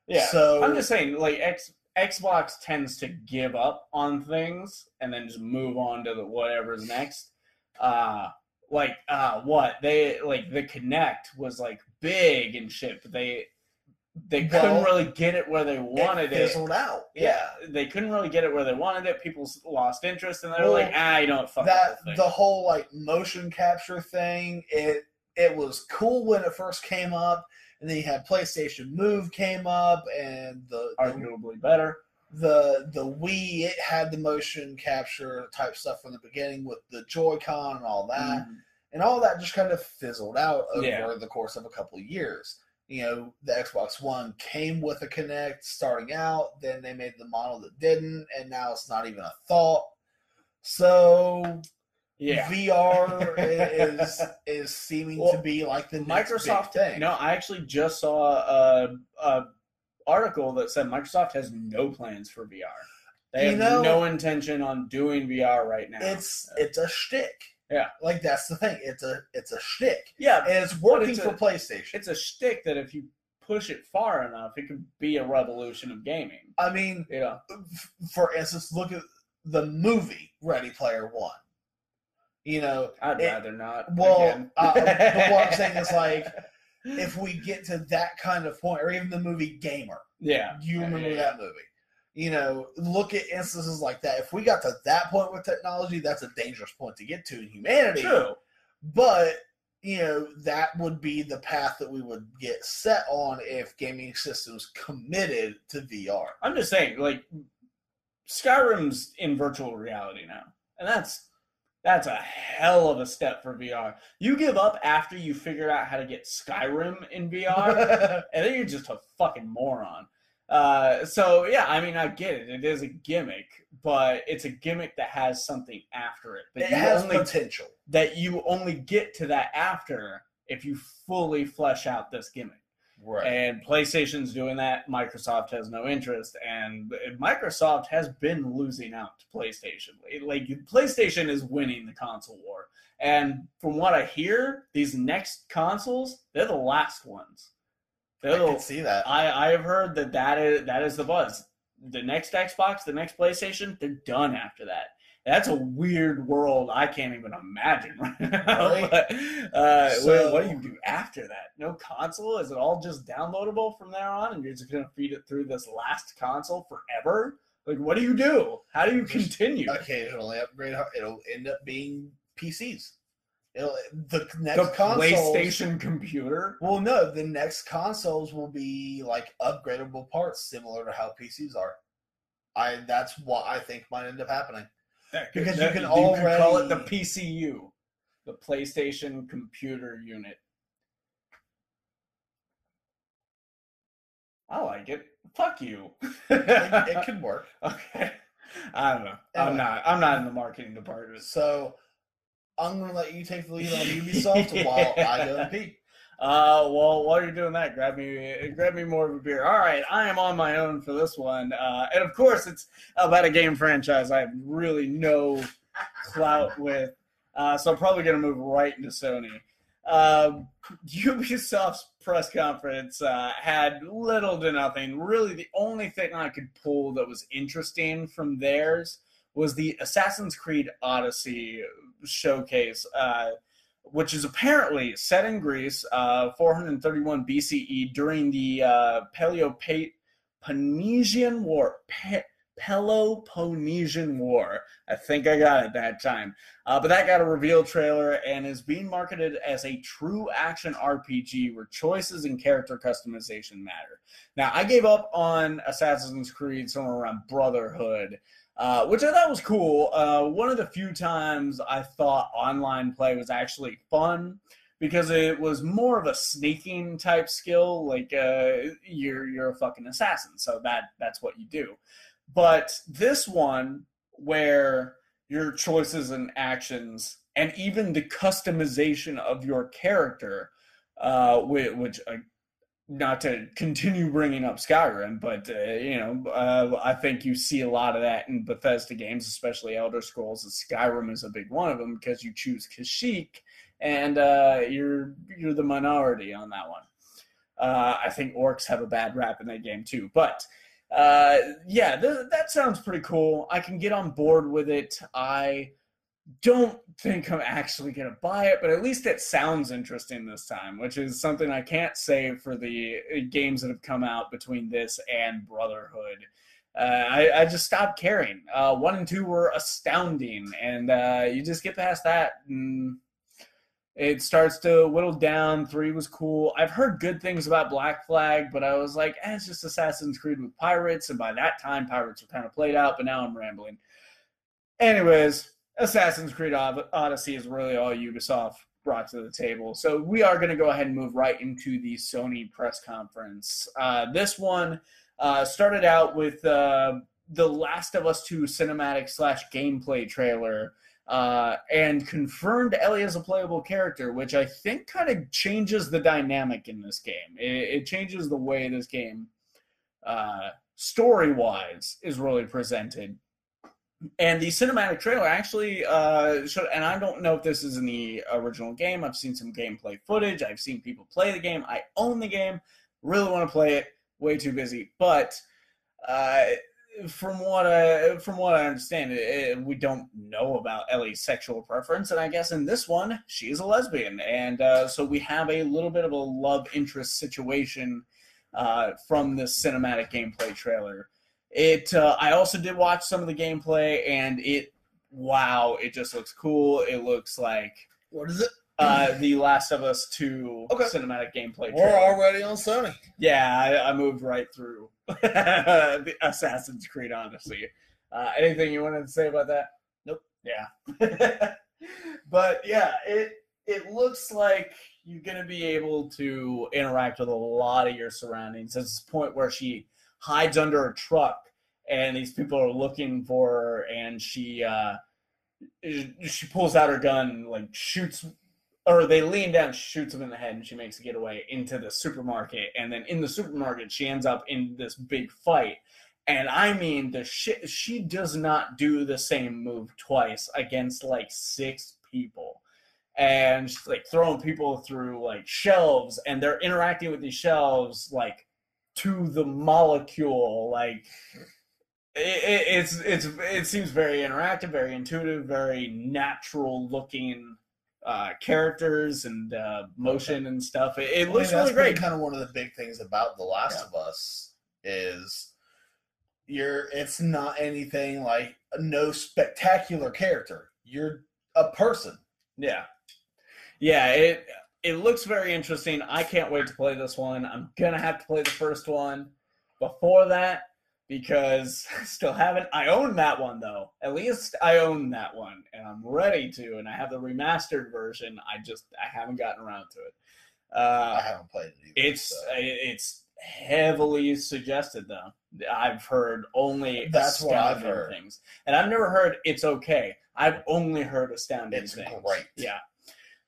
Yeah. So I'm just saying, like X, Xbox tends to give up on things and then just move on to the whatever's next. Uh, like uh, what they like the Kinect was like big and shit, but they they couldn't really get it where they wanted it. Fizzled out. Yeah. yeah. they couldn't really get it where they wanted it. People lost interest, and they're well, like, "Ah, you don't fuck that." The whole, the whole like motion capture thing. It it was cool when it first came up, and then you had PlayStation Move came up, and the arguably the, better. The the Wii it had the motion capture type stuff from the beginning with the Joy-Con and all that, mm. and all that just kind of fizzled out over yeah. the course of a couple of years you know, the Xbox One came with a Kinect starting out, then they made the model that didn't, and now it's not even a thought. So yeah. VR is is seeming well, to be like the Microsoft thing. No, I actually just saw a, a, article that said Microsoft has no plans for VR. They you have know, no intention on doing VR right now. It's it's a shtick. Yeah, like that's the thing. It's a it's a shtick. Yeah, and it's working it's for a, PlayStation. It's a shtick that if you push it far enough, it could be a revolution of gaming. I mean, you yeah. For instance, look at the movie Ready Player One. You know, I'd it, rather not. Well, uh, but what I'm saying is like, if we get to that kind of point, or even the movie Gamer. Yeah, you remember yeah, yeah. that movie? You know, look at instances like that. If we got to that point with technology, that's a dangerous point to get to in humanity. True. But, you know, that would be the path that we would get set on if gaming systems committed to VR. I'm just saying, like, Skyrim's in virtual reality now. And that's that's a hell of a step for VR. You give up after you figure out how to get Skyrim in VR, and then you're just a fucking moron. Uh, so yeah, I mean, I get it. It is a gimmick, but it's a gimmick that has something after it. That it has only, potential. That you only get to that after if you fully flesh out this gimmick. Right. And PlayStation's doing that. Microsoft has no interest, and Microsoft has been losing out to PlayStation. Like PlayStation is winning the console war. And from what I hear, these next consoles, they're the last ones. I can see that. I I have heard that that is that is the buzz. the next Xbox, the next PlayStation, they're done after that. That's a weird world I can't even imagine right now. Really? but, uh, so, what, what, do you do after that? No console? Is it all just downloadable from there on, and you're just going to feed it through this last console forever? Like, what do you do? How do you continue? Occasionally upgrade. It'll end up being PCs. It'll, the next the consoles, PlayStation computer. Well, no, the next consoles will be like upgradable parts, similar to how PCs are. I that's what I think might end up happening. That because that, you can you already call it the PCU, the PlayStation Computer Unit. I like it. Fuck you. it, it could work. Okay. I don't know. Anyway. I'm not. I'm not in the marketing department. So I'm going to let you take the lead on Ubisoft while I go and pee. Uh, well, while you're doing that, grab me, grab me more of a beer. All right, I am on my own for this one, uh, and of course, it's about a game franchise I have really no clout with, uh, so I'm probably gonna move right into Sony. Uh, Ubisoft's press conference uh, had little to nothing. Really, the only thing I could pull that was interesting from theirs was the Assassin's Creed Odyssey showcase, uh, which is apparently set in Greece, uh, 431 BCE during the uh, Peloponnesian War. Pe- Peloponnesian War. I think I got it that time. Uh, but that got a reveal trailer and is being marketed as a true action RPG where choices and character customization matter. Now, I gave up on Assassin's Creed somewhere around Brotherhood uh, which I thought was cool. Uh, one of the few times I thought online play was actually fun because it was more of a sneaking type skill. Like uh, you're you're a fucking assassin, so that that's what you do. But this one, where your choices and actions, and even the customization of your character, uh, which, which not to continue bringing up Skyrim, but uh, you know, uh, I think you see a lot of that in Bethesda games, especially Elder Scrolls. And Skyrim is a big one of them because you choose Khajiit, and uh, you're you're the minority on that one. Uh, I think orcs have a bad rap in that game too, but uh, yeah, th- that sounds pretty cool. I can get on board with it. I don't think I'm actually going to buy it, but at least it sounds interesting this time, which is something I can't say for the uh, games that have come out between this and Brotherhood. Uh, I, I, just stopped caring. Uh, one and two were astounding, and uh, you just get past that, and it starts to whittle down. Three was cool. I've heard good things about Black Flag, but I was like, eh, it's just Assassin's Creed with pirates, and by that time, pirates were kind of played out, but now I'm rambling. Anyways, Assassin's Creed Odyssey is really all Ubisoft brought to the table. So we are going to go ahead and move right into the Sony press conference. Uh, this one uh, started out with uh, the Last of Us 2 cinematic slash gameplay trailer. Uh, and confirmed Ellie as a playable character, which I think kind of changes the dynamic in this game. It, it changes the way this game, uh, story wise, is really presented and the cinematic trailer actually uh, showed, and I don't know if this is in the original game. I've seen some gameplay footage. I've seen people play the game. I own the game. Really want to play it. Way too busy. But uh, from what I from what I understand, it, it, we don't know about Ellie's sexual preference, and I guess in this one she is a lesbian, and uh, so we have a little bit of a love interest situation uh, from this cinematic gameplay trailer. It. Uh, I also did watch some of the gameplay, and it. Wow! It just looks cool. It looks like. What is it? Uh, the Last of Us 2 okay. cinematic gameplay. We're already on Sony. Yeah, I, I moved right through the Assassin's Creed Honestly, Uh, anything you wanted to say about that? Nope. Yeah. but yeah, it it looks like you're gonna be able to interact with a lot of your surroundings. There's this point where she hides under a truck, and these people are looking for her, and she uh, she pulls out her gun, and, like shoots, or they lean down, shoots him in the head, and she makes a getaway into the supermarket, and then in the supermarket, she ends up in this big fight. And I mean, the shit, she does not do the same move twice against like six people and she's like throwing people through like shelves and they're interacting with these shelves like to the molecule. Like it, it's it's it seems very interactive, very intuitive, very natural looking uh, characters and uh, motion and stuff. It, it looks really great. Kind of one of the big things about The Last yeah. of Us is you're. It's not anything like no spectacular character. You're a person. Yeah, yeah. It it looks very interesting. I can't wait to play this one. I'm gonna have to play the first one. Before that, because I still haven't. I own that one though. At least I own that one, and I'm ready to. And I have the remastered version. I just I haven't gotten around to it. Uh, I haven't played it. Either, it's so. it's heavily suggested though. I've heard only that's what I've heard things, and I've never heard it's okay. I've only heard astounding it's things. great. Yeah,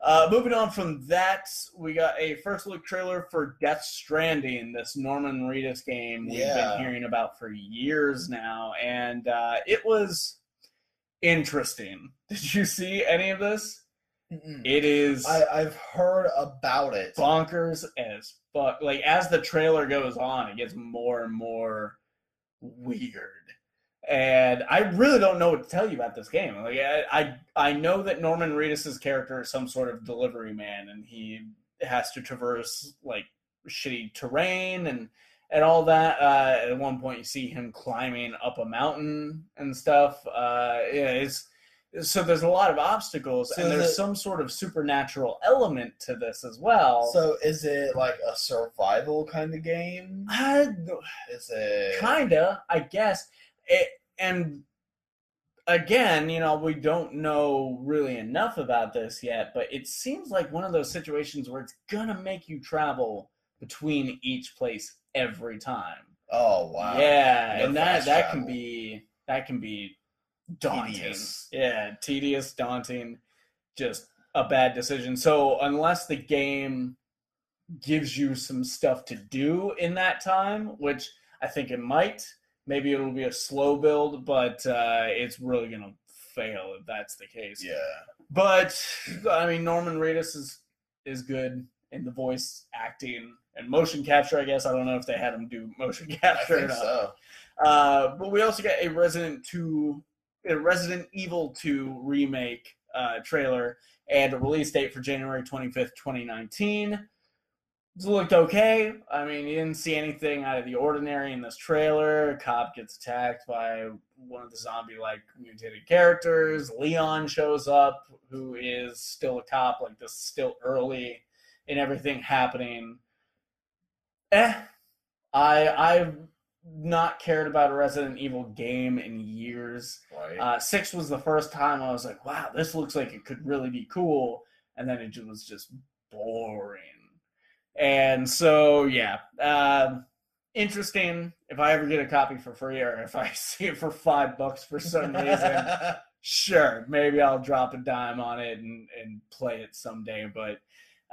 uh, moving on from that, we got a first look trailer for Death Stranding, this Norman Reedus game we've yeah. been hearing about for years now, and uh, it was interesting. Did you see any of this? Mm-mm. It is. I, have heard about it. Bonkers as fuck. Like as the trailer goes on, it gets more and more weird and I really don't know what to tell you about this game. Like I, I, I know that Norman Reedus's character is some sort of delivery man, and he has to traverse like shitty terrain and and all that. Uh, at one point, you see him climbing up a mountain and stuff. Uh, yeah, it's so there's a lot of obstacles, so and there's it, some sort of supernatural element to this as well. So is it like a survival kind of game? Uh, is it kinda? I guess it, and again, you know, we don't know really enough about this yet, but it seems like one of those situations where it's gonna make you travel between each place every time. Oh wow! Yeah, no and that that travel. can be that can be daunting. Tedious. Yeah, tedious, daunting, just a bad decision. So unless the game gives you some stuff to do in that time, which I think it might, maybe it'll be a slow build, but uh, it's really gonna fail if that's the case. Yeah. But I mean, Norman Reedus is is good in the voice acting and motion capture. I guess I don't know if they had him do motion capture. I think so. Uh, but we also got a Resident Two, a Resident Evil Two remake uh, trailer and a release date for January twenty fifth, twenty nineteen looked okay. I mean, you didn't see anything out of the ordinary in this trailer. A cop gets attacked by one of the zombie like mutated characters. Leon shows up, who is still a cop, like this still early in everything happening. Eh. I I've not cared about a Resident Evil game in years. Right. Uh, six was the first time I was like, wow, this looks like it could really be cool. And then it was just boring and so, yeah, uh, interesting. If I ever get a copy for free or if I see it for five bucks for some reason, sure, maybe I'll drop a dime on it and, and play it someday. But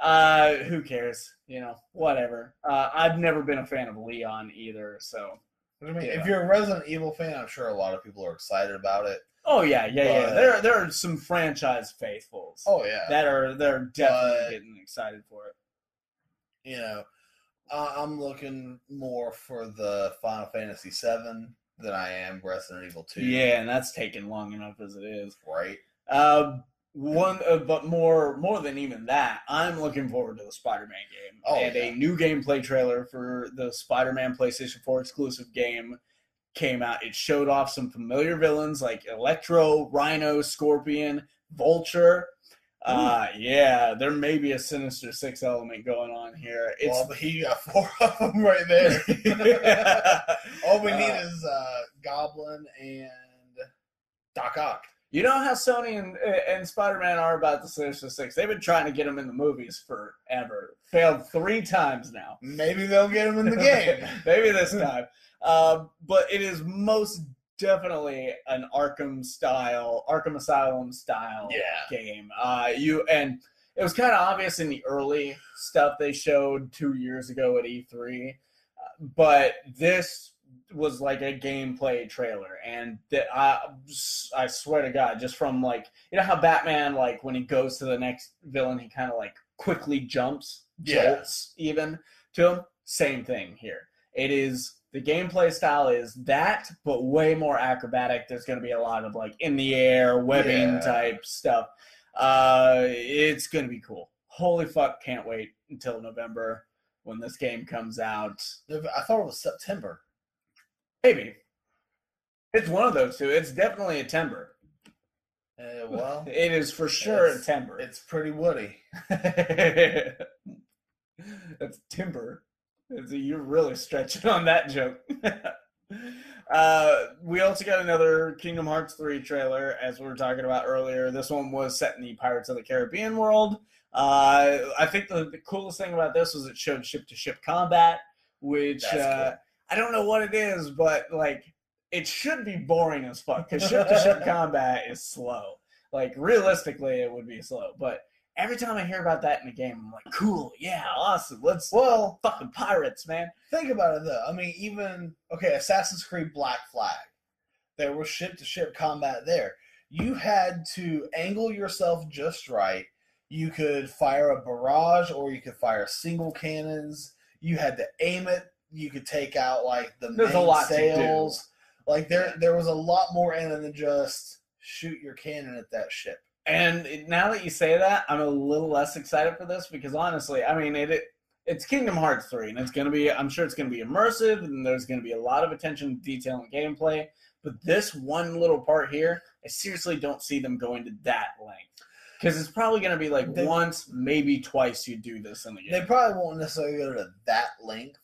uh, who cares? You know, whatever. Uh, I've never been a fan of Leon either, so. I mean, yeah. if you're a Resident Evil fan, I'm sure a lot of people are excited about it. Oh yeah, yeah, but, yeah. There, there are some franchise faithfuls. Oh yeah, that are they're definitely but, getting excited for it you know, I'm looking more for the Final Fantasy VII than I am Resident Evil Two. Yeah, and that's taken long enough as it is. Right. Uh, one, uh, but more, more than even that, I'm looking forward to the Spider-Man game oh, and yeah. a new gameplay trailer for the Spider-Man PlayStation 4 exclusive game came out. It showed off some familiar villains like Electro, Rhino, Scorpion, Vulture, uh, yeah, there may be a Sinister Six element going on here. It's well, he got four of them right there. All we need uh, is uh, Goblin and Doc Ock. You know how Sony and, and Spider Man are about the Sinister Six? They've been trying to get them in the movies forever. Failed three times now. Maybe they'll get them in the game. Maybe this time. Uh, but it is most definitely an Arkham style, Arkham Asylum style yeah. game. Uh, you and it was kind of obvious in the early stuff they showed two years ago at E3, uh, but this was like a gameplay trailer, and that I, I swear to God, just from like you know how Batman like when he goes to the next villain, he kind of like quickly jumps, jolts yeah. even to him. Same thing here. It is the gameplay style is that, but way more acrobatic. There's going to be a lot of like in the air webbing yeah. type stuff. Uh, it's going to be cool. Holy fuck! Can't wait until November when this game comes out. I thought it was September. Maybe. It's one of those two. It's definitely a timber. Uh, well, it is for sure a timber. It's pretty woody. That's timber. You're really stretching on that joke. uh, we also got another Kingdom Hearts 3 trailer, as we were talking about earlier. This one was set in the Pirates of the Caribbean world. Uh, I think the, the, coolest thing about this was it showed ship to ship combat, which uh, I don't know what it is, but like it should be boring as fuck because ship to ship combat is slow. Like realistically, it would be slow, but every time I hear about that in a game, I'm like, cool, yeah, awesome. Let's well fucking pirates, man. Think about it though. I mean, even okay, Assassin's Creed Black Flag, there was ship to ship combat there. You had to angle yourself just right you could fire a barrage or you could fire single cannons. You had to aim it. You could take out like the There's main sails. Like there, there was a lot more in it than just shoot your cannon at that ship. And now that you say that, I'm a little less excited for this because honestly, I mean, it, it it's Kingdom Hearts 3, and it's going to be, I'm sure it's going to be immersive, and there's going to be a lot of attention to detail and gameplay. But this one little part here, I seriously don't see them going to that length. Because it's probably going to be like they, once, maybe twice you do this in the game. They probably won't necessarily go to that length,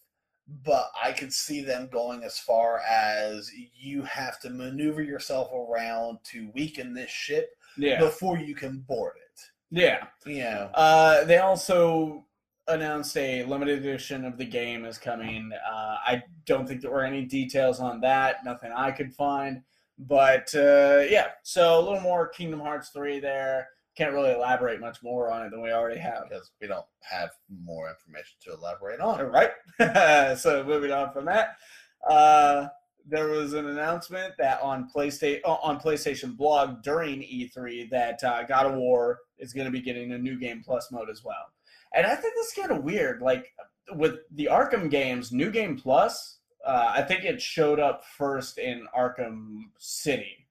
but I could see them going as far as you have to maneuver yourself around to weaken this ship yeah. before you can board it. Yeah. Yeah. Uh, they also announced a limited edition of the game is coming. Uh, I don't think there were any details on that. Nothing I could find. But uh, yeah, so a little more Kingdom Hearts 3 there can't really elaborate much more on it than we already have because we don't have more information to elaborate on. Right. so moving on from that, uh, there was an announcement that on PlayStation on PlayStation Blog during E3 that uh, God of War is going to be getting a new game plus mode as well. And I think this is kind of weird. Like with the Arkham games, New Game Plus, uh, I think it showed up first in Arkham City.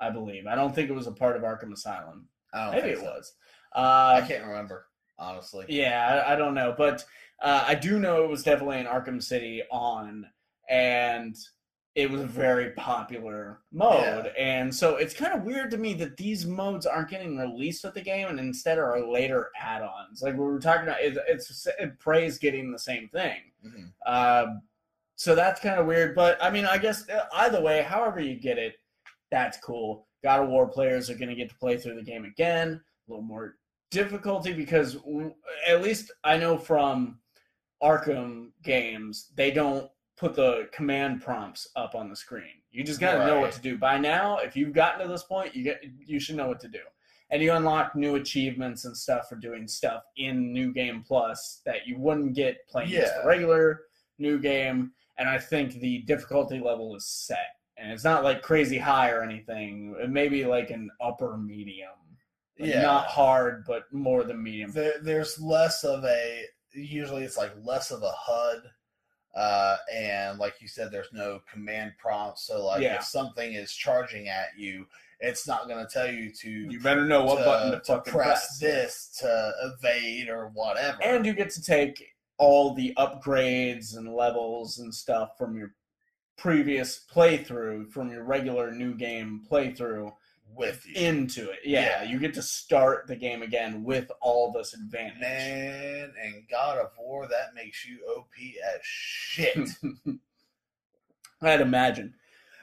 I believe. I don't think it was a part of Arkham Asylum. Maybe it so. was. Uh, I can't remember honestly. Yeah, I, I don't know, but uh, I do know it was definitely in Arkham City on, and it was a very popular mode. Yeah. And so it's kind of weird to me that these modes aren't getting released with the game and instead are later add-ons. Like we were talking about, it, it's it Prey's getting the same thing. Mm-hmm. Uh, so that's kind of weird. But I mean, I guess uh, either way, however you get it, that's cool. God of War players are going to get to play through the game again, a little more difficulty because at least I know from Arkham games, they don't put the command prompts up on the screen. You just got to right. know what to do. By now, if you've gotten to this point, you get you should know what to do. And you unlock new achievements and stuff for doing stuff in New Game Plus that you wouldn't get playing yeah. just the regular New Game. And I think the difficulty level is set and it's not like crazy high or anything. It may be like an upper medium. Like yeah, not hard, but more than medium. There, there's less of a. Usually, it's like less of a HUD, uh, and like you said, there's no command prompt. So, like, yeah. if something is charging at you, it's not going to tell you to. You better know what to, button to, to press, press this to evade or whatever. And you get to take all the upgrades and levels and stuff from your previous playthrough from your regular new game playthrough with you. into it. Yeah, yeah, you get to start the game again with all this advantage. Man, and God of War that makes you OP as shit. I'd imagine.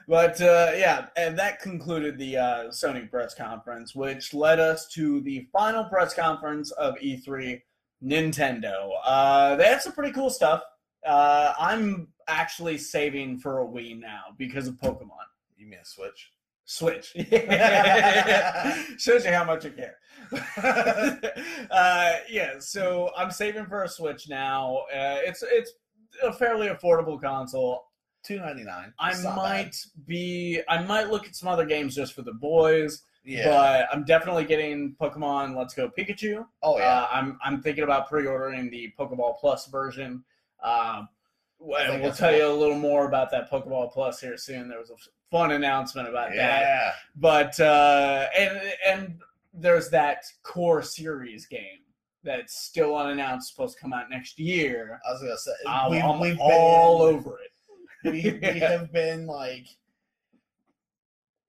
But uh, yeah, and that concluded the uh, Sony press conference, which led us to the final press conference of E3 Nintendo. Uh, they had some pretty cool stuff. Uh, I'm actually saving for a Wii now because of Pokemon. You mean a Switch? Switch. Shows you how much I care. uh, yeah, so I'm saving for a Switch now. Uh, it's it's a fairly affordable console. Two ninety nine. I might bad. be. I might look at some other games just for the boys. Yeah. But I'm definitely getting Pokemon Let's Go Pikachu. Oh yeah. Uh, I'm I'm thinking about pre-ordering the Pokeball Plus version. Um, and we'll tell you a little more about that Pokeball Plus here soon. There was a fun announcement about yeah. that. But uh, and and there's that core series game that's still unannounced, supposed to come out next year. I was gonna say we, I'm we've been all been, over it. We, we have been like,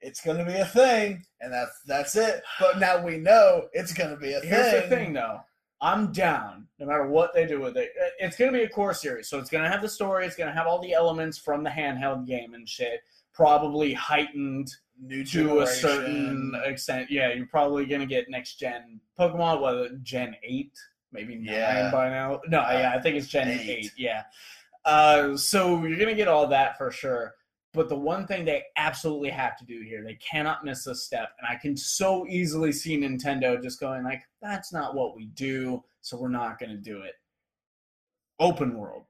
it's gonna be a thing, and that's that's it. But now we know it's gonna be a Here's thing. Here's the thing, though. I'm down no matter what they do with it. It's going to be a core series, so it's going to have the story. It's going to have all the elements from the handheld game and shit. Probably heightened New to a certain extent. Yeah, you're probably going to get next gen Pokemon, whether Gen eight, maybe nine yeah. by now. No, uh, yeah, I think it's Gen eight. eight yeah. Uh, so you're going to get all that for sure. But the one thing they absolutely have to do here, they cannot miss a step. And I can so easily see Nintendo just going like, that's not what we do, so we're not going to do it. Open world.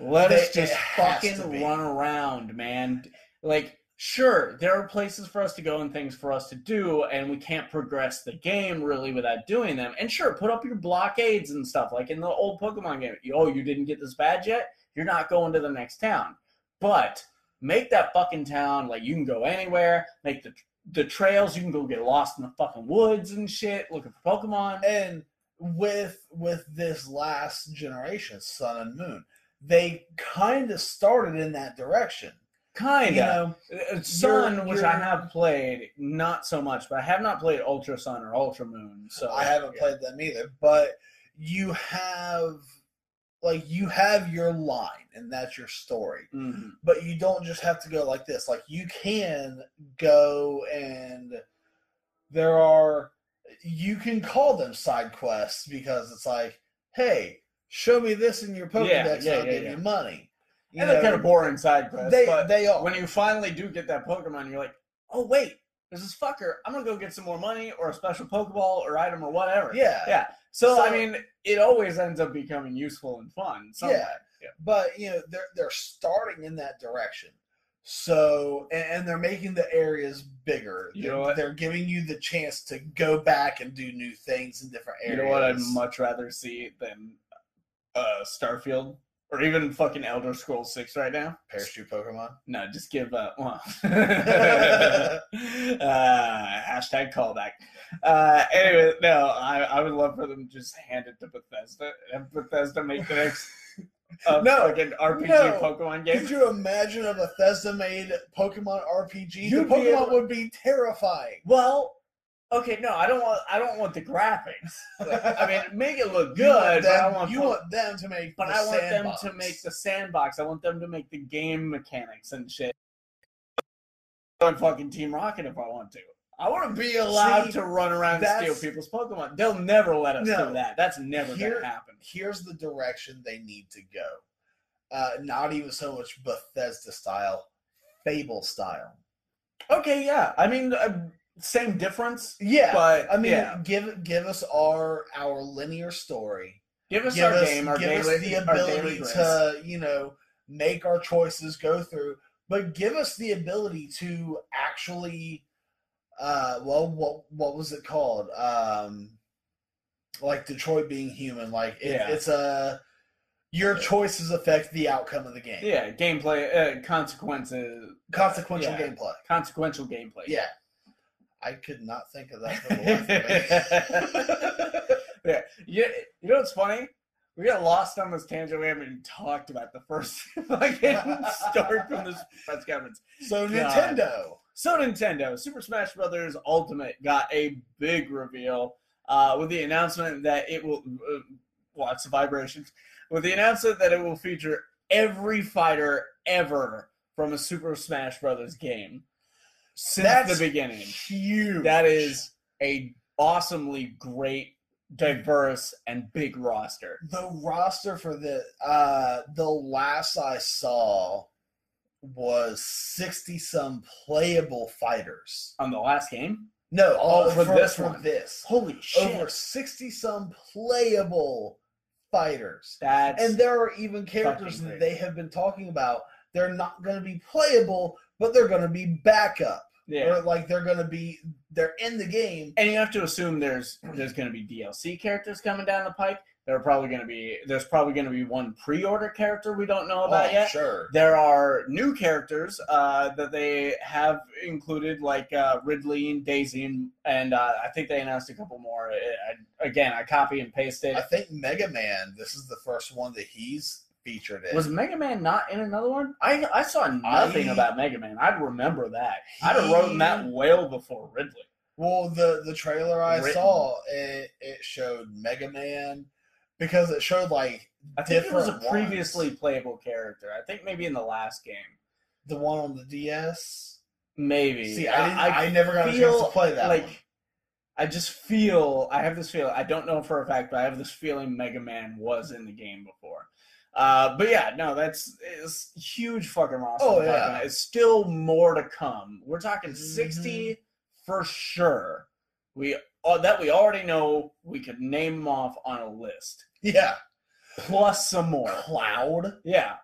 Let us just fucking run around, man. Like, sure, there are places for us to go and things for us to do, and we can't progress the game really without doing them. And sure, put up your blockades and stuff, like in the old Pokemon game. Oh, you didn't get this badge yet? You're not going to the next town. But make that fucking town like you can go anywhere. Make the the trails you can go get lost in the fucking woods and shit, looking for Pokemon. And with with this last generation, Sun and Moon, they kind of started in that direction. Kind of. Uh, Sun, you're, which you're, I have played, not so much, but I have not played Ultra Sun or Ultra Moon. So I haven't yeah. played them either. But you have like you have your line and that's your story mm-hmm. but you don't just have to go like this like you can go and there are you can call them side quests because it's like hey show me this in your pokédex yeah, yeah, i'll yeah, give you money you and know, they're kind of boring side quests they, they are when you finally do get that pokemon you're like oh wait there's this fucker. I'm gonna go get some more money or a special Pokeball or item or whatever. Yeah, yeah. So, so I mean, it always ends up becoming useful and fun. Yeah. yeah, but you know they're they're starting in that direction. So and, they're making the areas bigger. You know what? They're giving you the chance to go back and do new things in different areas. You know what I'd much rather see than uh, Starfield or even fucking Elder Scrolls Six right now. Parachute Pokemon. No, just give up. Well, uh, hashtag callback. Uh, anyway, no, I, I would love for them to just hand it to Bethesda and Bethesda make the next. Uh, no, like an RPG no. Pokemon game. Could you imagine a Bethesda made Pokemon RPG? You'd the Pokemon able... would be terrifying. Well, Okay, no, I don't want. I don't want the graphics. I mean, make it look good. Them, I want. You want them to make. But I want sandbox. them to make the sandbox. I want them to make the game mechanics and shit. On fucking Team Rocket if I want to. I want to be allowed See, to run around and steal people's Pokemon. They'll never let us no, do that. That's never here, gonna happen. Here's the direction they need to go. Uh, not even so much Bethesda style, Fable style. Okay, yeah. I mean, uh, same difference. Yeah, but I mean, yeah. give give us our our linear story. Give us give our us, game, our give daily, us the ability to you know make our choices go through, but give us the ability to actually, uh, well, what what was it called? Um, like Detroit being human. Like it, yeah. it's a your choices affect the outcome of the game. Yeah, gameplay uh, consequences. Consequential yeah. gameplay. Consequential gameplay. Yeah. I could not think of that for the life yeah. You, you know what's funny? We got lost on this tangent. We haven't even talked about the first fucking start from this press conference. So God. Nintendo. So Nintendo, Super Smash Brothers Ultimate got a big reveal uh, with the announcement that it will. Uh, lots of vibrations. With the announcement that it will feature every fighter ever from a Super Smash Brothers game since That's the beginning. Huge. That is a awesomely great, diverse, and big roster. The roster for the uh the last I saw was sixty some playable fighters on the last game. No, oh, for, for this for one. This holy shit, over sixty some playable fighters. That's and there are even characters that they have been talking about. They're not going to be playable, but they're going to be backup. Yeah. Or like they're gonna be they're in the game. And you have to assume there's there's gonna be DLC characters coming down the pike. There are probably to be there's probably going to be one pre-order character we don't know about oh, yet. Sure. There are new characters uh, that they have included, like uh, Ridley and Daisy, and, and uh, I think they announced a couple more. I, again, I copy and pasted. I think Mega Man. This is the first one that he's featured in. Was Mega Man not in another one? I I saw nothing I, about Mega Man. I'd remember that. He, I'd have wrote that well before Ridley. Well, the the trailer I Written. saw it it showed Mega Man because it showed like I think it was a previously ones. playable character. I think maybe in the last game, the one on the DS. Maybe. See, I I, I, never got a chance to play that. Like, one. I just feel I have this feeling. I don't know for a fact, but I have this feeling Mega Man was in the game before. Uh, but yeah, no, that's it's huge fucking roster. Oh yeah, it's still more to come. We're talking mm-hmm. sixty for sure. We uh, that we already know. We could name them off on a list. Yeah. Plus some more. Cloud. Yeah.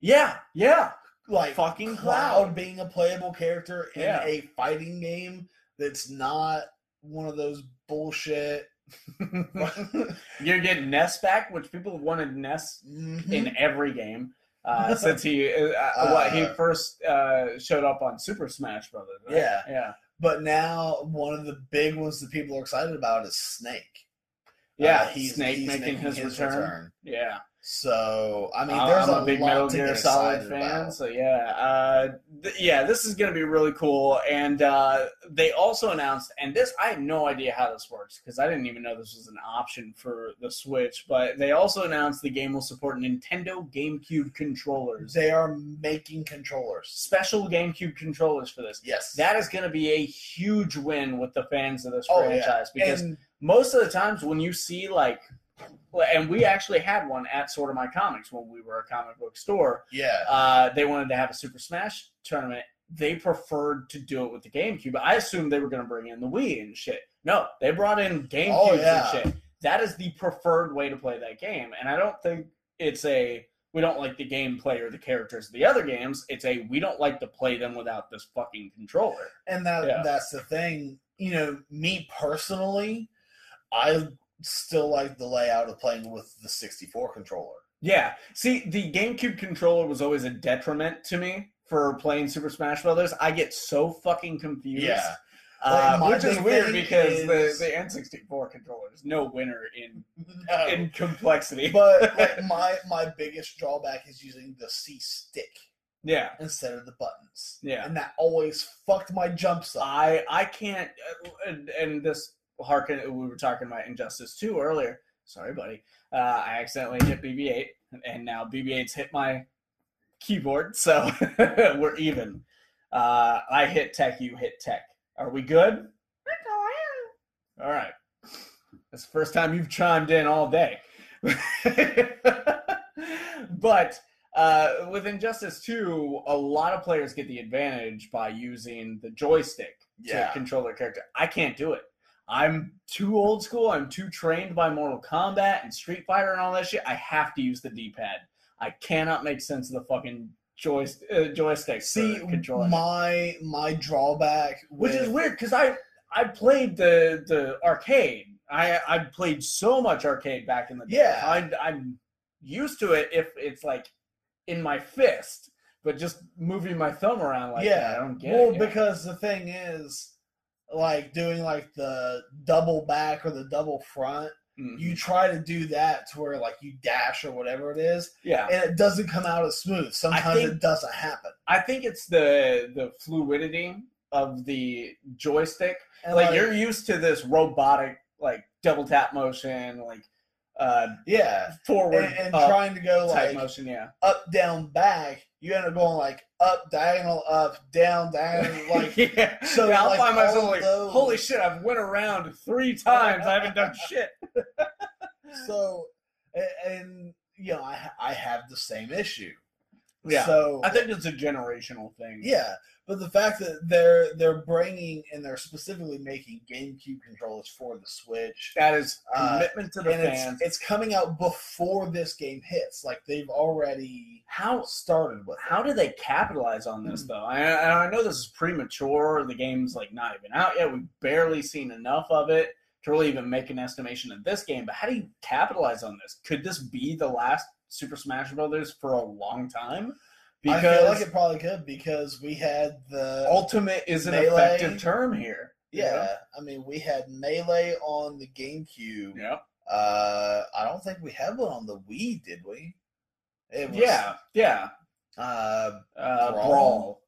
Yeah. Yeah. Like fucking Cloud, Cloud being a playable character in yeah. a fighting game that's not one of those bullshit. You're getting Ness back, which people have wanted Ness mm-hmm. in every game. Uh, since he uh, uh, what he uh, first uh, showed up on Super Smash Brothers. Right? Yeah, yeah. But now one of the big ones that people are excited about is Snake. Yeah, uh, he's Snake he's making, making his, his return. return. Yeah. So I mean, there's I'm a, a big Metal Gear Solid fan. About. So yeah, uh, th- yeah, this is going to be really cool. And uh, they also announced, and this I have no idea how this works because I didn't even know this was an option for the Switch. But they also announced the game will support Nintendo GameCube controllers. They are making controllers, special GameCube controllers for this. Yes, that is going to be a huge win with the fans of this oh, franchise yeah. because and, most of the times when you see like and we actually had one at Sorta My Comics when we were a comic book store. Yeah. Uh, they wanted to have a Super Smash tournament. They preferred to do it with the GameCube. I assumed they were going to bring in the Wii and shit. No, they brought in GameCube oh, yeah. and shit. That is the preferred way to play that game. And I don't think it's a we don't like the gameplay or the characters of the other games. It's a we don't like to play them without this fucking controller. And that yeah. that's the thing. You know, me personally, I still like the layout of playing with the 64 controller. Yeah. See, the GameCube controller was always a detriment to me for playing Super Smash Brothers. I get so fucking confused. Yeah. Uh, which is weird because is... the, the N64 controller is no winner in no. in complexity. But like my my biggest drawback is using the C stick. Yeah. Instead of the buttons. Yeah. And that always fucked my jumps up. I I can't and, and this harken. We were talking about Injustice 2 earlier. Sorry, buddy. Uh, I accidentally hit BB-8, and now BB-8's hit my keyboard, so we're even. Uh, I hit tech, you hit tech. Are we good? All right. That's the first time you've chimed in all day. but uh, with Injustice 2, a lot of players get the advantage by using the joystick yeah. to control their character. I can't do it. I'm too old school. I'm too trained by Mortal Kombat and Street Fighter and all that shit. I have to use the D-pad. I cannot make sense of the fucking joystick. Uh, joystick See, my my drawback, with... which is weird because I I played the the arcade. I I played so much arcade back in the day. Yeah, I, I'm used to it if it's like in my fist, but just moving my thumb around like yeah. That, I don't get well, it. Well, because the thing is like doing like the double back or the double front, mm-hmm. you try to do that to where like you dash or whatever it is. Yeah. And it doesn't come out as smooth. Sometimes think, it doesn't happen. I think it's the the fluidity of the joystick. Like, like you're used to this robotic like double tap motion, like uh yeah. forward and, and trying to go like motion yeah. up down back. You end up going like up diagonal up down diagonal like yeah. so yeah, I'll like, find myself like those... holy shit I've went around three times. I haven't done shit. So and, and you know I I have the same issue. Yeah. So I think it's a generational thing. Yeah but the fact that they're they're bringing and they're specifically making GameCube controllers for the Switch. That is uh, commitment uh, to the fans. It's, it's, coming out before this game hits. Like they've already how started with. How do they capitalize on this though? I, I know this is premature. The game's like not even out yet. We've barely seen enough of it. to really even make an estimation of this game. But how do you capitalize on this? Could this be the last Super Smash Brothers for a long time? Because I feel like it probably could because we had the ultimate is an melee. effective term here. Yeah, I mean we had melee on the GameCube. Yeah. Uh, I don't think we had one on the Wii, did we? Was, yeah, yeah. Uh, uh Brawl. Brawl.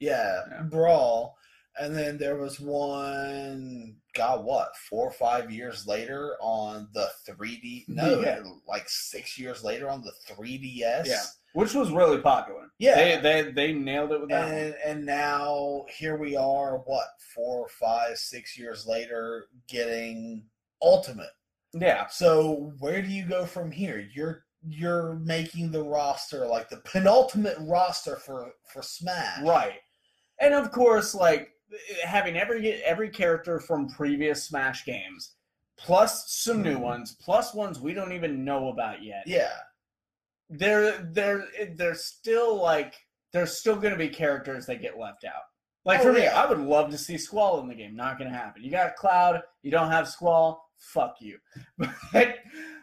Yeah, yeah, Brawl. And then there was one, God, what, four or five years later on the 3D? No, yeah. like six years later on the 3DS. Yeah, which was really popular. Yeah, they they, they nailed it with that. And, and now here we are, what, four, five, six years later, getting Ultimate. Yeah. So where do you go from here? You're you're making the roster like the penultimate roster for for Smash. Right. And of course, like having every every character from previous Smash games, plus some new mm-hmm. ones, plus ones we don't even know about yet. Yeah, they're they're they're still like there's still going to be characters that get left out. Like oh, for me, yeah. I would love to see Squall in the game. Not going to happen. You got Cloud, you don't have Squall. Fuck you. but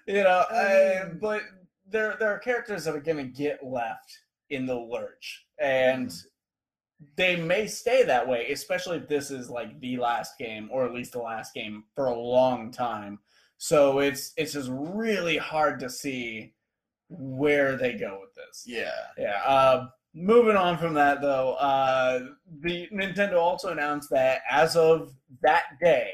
you know, um, but there there are characters that are going to get left in the lurch, and mm they may stay that way, especially if this is like the last game, or at least the last game for a long time. So it's it's just really hard to see where they go with this. Yeah, yeah. Uh, moving on from that, though, uh, the Nintendo also announced that as of that day,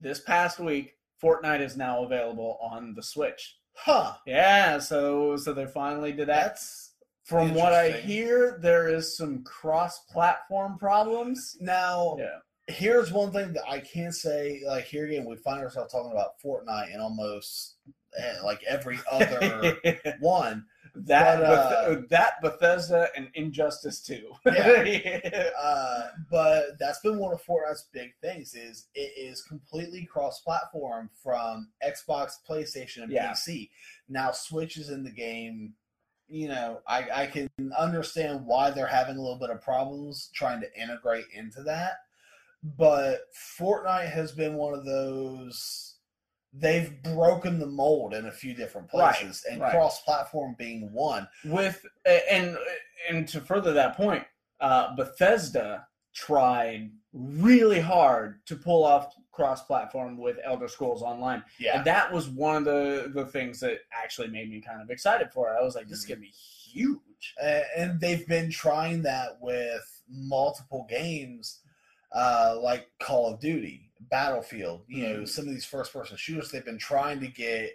this past week, Fortnite is now available on the Switch. Huh. Yeah. So so they finally did that. That's from what I hear, there is some cross-platform problems. Now, yeah. here's one thing that I can say. Like here again, we find ourselves talking about Fortnite and almost eh, like every other one. That but, uh, that Bethesda and Injustice too. yeah. uh, but that's been one of Fortnite's big things. Is it is completely cross-platform from Xbox, PlayStation, and yeah. PC. Now Switch is in the game you know, I, I can understand why they're having a little bit of problems trying to integrate into that. But Fortnite has been one of those they've broken the mold in a few different places right, and right. cross platform being one. With and and to further that point, uh, Bethesda tried really hard to pull off cross-platform with Elder Scrolls Online. Yeah, and that was one of the the things that actually made me kind of excited for it. I was like, this is gonna be huge. And they've been trying that with multiple games, uh, like Call of Duty, Battlefield. You mm-hmm. know, some of these first-person shooters. They've been trying to get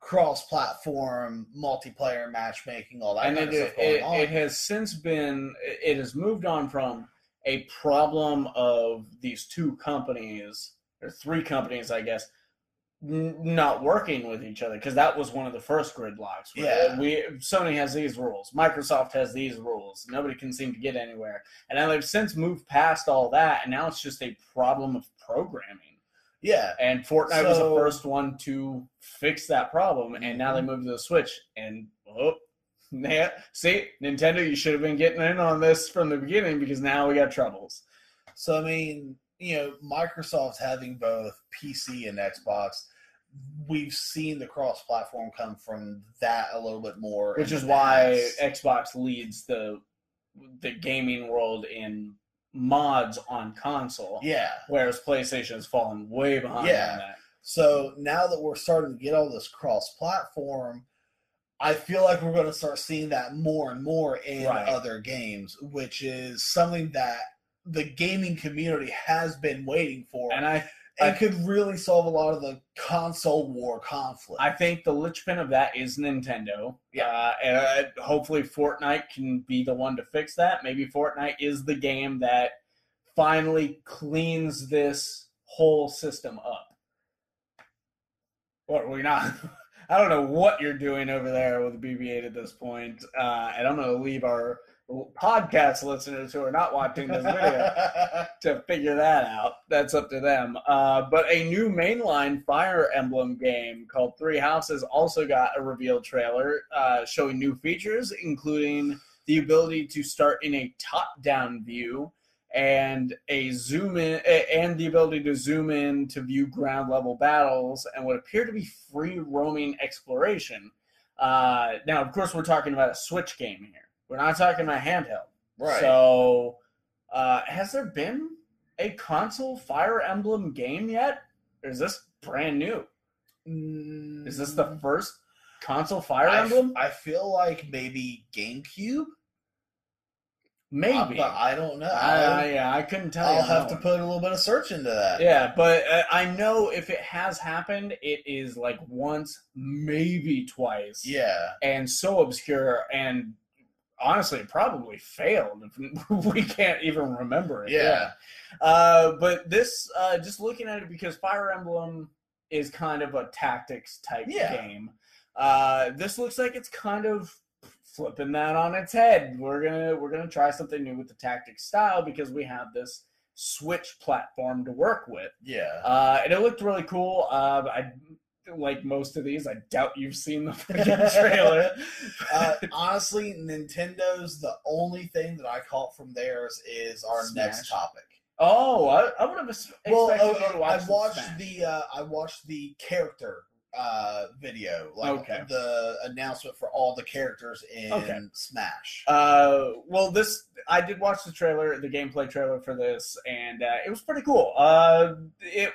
cross-platform multiplayer matchmaking, all that and kind it, of stuff going it, on. It has since been. It has moved on from a problem of these two companies or three companies, I guess, n- not working with each other because that was one of the first gridlocks. Yeah, we Sony has these rules, Microsoft has these rules. Nobody can seem to get anywhere, and now they've since moved past all that, and now it's just a problem of programming. Yeah, and Fortnite so, was the first one to fix that problem, and now they mm-hmm. moved to the Switch, and oh, yeah, see, Nintendo, you should have been getting in on this from the beginning because now we got troubles. So I mean, you know, Microsoft's having both PC and Xbox. We've seen the cross-platform come from that a little bit more, which is why Xbox leads the the gaming world in mods on console. Yeah, whereas PlayStation has fallen way behind. Yeah. So now that we're starting to get all this cross-platform, I feel like we're going to start seeing that more and more in right. other games, which is something that the gaming community has been waiting for. And I and I, could really solve a lot of the console war conflict. I think the linchpin of that is Nintendo. Yeah, uh, and uh, hopefully Fortnite can be the one to fix that. Maybe Fortnite is the game that finally cleans this whole system up. What we not? I don't know what you're doing over there with BB-8 at this point, uh, and I'm going to leave our podcast listeners who are not watching this video to figure that out. That's up to them. Uh, but a new mainline Fire Emblem game called Three Houses also got a reveal trailer uh, showing new features, including the ability to start in a top down view and a zoom in and the ability to zoom in to view ground level battles and what appear to be free roaming exploration. Uh, now, of course, we're talking about a Switch game here. We're not talking about handheld. Right. So, uh, has there been a console Fire Emblem game yet? Or is this brand new? Mm, is this the first console Fire I Emblem? F- I feel like maybe GameCube. Maybe, uh, but I don't know. I, yeah, I couldn't tell. I'll have to put a little bit of search into that. Yeah, but uh, I know if it has happened, it is like once, maybe twice. Yeah, and so obscure, and honestly, it probably failed. we can't even remember it. Yeah, yeah. Uh, but this, uh, just looking at it, because Fire Emblem is kind of a tactics type yeah. game. Uh, this looks like it's kind of flipping that on its head. We're gonna we're gonna try something new with the tactics style because we have this Switch platform to work with. Yeah, uh, and it looked really cool. Uh, I like most of these. I doubt you've seen the fucking trailer. uh, honestly, Nintendo's the only thing that I caught from theirs is our Smash. next topic. Oh, I, I would have expected well, uh, I watched the uh, I watched the character uh, video, like okay. the announcement for all the characters in okay. Smash. Uh, well, this I did watch the trailer, the gameplay trailer for this, and uh, it was pretty cool. Uh, it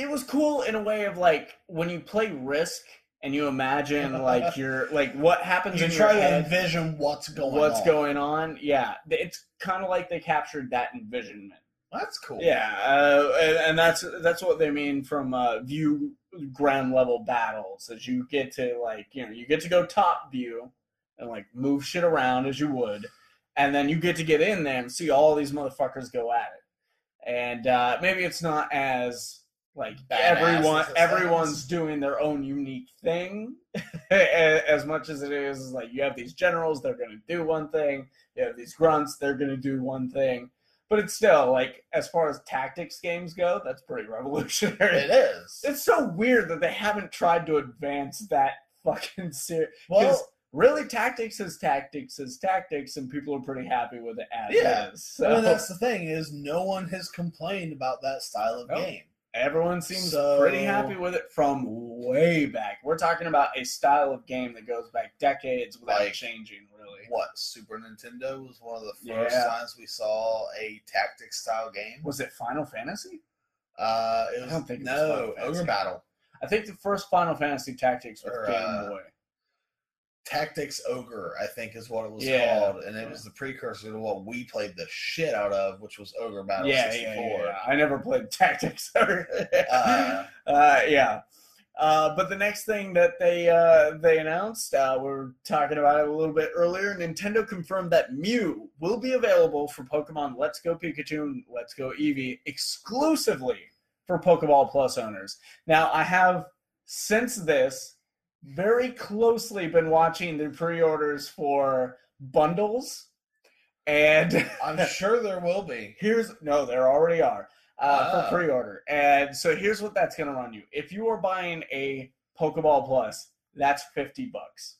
it was cool in a way of like when you play Risk and you imagine like you're like what happens. You in try to head, envision what's going what's on. going on. Yeah, it's kind of like they captured that envisionment that's cool. Yeah, uh, and, and, that's that's what they mean from uh, view ground level battles. As you get to like you know you get to go top view and like move shit around as you would, and then you get to get in there and see all these motherfuckers go at it. And uh, maybe it's not as like Badass everyone everyone's doing their own unique thing as much as it is like you have these generals they're going to do one thing you have these grunts they're going to do one thing but it's still like as far as tactics games go, that's pretty revolutionary. It is. It's so weird that they haven't tried to advance that fucking series Well, really, tactics is tactics is tactics, and people are pretty happy with it as yeah. is. So. I mean, that's the thing is no one has complained about that style of nope. game. Everyone seems so, pretty happy with it from way back. We're talking about a style of game that goes back decades without like, changing, really. What, Super Nintendo was one of the first yeah. times we saw a tactics style game? Was it Final Fantasy? Uh, it was, I don't think no, Ogre Battle. I think the first Final Fantasy Tactics was or, Game uh, Boy. Tactics Ogre, I think is what it was yeah. called, and it was the precursor to what we played the shit out of, which was Ogre Battle yeah, 64. Yeah, yeah, I never played Tactics Ogre. uh, uh, yeah. Uh, but the next thing that they uh, they announced, uh, we are talking about it a little bit earlier. Nintendo confirmed that Mew will be available for Pokemon Let's Go Pikachu and Let's Go Eevee exclusively for Pokeball Plus owners. Now, I have since this very closely been watching the pre-orders for bundles, and I'm sure there will be. Here's no, there already are uh, for ah. pre-order, and so here's what that's going to run you. If you are buying a Pokeball Plus, that's fifty bucks.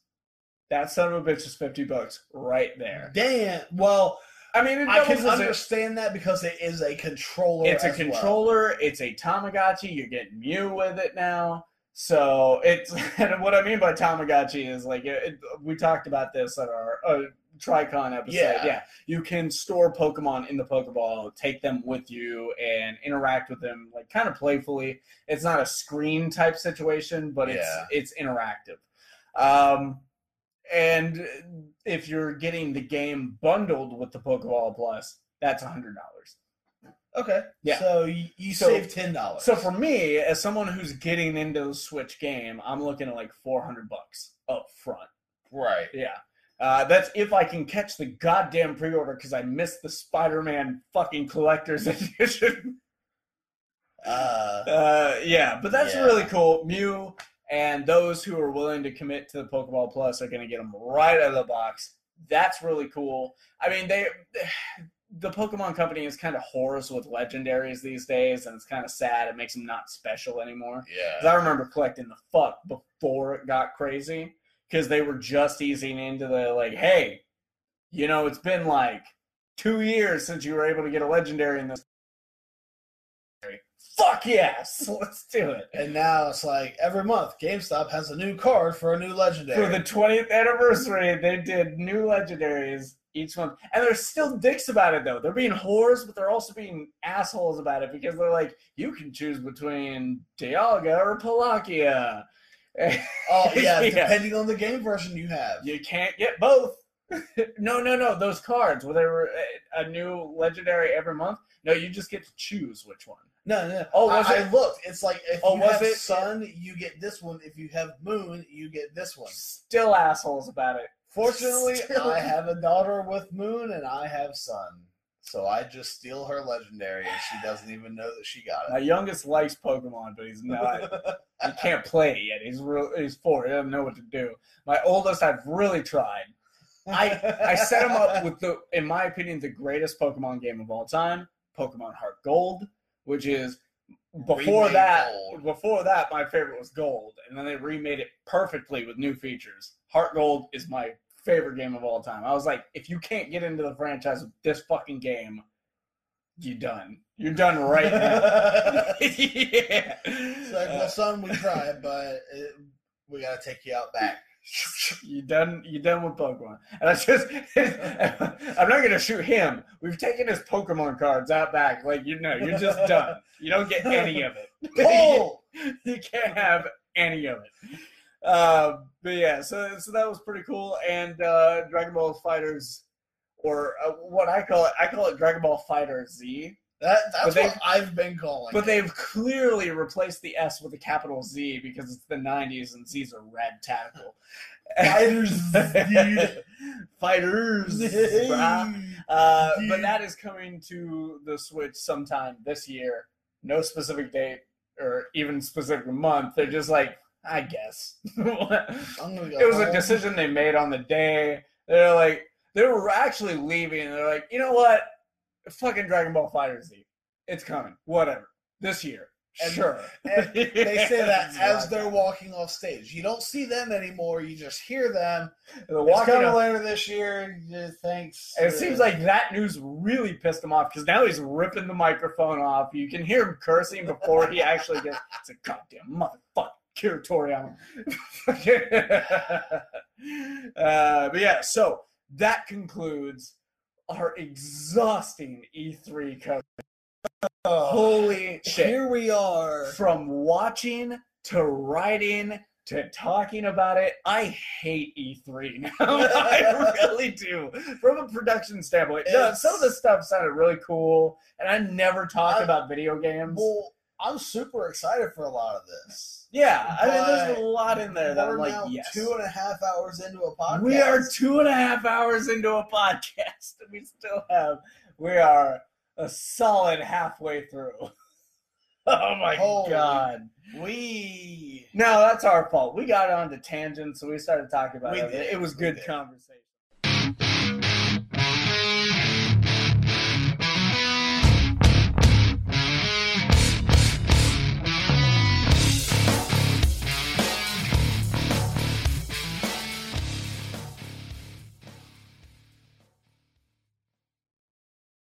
That son of a bitch is fifty bucks right there. Damn. Well. I mean, I can understand that because it is a controller. It's a controller. Well. It's a Tamagotchi. You're getting Mew with it now. So it's and what I mean by Tamagotchi is like it, it, we talked about this at our uh, Tricon episode. Yeah. yeah, you can store Pokemon in the Pokeball, take them with you, and interact with them like kind of playfully. It's not a screen type situation, but it's yeah. it's interactive. Um, and if you're getting the game bundled with the Pokeball Plus, that's a hundred dollars. Okay. Yeah. So you, you so, save ten dollars. So for me, as someone who's getting into the Switch game, I'm looking at like four hundred bucks up front. Right. Yeah. Uh, that's if I can catch the goddamn pre-order because I missed the Spider-Man fucking collector's edition. uh, uh, yeah, but that's yeah. really cool. Mew and those who are willing to commit to the Pokeball Plus are going to get them right out of the box. That's really cool. I mean, they the Pokemon Company is kind of whores with legendaries these days, and it's kind of sad. It makes them not special anymore. Yeah. I remember collecting the fuck before it got crazy because they were just easing into the like, hey, you know, it's been like two years since you were able to get a legendary in this. Fuck yes, let's do it. And now it's like every month, GameStop has a new card for a new legendary. For the 20th anniversary, they did new legendaries each month. And they're still dicks about it though. They're being whores, but they're also being assholes about it because they're like, you can choose between Dialga or Palkia. oh yeah, yeah, depending on the game version you have. You can't get both. no, no, no. Those cards, where they were uh, a new legendary every month. No, you just get to choose which one. No, no. Oh, was I, it? I looked. It's like if oh, you have it? Sun, you get this one. If you have Moon, you get this one. Still assholes about it. Fortunately, I have a daughter with Moon and I have Sun. So I just steal her legendary and she doesn't even know that she got it. My youngest likes Pokemon, but he's not he can't play it yet. He's real he's four. He doesn't know what to do. My oldest I've really tried. I I set him up with the in my opinion the greatest Pokemon game of all time, Pokemon Heart Gold, which is before remade that gold. before that my favorite was Gold, and then they remade it perfectly with new features. Heart Gold is my favorite game of all time. I was like, if you can't get into the franchise with this fucking game, you're done. You're done right now. yeah. It's like, well, son, we tried, but it, we got to take you out back. you done you done with Pokemon. And I just I'm not gonna shoot him. We've taken his Pokemon cards out back. Like you know, you're just done. You don't get any of it. Pull! you can't have any of it. Uh, but yeah, so so that was pretty cool. And uh, Dragon Ball Fighters, or uh, what I call it, I call it Dragon Ball Fighter Z. That, that's what I've been calling. But it. they've clearly replaced the S with a capital Z because it's the '90s and Z's are red tackle. Fighters, Z. fighters. uh, but that is coming to the Switch sometime this year. No specific date or even specific month. They're just like I guess. it was a decision they made on the day. They're like, they were actually leaving. And they're like, you know what? Fucking Dragon Ball FighterZ. It's coming. Whatever. This year. And, sure. And they say that as they're walking off stage. You don't see them anymore. You just hear them. They're walking coming later this year. Thanks. It seems like that news really pissed him off because now he's ripping the microphone off. You can hear him cursing before he actually gets. It's a goddamn motherfucker. Kira Toriyama. uh, but yeah, so that concludes our exhausting E3 coverage. Holy shit. Here we are. From watching to writing to talking about it, I hate E3 now. I really do. From a production standpoint. No, some of the stuff sounded really cool, and I never talk I, about video games. Well, I'm super excited for a lot of this. Yeah, I mean, there's a lot in there that I'm like, yes. Two and a half hours into a podcast. We are two and a half hours into a podcast, and we still have. We are a solid halfway through. oh my Holy god. We No, that's our fault. We got on to tangents, so we started talking about we it. Did. It was we good did. conversation.